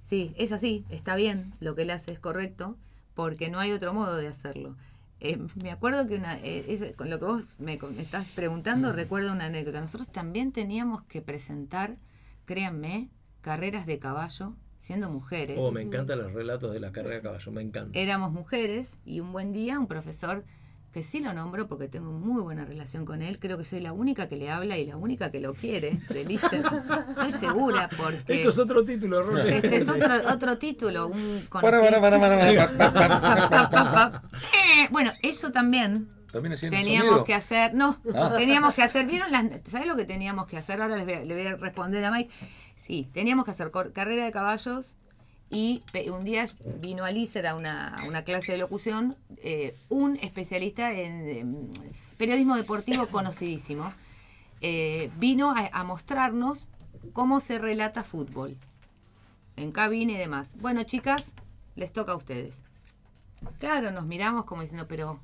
Sí, es así, está bien, lo que él hace es correcto, porque no hay otro modo de hacerlo. Eh, me acuerdo que una, eh, es- con lo que vos me, me estás preguntando, recuerdo una anécdota. Nosotros también teníamos que presentar, créanme, carreras de caballo siendo mujeres. Oh, me encantan los relatos de la carrera de caballo, me encanta. Éramos mujeres y un buen día un profesor que sí lo nombro porque tengo muy buena relación con él, creo que soy la única que le habla y la única que lo quiere, de Lister. Estoy segura porque... Esto es otro título, Romy. Este es otro, otro título, un Bueno, eso también También teníamos sonido. que hacer. No, Ah. teníamos que hacer. ¿Vieron las.? ¿Sabes lo que teníamos que hacer? Ahora les voy a, le voy a responder a Mike. Sí, teníamos que hacer carrera de caballos y un día vino a una, a una clase de locución, eh, un especialista en periodismo deportivo conocidísimo. eh, vino a, a mostrarnos cómo se relata fútbol en cabina y demás. Bueno, chicas, les toca a ustedes. Claro, nos miramos como diciendo, pero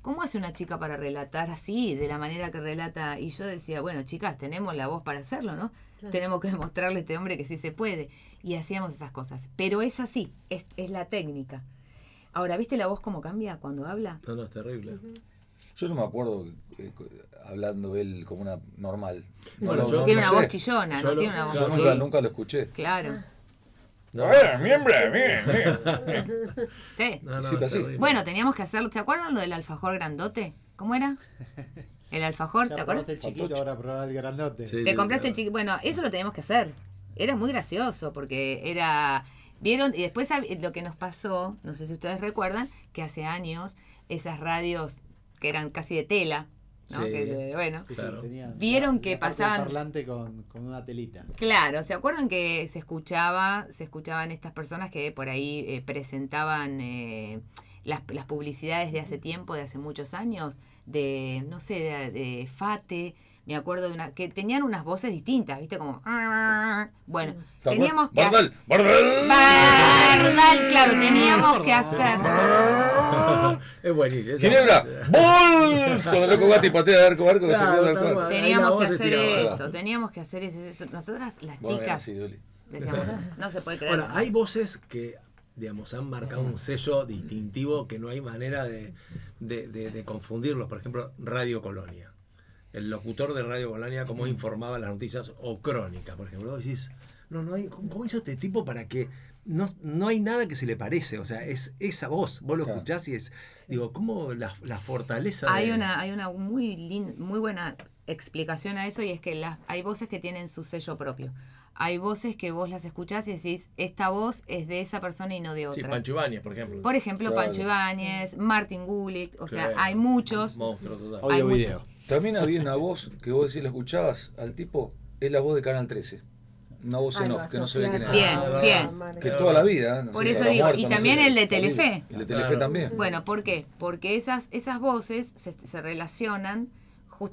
¿cómo hace una chica para relatar así, de la manera que relata? Y yo decía, bueno, chicas, tenemos la voz para hacerlo, ¿no? Tenemos que *laughs* demostrarle a este hombre que sí se puede. Y hacíamos esas cosas. Pero es así, es, es la técnica. Ahora, ¿viste la voz cómo cambia cuando habla? No, no, es terrible. Yo no me acuerdo eh, hablando él como una normal. No Bueno, lo- yo- no- tiene no una sé. voz chillona, Yo no lo- tiene una voz Yo Claro, nunca, lo escuché. Claro. No, Eh, miembro. Sí. *laughs* no, no, Sí. Bueno, teníamos que hacerlo. ¿Se acuerdan lo del alfajor grandote? ¿Cómo era? *laughs* El alfajor, Ya ¿te acuerdas? el chiquito, ahora probá el grandote. Sí. Te compraste el chiquito. Bueno, eso lo teníamos que hacer. Era muy gracioso porque era. Vieron, y después lo que nos pasó, no sé si ustedes recuerdan, que hace años esas radios que eran casi de tela, ¿no? Sí. Que de- bueno, Sí, sí, Claro. tenía Vieron la- que la pasaban- parlante con, con una telita. Claro, ¿se acuerdan que se escuchaba, se escuchaban estas personas que por ahí eh, presentaban eh, las, las publicidades de hace tiempo, de hace muchos años, de, no sé, de, de Fate, me acuerdo de una, que tenían unas voces distintas, ¿viste? Como, bueno, ¿Te teníamos que... ¡Bardal! ¡Bardal! Bardal, claro, teníamos que hacer... *laughs* es buenísimo. Ginebra, ¡Bols! Cuando loco Gatti patea de arco a arco, que se Teníamos que hacer eso, teníamos que hacer eso. eso. Nosotras, las chicas, decíamos, no se puede creer. Ahora, hay voces que, digamos, han marcado un sello distintivo que no hay manera de, de, de- de confundirlos. Por ejemplo, Radio Colonia. El locutor de Radio Colonia, cómo informaba las noticias, o Crónica, por ejemplo. Vos decís, no, no hay, ¿cómo hizo este tipo para que no, no hay nada que se le parece? O sea, es esa voz. Vos lo Claro. escuchás y es, digo, ¿cómo la, la fortaleza Hay de- una, hay una muy, lin- muy buena explicación a eso y es que las, hay voces que tienen su sello propio. Hay voces que vos las escuchás y decís, esta voz es de esa persona y no de Sí, otra. Pancho Ibáñez, por ejemplo. Por ejemplo, Claro. Pancho Ibáñez, Martin Gulick, o sea, hay muchos. Monstruo total. Hay Audio video. También había una voz que vos decís, la escuchabas al tipo, es la voz de Canal 13. Una voz en Algo off, que no se ve quién es. Bien, Ah, bien. Que toda la vida. no Por sé eso digo, y no sé también el de. Telefe. El de Telefe Claro. también. Bueno, ¿por qué? Porque esas, esas voces se, se relacionan,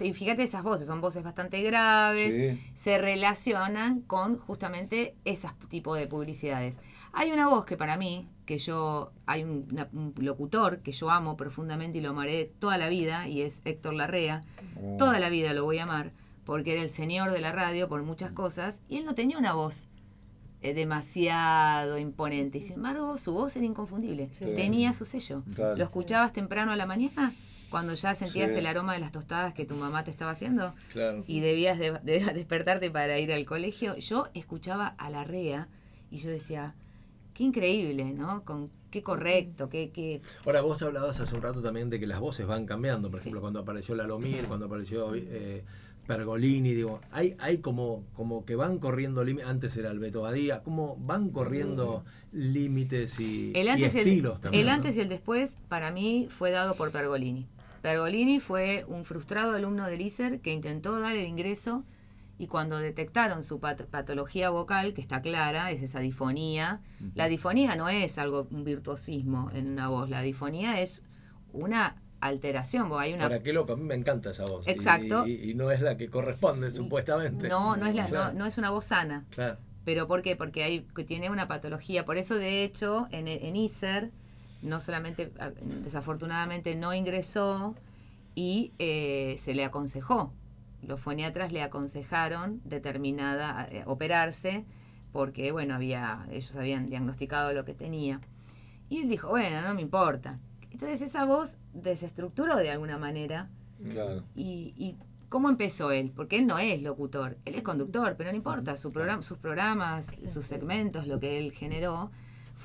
y fíjate esas voces, son voces bastante graves, Sí. se relacionan con justamente ese tipo de publicidades. Hay una voz que para mí, que yo, hay un, una- un locutor que yo amo profundamente y lo amaré toda la vida, y es Héctor Larrea. Oh. Toda la vida lo voy a amar, porque era el señor de la radio por muchas cosas, y él no tenía una voz eh, demasiado imponente. Y sin embargo, su voz era inconfundible. Sí. Tenía su sello. Claro. ¿Lo escuchabas temprano a la mañana? Cuando ya sentías Sí. el aroma de las tostadas que tu mamá te estaba haciendo Claro. y debías de, *laughs* de- despertarte para ir al colegio. Yo escuchaba a la REA y yo decía, qué increíble, ¿no? Con, qué correcto, qué, qué... Ahora, vos hablabas hace un rato también de que las voces van cambiando. Por ejemplo, Sí. cuando apareció la Lomir, cuando apareció eh, Pergolini, digo, hay, hay como, como que van corriendo límites, antes era el Beto Badía, como van corriendo límites y, El y antes, y el, estilos también. el ¿no? antes y el después para mí fue dado por Pergolini. Pergolini fue un frustrado alumno del ISER que intentó dar el ingreso y cuando detectaron su pat- patología vocal, que está clara, es esa difonía, la difonía no es algo, un virtuosismo en una voz, la difonía es una alteración, hay una... Qué loco, a mí me encanta esa voz. Exacto. Y, y no es la que corresponde, supuestamente. No, no es, la, Claro. no, no es una voz sana. Claro. ¿Pero por qué? Porque hay, tiene una patología. Por eso, de hecho, en, en ISER, no solamente, desafortunadamente, no ingresó y eh, se le aconsejó. Los foniatras le aconsejaron determinada eh, operarse porque, bueno, había ellos habían diagnosticado lo que tenía. Y él dijo, bueno, no me importa. Entonces esa voz desestructuró de alguna manera Claro. ¿Y, y cómo empezó él? Porque él no es locutor, él es conductor, pero no importa, su programa, sus programas, sus segmentos, lo que él generó,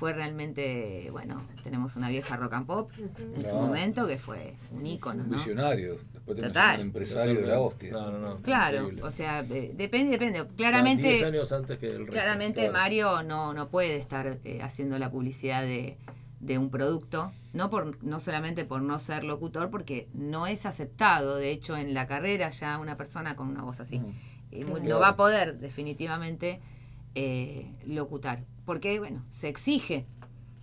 fue realmente, bueno, tenemos una vieja rock and pop en su momento que fue un ícono, Un ¿no? visionario. Después tenés Total. un empresario de la hostia. No, no, no. Claro, o sea, eh, depende, depende. Diez Claramente, años antes que el resto. claramente Claro. Mario no, no puede estar eh, haciendo la publicidad de, de un producto, no por no solamente por no ser locutor, porque no es aceptado. De hecho, en la carrera ya una persona con una voz así Mm. eh, no va a poder definitivamente eh, locutar, porque bueno, se exige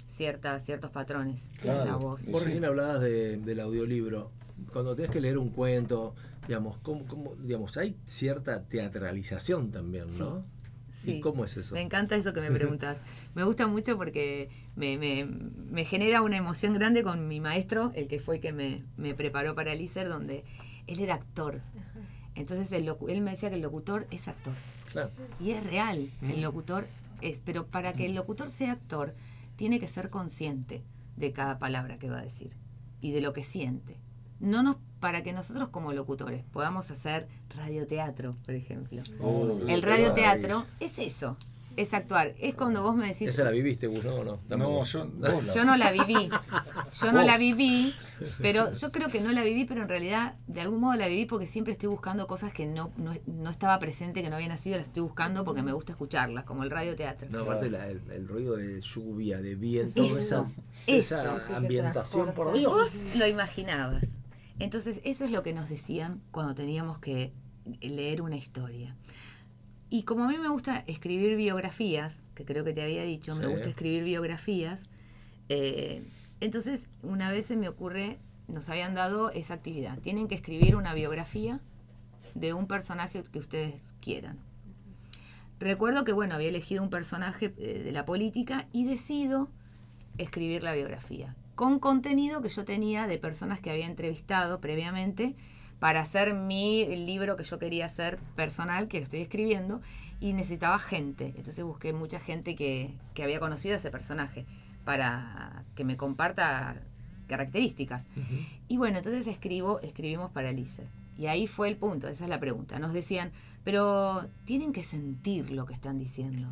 cierta, ciertos patrones Claro. en la voz. Sí, Vos sí. recién hablabas de- del audiolibro. Cuando tenés que leer un cuento, digamos, ¿cómo, cómo- digamos, hay cierta teatralización también, ¿no? Sí. ¿Y cómo es eso? Me encanta eso que me preguntas. *laughs* me gusta mucho porque me, me- me genera una emoción grande con mi maestro, el que fue el que me, me preparó para el ISER, donde él era actor. Entonces el locu- él me decía que el locutor es actor. Claro. Y es real, Mm. el locutor es, pero para que el locutor sea actor, tiene que ser consciente de cada palabra que va a decir y de lo que siente. No nos, para que nosotros como locutores podamos hacer radioteatro, por ejemplo. Oh, El radioteatro es eso, es actuar. Es cuando vos me decís, Esa la viviste vos, ¿no? ¿O no? No, yo, vos la- yo no la viví, *laughs* yo no Vos. la viví, *laughs* pero yo creo que no la viví, pero en realidad de algún modo la viví porque siempre estoy buscando cosas que no, no, no estaba presente, que no había nacido, las estoy buscando porque me gusta escucharlas, como el radioteatro. No, aparte la- el, el ruido de lluvia, de viento, Eso, esa, eso. esa ambientación, por Y Dios. Vos lo imaginabas. Entonces, eso es lo que nos decían cuando teníamos que leer una historia. Y como a mí me gusta escribir biografías, que creo que te había dicho, me gusta escribir biografías, eh, entonces una vez se me ocurre, nos habían dado esa actividad. Tienen que escribir una biografía de un personaje que ustedes quieran. Recuerdo que, bueno, había elegido un personaje eh, de la política y decido escribir la biografía, con contenido que yo tenía de personas que había entrevistado previamente para hacer mi libro que yo quería hacer personal, que lo estoy escribiendo, y necesitaba gente. Entonces busqué mucha gente que, que había conocido a ese personaje para que me comparta características. Y bueno, entonces escribo, escribimos para Elise. Y ahí fue el punto, esa es la pregunta. Nos decían, pero tienen que sentir lo que están diciendo.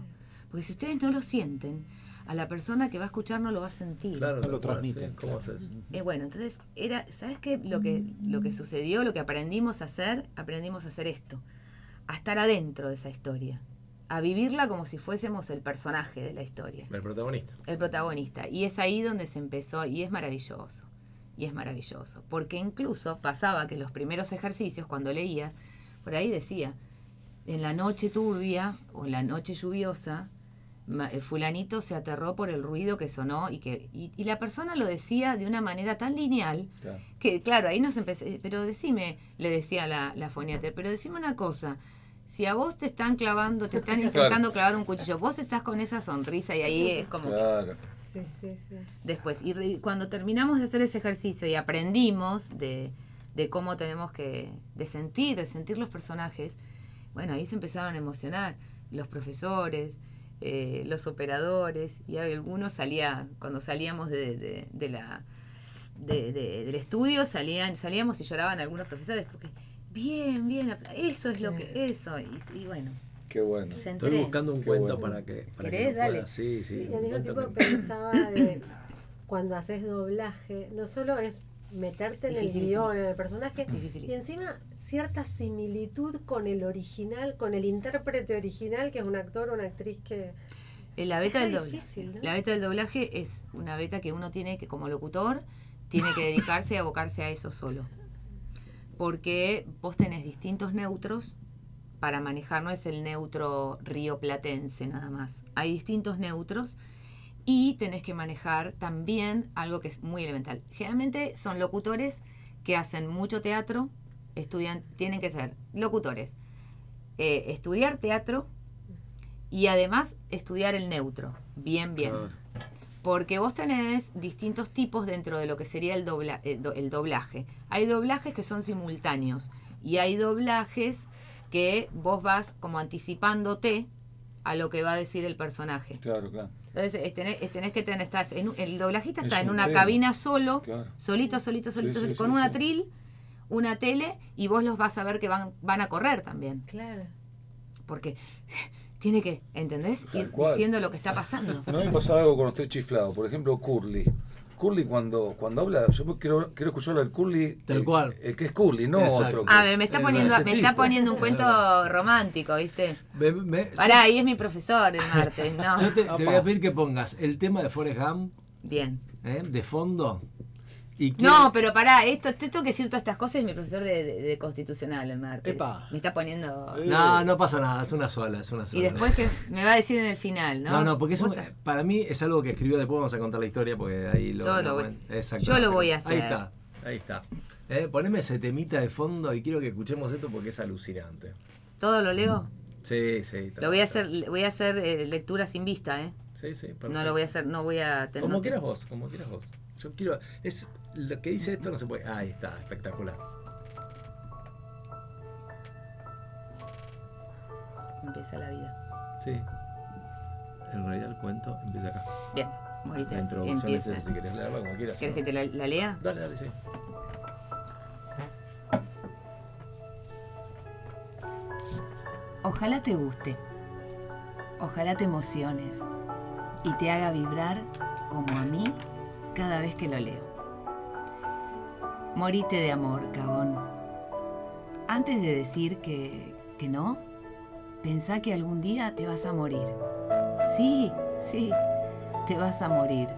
Porque si ustedes no lo sienten, a la persona que va a escuchar no lo va a sentir. Claro, No lo sí, ¿Cómo claro. haces? Eh, bueno, entonces era, ¿sabes qué? Lo que, lo que sucedió, lo que aprendimos a hacer, aprendimos a hacer esto, a estar adentro de esa historia, a vivirla como si fuésemos el personaje de la historia, El protagonista. el protagonista. Y es ahí donde se empezó, y es maravilloso, y es maravilloso, porque incluso pasaba que los primeros ejercicios, cuando leías, por ahí decía, en la noche turbia o en la noche lluviosa, fulanito se aterró por el ruido que sonó y que y, y la persona lo decía de una manera tan lineal Claro. que claro ahí nos empecé pero decime le decía la, la foniatra pero decime una cosa si a vos te están clavando te están *laughs* intentando clavar un cuchillo vos estás con esa sonrisa y ahí es como que Claro. Sí, sí, sí. después. Y re- cuando terminamos de hacer ese ejercicio y aprendimos de, de cómo tenemos que, de sentir, de sentir los personajes, bueno, ahí se empezaron a emocionar los profesores, eh, los operadores, y algunos salía, cuando salíamos de, de- de la de- de- del estudio, salían, salíamos y lloraban algunos profesores, porque bien, bien, eso es lo que, eso, y, y bueno, Qué bueno. se Estoy buscando un Qué cuento bueno. para que, para que ¿Querés? lo pueda- Dale. Sí, sí. Y al mismo tiempo que- pensaba de *coughs* cuando haces doblaje, no solo es meterte en el guion, en el personaje. Y Dificilísimo. encima cierta similitud con el original, con el intérprete original, que es un actor o una actriz que... Eh, La beta del doblaje. difícil, ¿no? La beta del doblaje es una beta que uno tiene que, como locutor, tiene que dedicarse y abocarse a eso solo. Porque vos tenés distintos neutros para manejar, no es el neutro rioplatense nada más. Hay distintos neutros y tenés que manejar también algo que es muy elemental. Generalmente son locutores que hacen mucho teatro, estudian, tienen que ser locutores, eh, estudiar teatro y además estudiar el neutro. Bien, bien. Claro. Porque vos tenés distintos tipos dentro de lo que sería el, dobla- eh, do- el doblaje. Hay doblajes que son simultáneos y hay doblajes que vos vas como anticipándote a lo que va a decir el personaje. Claro, claro. Entonces es tenés, tenés que tener, estás en un- el doblajista Es está en un una tema. cabina solo, Claro. solito, solito, solito, sí, solito, con sí, una sí. Una tele y vos los vas a ver que van, van a correr también. Claro. Porque tiene que, ¿entendés? Tal Ir cual. diciendo lo que está pasando. *laughs* No me pasa algo cuando estoy chiflado. Por ejemplo, Curly. Curly cuando, cuando habla, yo quiero, quiero escucharlo al Curly. Tal el, cual. El que es Curly, no Exacto. otro. que- A ver, me está Es poniendo, me está poniendo un cuento *laughs* romántico, ¿viste? Me- me- Pará, ahí es mi profesor el martes, ¿no? yo te, voy a pedir que pongas el tema de Forrest Gump Bien. ¿eh? de fondo. Y No, pero pará, esto, te tengo que decir todas estas cosas, es mi profesor de, de- de constitucional el martes. Epa. Me está poniendo... Eh. No, no pasa nada, es una sola, es una sola. Y después que me va a decir en el final, ¿no? No, no, porque eso para mí es algo que escribió después, vamos a contar la historia porque ahí lo... Yo lo voy- exacto, yo lo voy a Ahí hacer. está, ahí está. Eh, poneme ese temita de fondo y quiero que escuchemos esto porque es alucinante. ¿Todo lo leo? Sí, sí. Lo voy a hacer, voy a hacer eh, lectura sin vista, ¿eh? Sí, sí, perfecto. No lo voy a hacer, no voy a tener... Como no- quieras vos, como quieras vos. Yo quiero... Es, lo que dice esto no se puede... Ahí está, espectacular. Empieza la vida. Sí. En realidad el cuento empieza acá. Bien, morite. La introducción es Empieza. esa, si querés leerla como quieras. ¿Querés ¿no? que te la, la lea? Dale, dale, sí. Ojalá te guste. Ojalá te emociones y te haga vibrar como a mí cada vez que lo leo. Morite de amor, cagón. Antes de decir que, que no, pensá que algún día te vas a morir. Sí, sí, te vas a morir.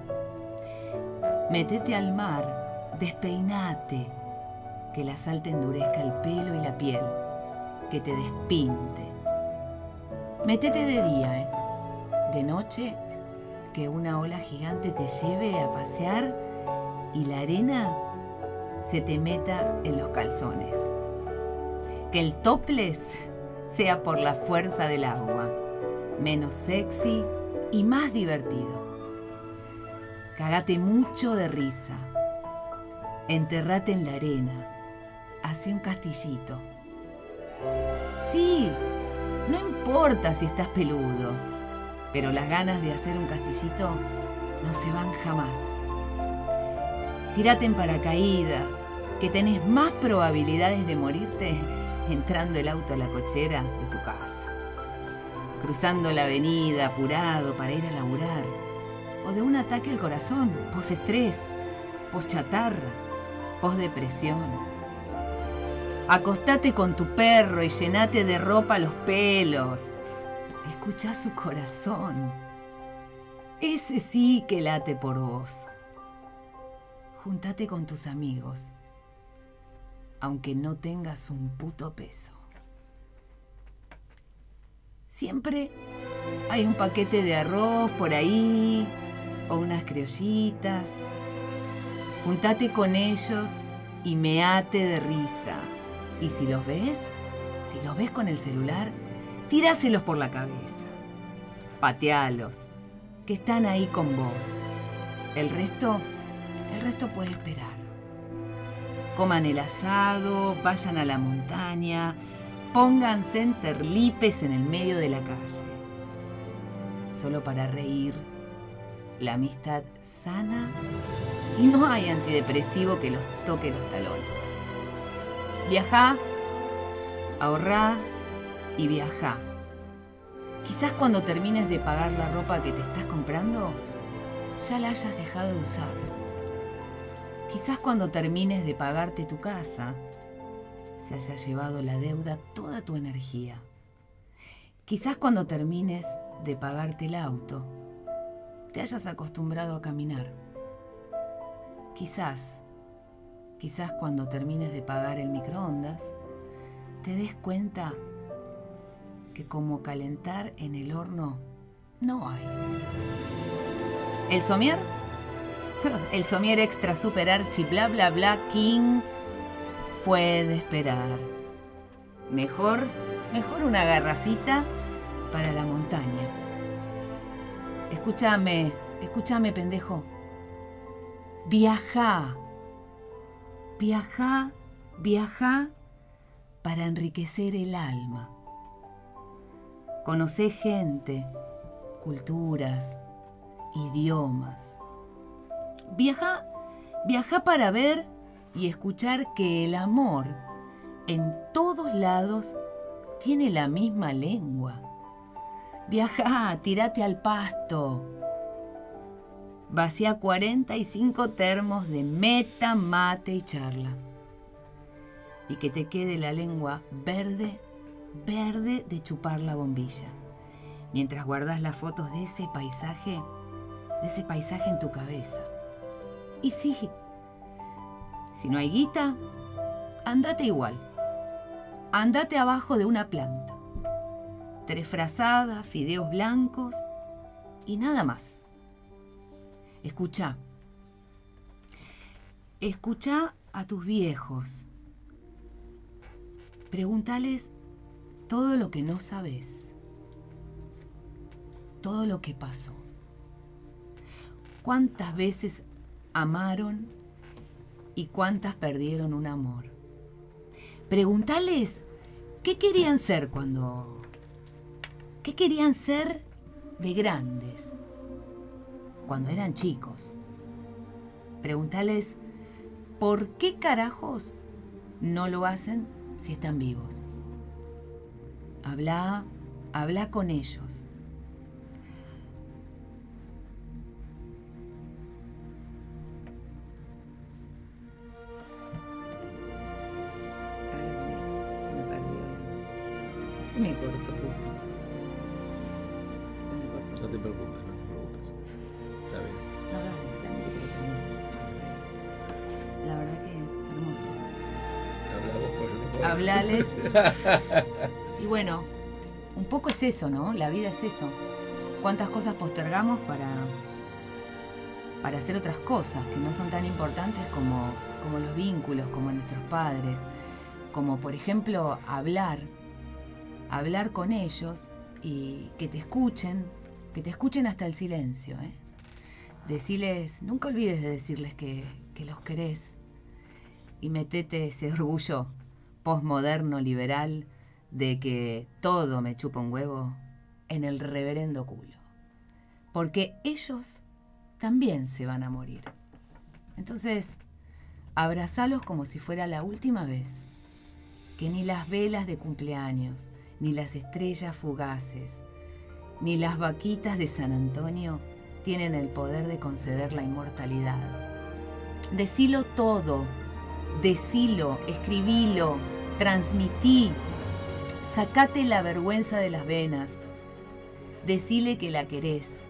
Metete al mar, despeinate, que la sal te endurezca el pelo y la piel, que te despinte. Métete de día, ¿eh? De noche, que una ola gigante te lleve a pasear y la arena se te meta en los calzones. Que el topless sea por la fuerza del agua, menos sexy y más divertido. Cagate mucho de risa. Enterrate en la arena. Hace un castillito. Sí, no importa si estás peludo, pero las ganas de hacer un castillito no se van jamás. Tírate en paracaídas, que tenés más probabilidades de morirte entrando el auto a la cochera de tu casa, cruzando la avenida apurado para ir a laburar, o de un ataque al corazón, post-estrés, post-chatarra, post-depresión. Acostate con tu perro y llenate de ropa los pelos. Escucha su corazón. Ese sí que late por vos. Juntate con tus amigos, aunque no tengas un puto peso. Siempre hay un paquete de arroz por ahí o unas criollitas. Juntate con ellos y meate de risa. Y si los ves, si los ves con el celular, tíraselos por la cabeza. Patealos, que están ahí con vos. El resto, el resto puede esperar. Coman el asado, vayan a la montaña, pónganse en terlipes en el medio de la calle. Solo para reír, la amistad sana y no hay antidepresivo que los toque los talones. Viajá, ahorrá y viajá. Quizás cuando termines de pagar la ropa que te estás comprando, ya la hayas dejado de usar. Quizás cuando termines de pagarte tu casa, se haya llevado la deuda toda tu energía. Quizás cuando termines de pagarte el auto, te hayas acostumbrado a caminar. Quizás, quizás cuando termines de pagar el microondas, te des cuenta que como calentar en el horno no hay. ¿El somier? *laughs* El somier extra super archi bla bla bla king puede esperar. Mejor, mejor una garrafita para la montaña. Escúchame, escúchame, pendejo. Viaja. Viaja, viaja para enriquecer el alma. Conoce gente, culturas, idiomas. Viaja, viaja para ver y escuchar que el amor en todos lados tiene la misma lengua. Viaja, tírate al pasto. Vacía 45 termos de meta, mate y charla. Y que te quede la lengua verde, verde de chupar la bombilla. Mientras guardas las fotos de ese paisaje, de ese paisaje en tu cabeza. Y sí, si no hay guita, andate igual. Andate abajo de una planta tres frazadas, fideos blancos y nada más. Escucha. Escucha a tus viejos. Pregúntales todo lo que no sabes. Todo lo que pasó. ¿Cuántas veces amaron y cuántas perdieron un amor? Pregúntales qué querían ser cuando ¿Qué querían ser de grandes cuando eran chicos? Pregúntales por qué carajos no lo hacen si están vivos. Habla, habla con ellos. Me cortó justo. Se me cortó. No te preocupes, no te preocupes. Está bien. No, dale, dame que te termine. La verdad que hermoso. Habla vos, porque no puedo. Hablales. *laughs* y bueno, un poco es eso, ¿no? La vida es eso. ¿Cuántas cosas postergamos para, para hacer otras cosas que no son tan importantes como, como los vínculos, como nuestros padres? Como por ejemplo hablar, hablar con ellos y que te escuchen, que te escuchen hasta el silencio. ¿eh? Decirles, nunca olvides de decirles que, que los querés y metete ese orgullo postmoderno liberal de que todo me chupa un huevo en el reverendo culo. Porque ellos también se van a morir. Entonces, abrazalos como si fuera la última vez. Que ni las velas de cumpleaños, ni las estrellas fugaces, ni las vaquitas de San Antonio tienen el poder de conceder la inmortalidad. Decilo todo, decilo, escribilo, transmití, sacate la vergüenza de las venas, decile que la querés,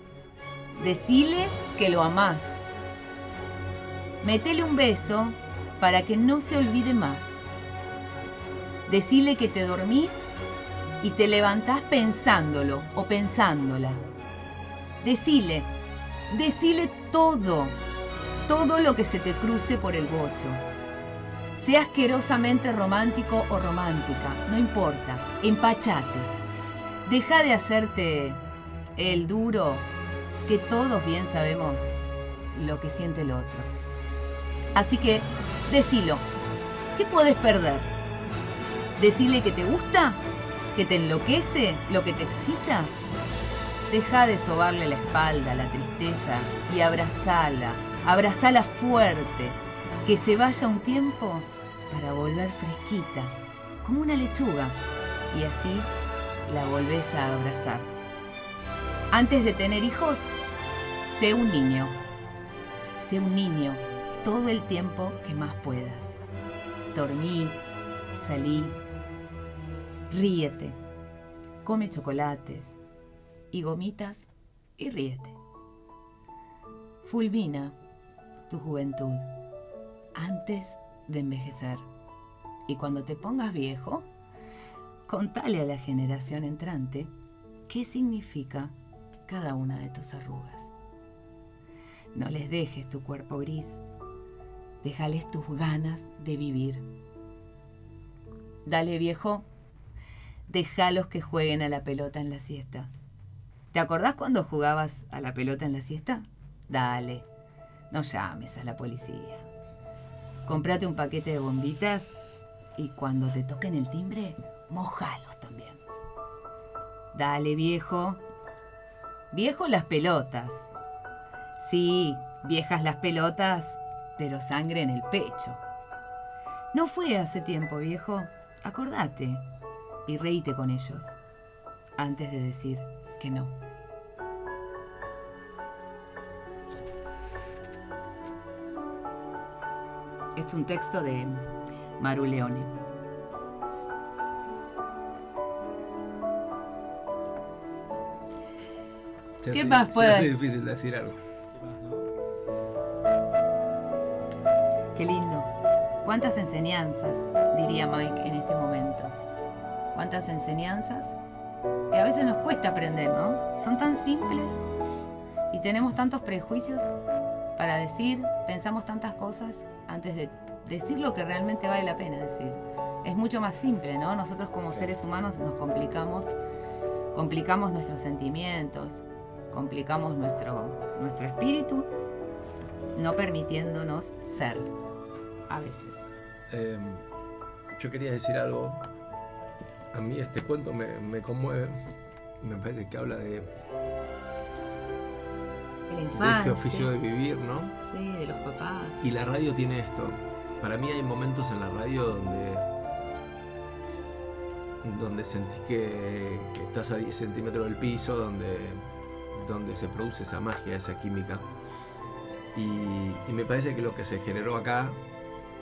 decile que lo amás, metele un beso para que no se olvide más, decile que te dormís y te levantás pensándolo o pensándola, decile, decile todo, todo lo que se te cruce por el bocho. Sea asquerosamente romántico o romántica, no importa, empachate. Deja de hacerte el duro, que todos bien sabemos lo que siente el otro. Así que, decilo, ¿qué puedes perder? Decirle que te gusta, que te enloquece, lo que te excita. Deja de sobarle la espalda a la tristeza y abrazala, abrazala fuerte, que se vaya un tiempo para volver fresquita, como una lechuga, y así la volvés a abrazar. Antes de tener hijos, sé un niño. Sé un niño todo el tiempo que más puedas. Dormí, salí, ríete, come chocolates y gomitas y ríete. Fulmina tu juventud antes de envejecer. Y cuando te pongas viejo, contale a la generación entrante qué significa cada una de tus arrugas. No les dejes tu cuerpo gris, déjales tus ganas de vivir. Dale viejo, déjalos que jueguen a la pelota en la siesta. ¿Te acordás cuando jugabas a la pelota en la siesta? Dale, no llames a la policía. Comprate un paquete de bombitas y cuando te toquen el timbre, mojalos también. Dale, viejo. Viejo las pelotas. Sí, viejas las pelotas, pero sangre en el pecho. No fue hace tiempo, viejo. Acordate y reíte con ellos antes de decir que no. Es un texto de Maru Leone. Se ¿Qué hace- más se puede- hace difícil decir algo. Qué lindo. ¿Cuántas enseñanzas, diría Mike en este momento? ¿Cuántas enseñanzas que a veces nos cuesta aprender, ¿no? Son tan simples y tenemos tantos prejuicios para decir, pensamos tantas cosas antes de decir lo que realmente vale la pena decir. Es mucho más simple, ¿no? Nosotros como seres humanos nos complicamos, complicamos nuestros sentimientos, complicamos nuestro, nuestro espíritu, no permitiéndonos ser a veces. Eh, yo quería decir algo. A mí este cuento me, me conmueve. Me parece que habla de, este oficio de vivir, ¿no? Sí, de los papás. Y la radio tiene esto. Para mí hay momentos en la radio donde donde sentís que, que estás a 10 centímetros del piso, donde, donde se produce esa magia, esa química. Y, y me parece que lo que se generó acá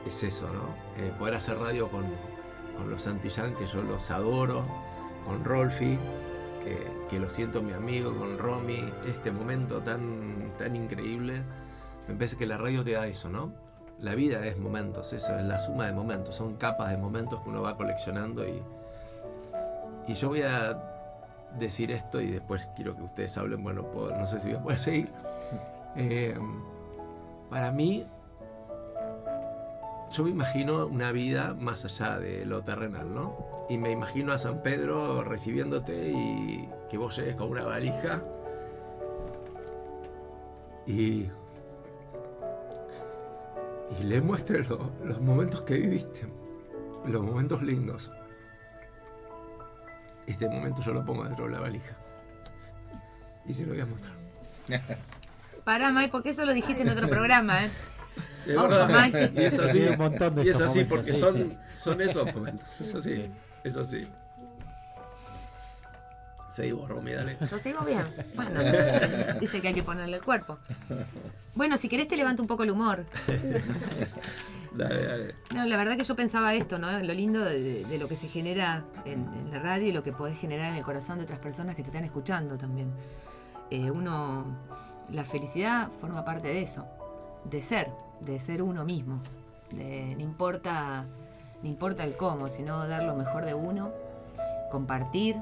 es eso, ¿no? Eh, poder hacer radio con, con los Santillán, que yo los adoro, con Rolfi, que, que lo siento mi amigo, con Romy, este momento tan, tan increíble. Me parece que la radio te da eso, ¿no? La vida es momentos, eso, es la suma de momentos, son capas de momentos que uno va coleccionando y, y yo voy a decir esto y después quiero que ustedes hablen, bueno, puedo- no sé si voy a poder seguir. Eh, para mí, yo me imagino una vida más allá de lo terrenal, ¿no? Y me imagino a San Pedro recibiéndote y que vos llegues con una valija y, y le muestres lo- los momentos que viviste, los momentos lindos. Este momento yo lo pongo dentro de la valija y se lo voy a mostrar. *laughs* Pará, Mike, porque eso lo dijiste en otro programa, ¿eh? Es verdad. *laughs* Y es así, Sí, un montón de y es así porque sí, son, sí. son esos momentos. Es así, Sí. es así. Seguí vos, Romy, dale. Yo sigo bien. Bueno, *laughs* dice que hay que ponerle el cuerpo. Bueno, si querés te levanto un poco el humor. *laughs* Dale, dale. No, la verdad que yo pensaba esto, ¿no? Lo lindo de, de lo que se genera en, en la radio y lo que podés generar en el corazón de otras personas que te están escuchando también. Eh, uno, la felicidad forma parte de eso, de ser, de ser uno mismo. De, no importa, no importa el cómo, sino dar lo mejor de uno, compartir.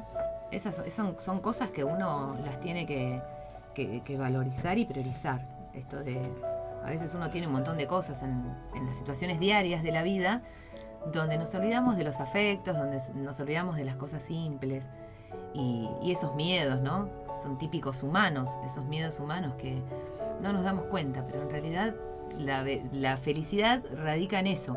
Esas son, cosas que uno las tiene que, valorizar y priorizar. Esto de a veces uno tiene un montón de cosas en, las situaciones diarias de la vida donde nos olvidamos de los afectos, donde nos olvidamos de las cosas simples y esos miedos, ¿no? Son típicos humanos, esos miedos humanos que no nos damos cuenta, pero en realidad la, felicidad radica en eso,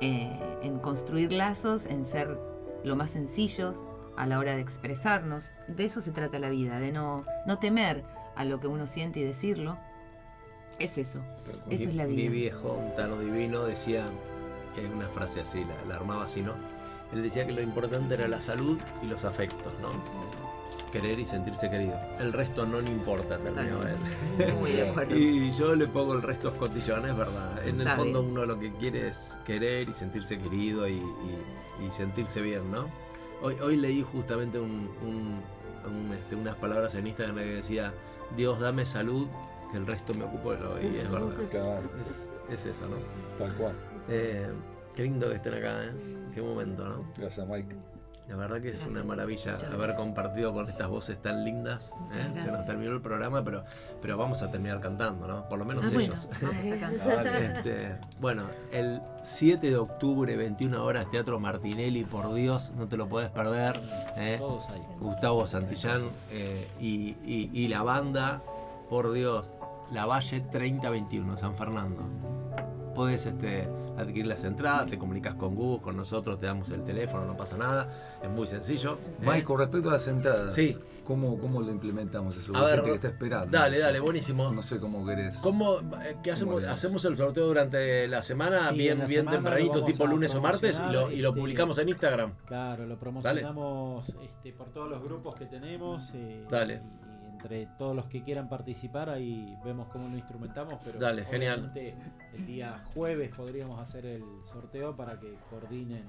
eh, en construir lazos, en ser lo más sencillos a la hora de expresarnos. De eso se trata la vida, de no, no temer a lo que uno siente y decirlo. Es eso. Esa Mi- es la Mi vida. viejo, un tano divino, decía eh, una frase así, la, la armaba así, ¿no? él decía que lo importante era la salud y los afectos, ¿no? Querer y sentirse querido. El resto no le importa, terminaba él. Muy de acuerdo. *laughs* Y yo le pongo el resto escotillones, es verdad. En el Sabe. fondo uno lo que quiere es querer y sentirse querido y, y- y sentirse bien, ¿no? Hoy, hoy leí justamente un- un- un, este, unas palabras en Instagram que decía, Dios dame salud, que el resto me ocupo de lo y es verdad. Claro, Es, es eso, ¿no? tal cual. Eh, qué lindo que estén acá, ¿eh? Qué momento, ¿no? Gracias, Mike. La verdad que es Gracias. una maravilla Muchas haber gracias. compartido con estas voces tan lindas. ¿eh? Se nos terminó el programa, pero, pero vamos a terminar cantando, ¿no? Por lo menos Ah, bueno, ellos. vamos acá. *laughs* Dale. Este, bueno, el 7 de octubre, 21 horas, Teatro Martinelli, por Dios, no te lo puedes perder. ¿eh? Todos ahí. Gustavo Santillán eh, y, y- y la banda, por Dios, La Valle 3021, San Fernando. Podés este, adquirir las entradas, te comunicas con Gus, con nosotros, te damos el teléfono, no pasa nada, es muy sencillo. ¿eh? Mike, con respecto a las entradas, Sí. ¿cómo, cómo lo implementamos eso? A ver, gente que está esperando. Dale, dale, buenísimo. No sé cómo querés. ¿Cómo, eh, qué hacemos? ¿Hacemos el sorteo durante la semana, Sí, bien, la bien semana tempranito, tipo lunes o martes, y lo, y lo promocionar, publicamos en Instagram? Claro, lo promocionamos este, por todos los grupos que tenemos. eh, Dale. Y entre todos los que quieran participar, ahí vemos cómo lo instrumentamos. Pero Dale, genial. El día jueves podríamos hacer el sorteo para que coordinen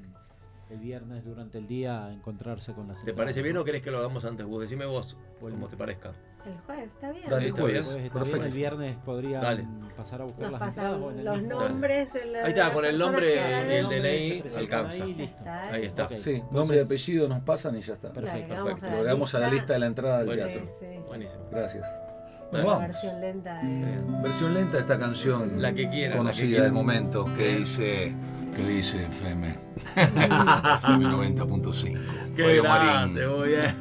el viernes durante el día a encontrarse con las ¿Te parece bien o querés que lo hagamos antes, Gus? Decime vos, como te parezca. El jueves, está bien. Dale. El jueves está Perfecto. el viernes podrían Dale. pasar a buscar Nos las pasan entradas. los mismo- nombres. el- Ahí está, con el nombre y el DNI se alcanza. ahí, listo. Está, Ahí está. Ok, Sí, entonces- nombre y apellido nos pasan y ya está. Perfecto. Perfecto. a Lo agregamos a la lista de la entrada del Bueno, teatro. Sí, sí. Buenísimo. Gracias. La vamos. versión lenta de. Bien. Versión lenta de esta canción. La que quieran, Conocida del momento. Que dice. Que dice FM. FM 90.5. Qué Radio grande, Marín. muy bien.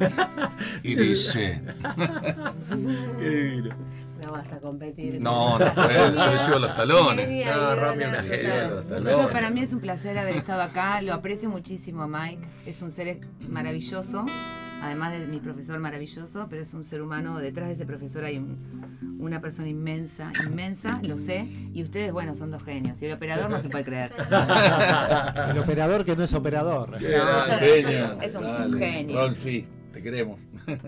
Y dice. *laughs* Qué divino. No vas a competir. No, no. Yo le sigo los talones. No, no, una los talones. para mí es un placer haber estado acá, lo aprecio muchísimo a Mike, es un ser maravilloso, además de mi profesor maravilloso, pero es un ser humano, detrás de ese profesor hay un- una persona inmensa, inmensa, lo sé, y ustedes, bueno, son dos genios, y el operador no se puede creer. *laughs* El operador que no es operador. *laughs* Genio. Es un Dale, genio. Rolfi, te queremos. *laughs*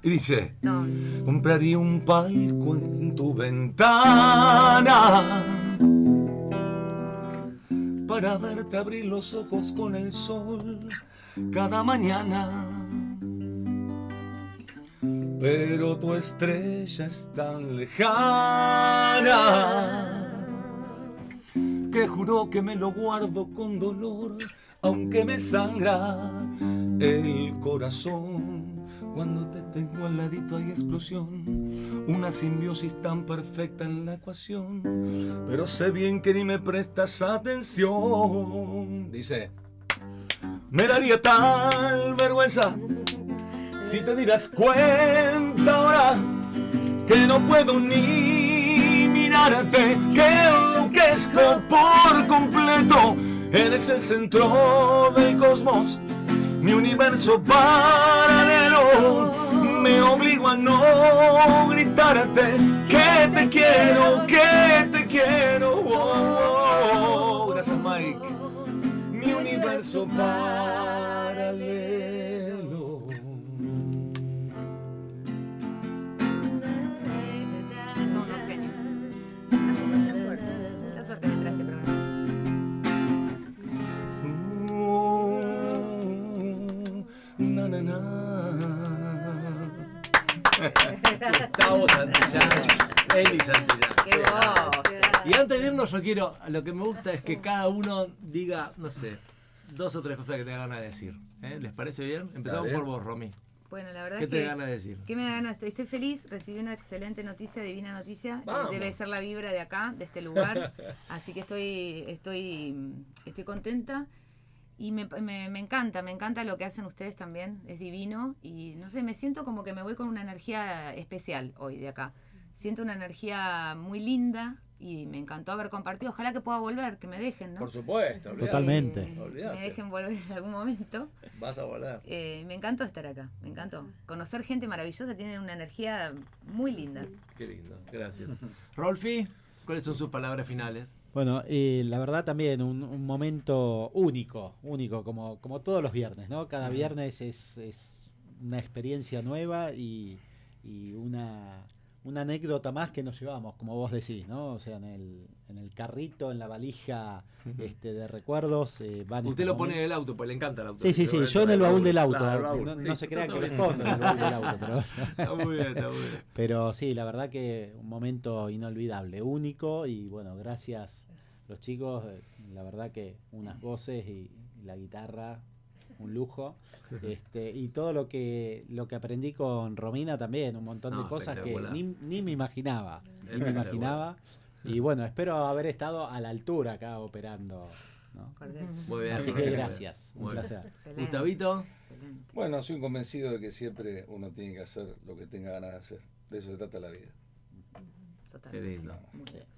Y dice. No, Compraría un palco en tu ventana para verte abrir los ojos con el sol cada mañana. Pero tu estrella es tan lejana que juro que me lo guardo con dolor, aunque me sangra el corazón. Cuando te tengo al ladito hay explosión, una simbiosis tan perfecta en la ecuación. Pero sé bien que ni me prestas atención. Dice, me daría tal vergüenza si te dieras cuenta ahora que no puedo ni mirarte, que enloquezco por completo. Eres el centro del cosmos, mi universo paralelo. Me obligo a no gritarte que te quiero, que te quiero. Oh, oh, oh. Gracias, Mike. Mi universo paralelo. Gustavo Santillán, Eli Santillán. ¡Qué voz! Y antes de irnos, yo quiero, lo que me gusta es que cada uno diga, no sé, dos o tres cosas que te da ganas de decir. ¿eh? ¿Les parece bien? Empezamos por vos, Romy. Bueno, la verdad ¿Qué es te que... da ganas de decir? ¿Qué me da ganas? Estoy, estoy feliz, recibí una excelente noticia, divina noticia. Vamos. Debe ser la vibra de acá, de este lugar. *laughs* Así que estoy, estoy, estoy contenta. Y me, me- me encanta, me encanta lo que hacen ustedes también. Es divino. Y no sé, me siento como que me voy con una energía especial hoy de acá. Siento una energía muy linda y me encantó haber compartido. Ojalá que pueda volver, que me dejen, ¿no? Por supuesto, olvidate. Totalmente. Eh, me dejen volver en algún momento. Vas a volar. Eh, me encantó estar acá, me encantó. Conocer gente maravillosa, tienen una energía muy linda. Qué lindo, gracias. Rolfi, ¿cuáles son sus palabras finales? Bueno, eh, la verdad también un, un momento único, único, como, como todos los viernes, ¿no? Cada viernes es, es una experiencia nueva y, y una, una anécdota más que nos llevamos, como vos decís, ¿no? O sea, en el, en el carrito, en la valija este, de recuerdos. eh, van Usted lo pone en el auto, pues le encanta el auto. Sí, sí, sí, yo en el baúl del auto. Claro, baúl. No, no se crean que lo escondo en el baúl del auto, pero... *laughs* Está muy bien, está muy bien. *laughs* Pero sí, la verdad que un momento inolvidable, único y bueno, gracias los chicos, eh, la verdad que unas voces y, y la guitarra, un lujo. *laughs* Este, y todo lo que lo que aprendí con Romina también, un montón No, de cosas que ni, ni me imaginaba, ni me *laughs* imaginaba. Y bueno, espero haber estado a la altura acá operando. ¿no? Porque- Muy bien. Así muy que bien. gracias, un placer. Excelente, Gustavito, excelente. Bueno, soy un convencido de que siempre uno tiene que hacer lo que tenga ganas de hacer. De eso se trata la vida. Qué lindo.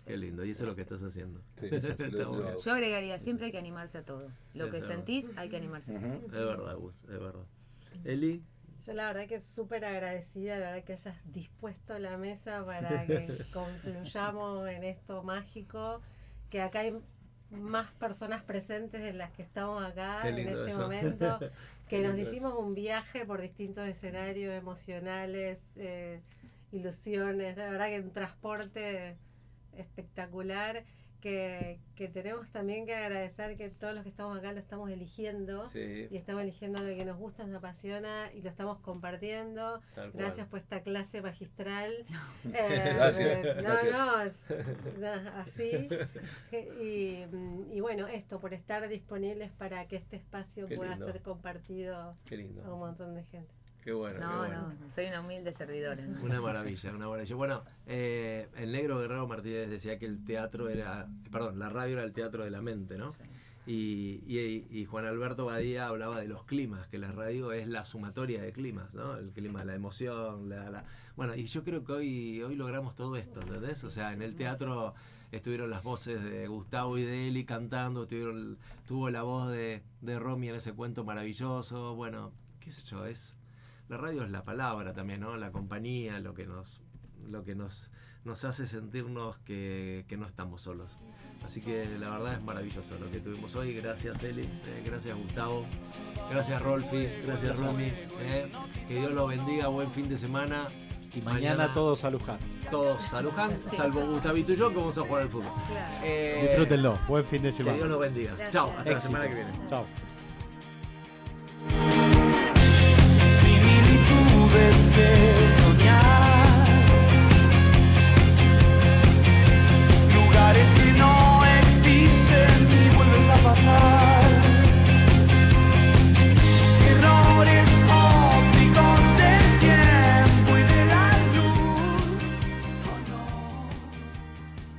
Qué lindo. Y eso es lo que estás haciendo. Sí, *laughs* lo-. Yo agregaría, siempre hay que animarse a todo. Lo que sentís, hay que animarse a hacerlo. Ujú. Es verdad, Gus, es verdad. Eli, Yo la verdad que súper agradecida, la verdad que hayas dispuesto la mesa para *laughs* que confluyamos en esto mágico, que acá hay más personas presentes de las que estamos acá en este eso. momento, *laughs* Qué que nos hicimos un viaje por distintos escenarios emocionales, eh, ilusiones, la verdad que un transporte espectacular. Que, que tenemos también que agradecer que todos los que estamos acá lo estamos eligiendo sí, y estamos eligiendo lo que nos gusta, nos apasiona y lo estamos compartiendo. tal cual. Gracias por esta clase magistral. *laughs* Eh, Gracias, eh, No, gracias. no, no, así. *laughs* Y, mm, y bueno, esto, por estar disponibles para que este espacio Qué pueda lindo. ser compartido Qué a un montón de gente. Qué bueno. qué No, bueno. no, soy una humilde servidora. Una maravilla, una maravilla. Bueno, eh, el negro Guerrero Martínez decía que el teatro era, perdón, la radio era el teatro de la mente, ¿no? Y, y- y Juan Alberto Badía hablaba de los climas, que la radio es la sumatoria de climas, ¿no? El clima, la emoción, la, la- Bueno, y yo creo que hoy, hoy logramos todo esto, ¿entendés? O sea, en el teatro estuvieron las voces de Gustavo y de Eli cantando, tuvo la voz de, de Romy en ese cuento maravilloso, bueno, qué sé yo, es... La radio es la palabra también, ¿no? La compañía, lo que nos, lo que nos, nos hace sentirnos que, que no estamos solos. Así que la verdad es maravilloso lo que tuvimos hoy. Gracias Eli, eh, gracias Gustavo, gracias Rolfi, gracias Romy. eh. Que Dios los bendiga, buen fin de semana. Y mañana, todos a Luján. todos a Luján, salvo Gustavito y yo que vamos a jugar al fútbol. Claro. Eh, Disfrútenlo. Buen fin de Que semana. Dios los bendiga. Chao, hasta la semana que viene. Chao. Lugares que no existen y vuelves a pasar.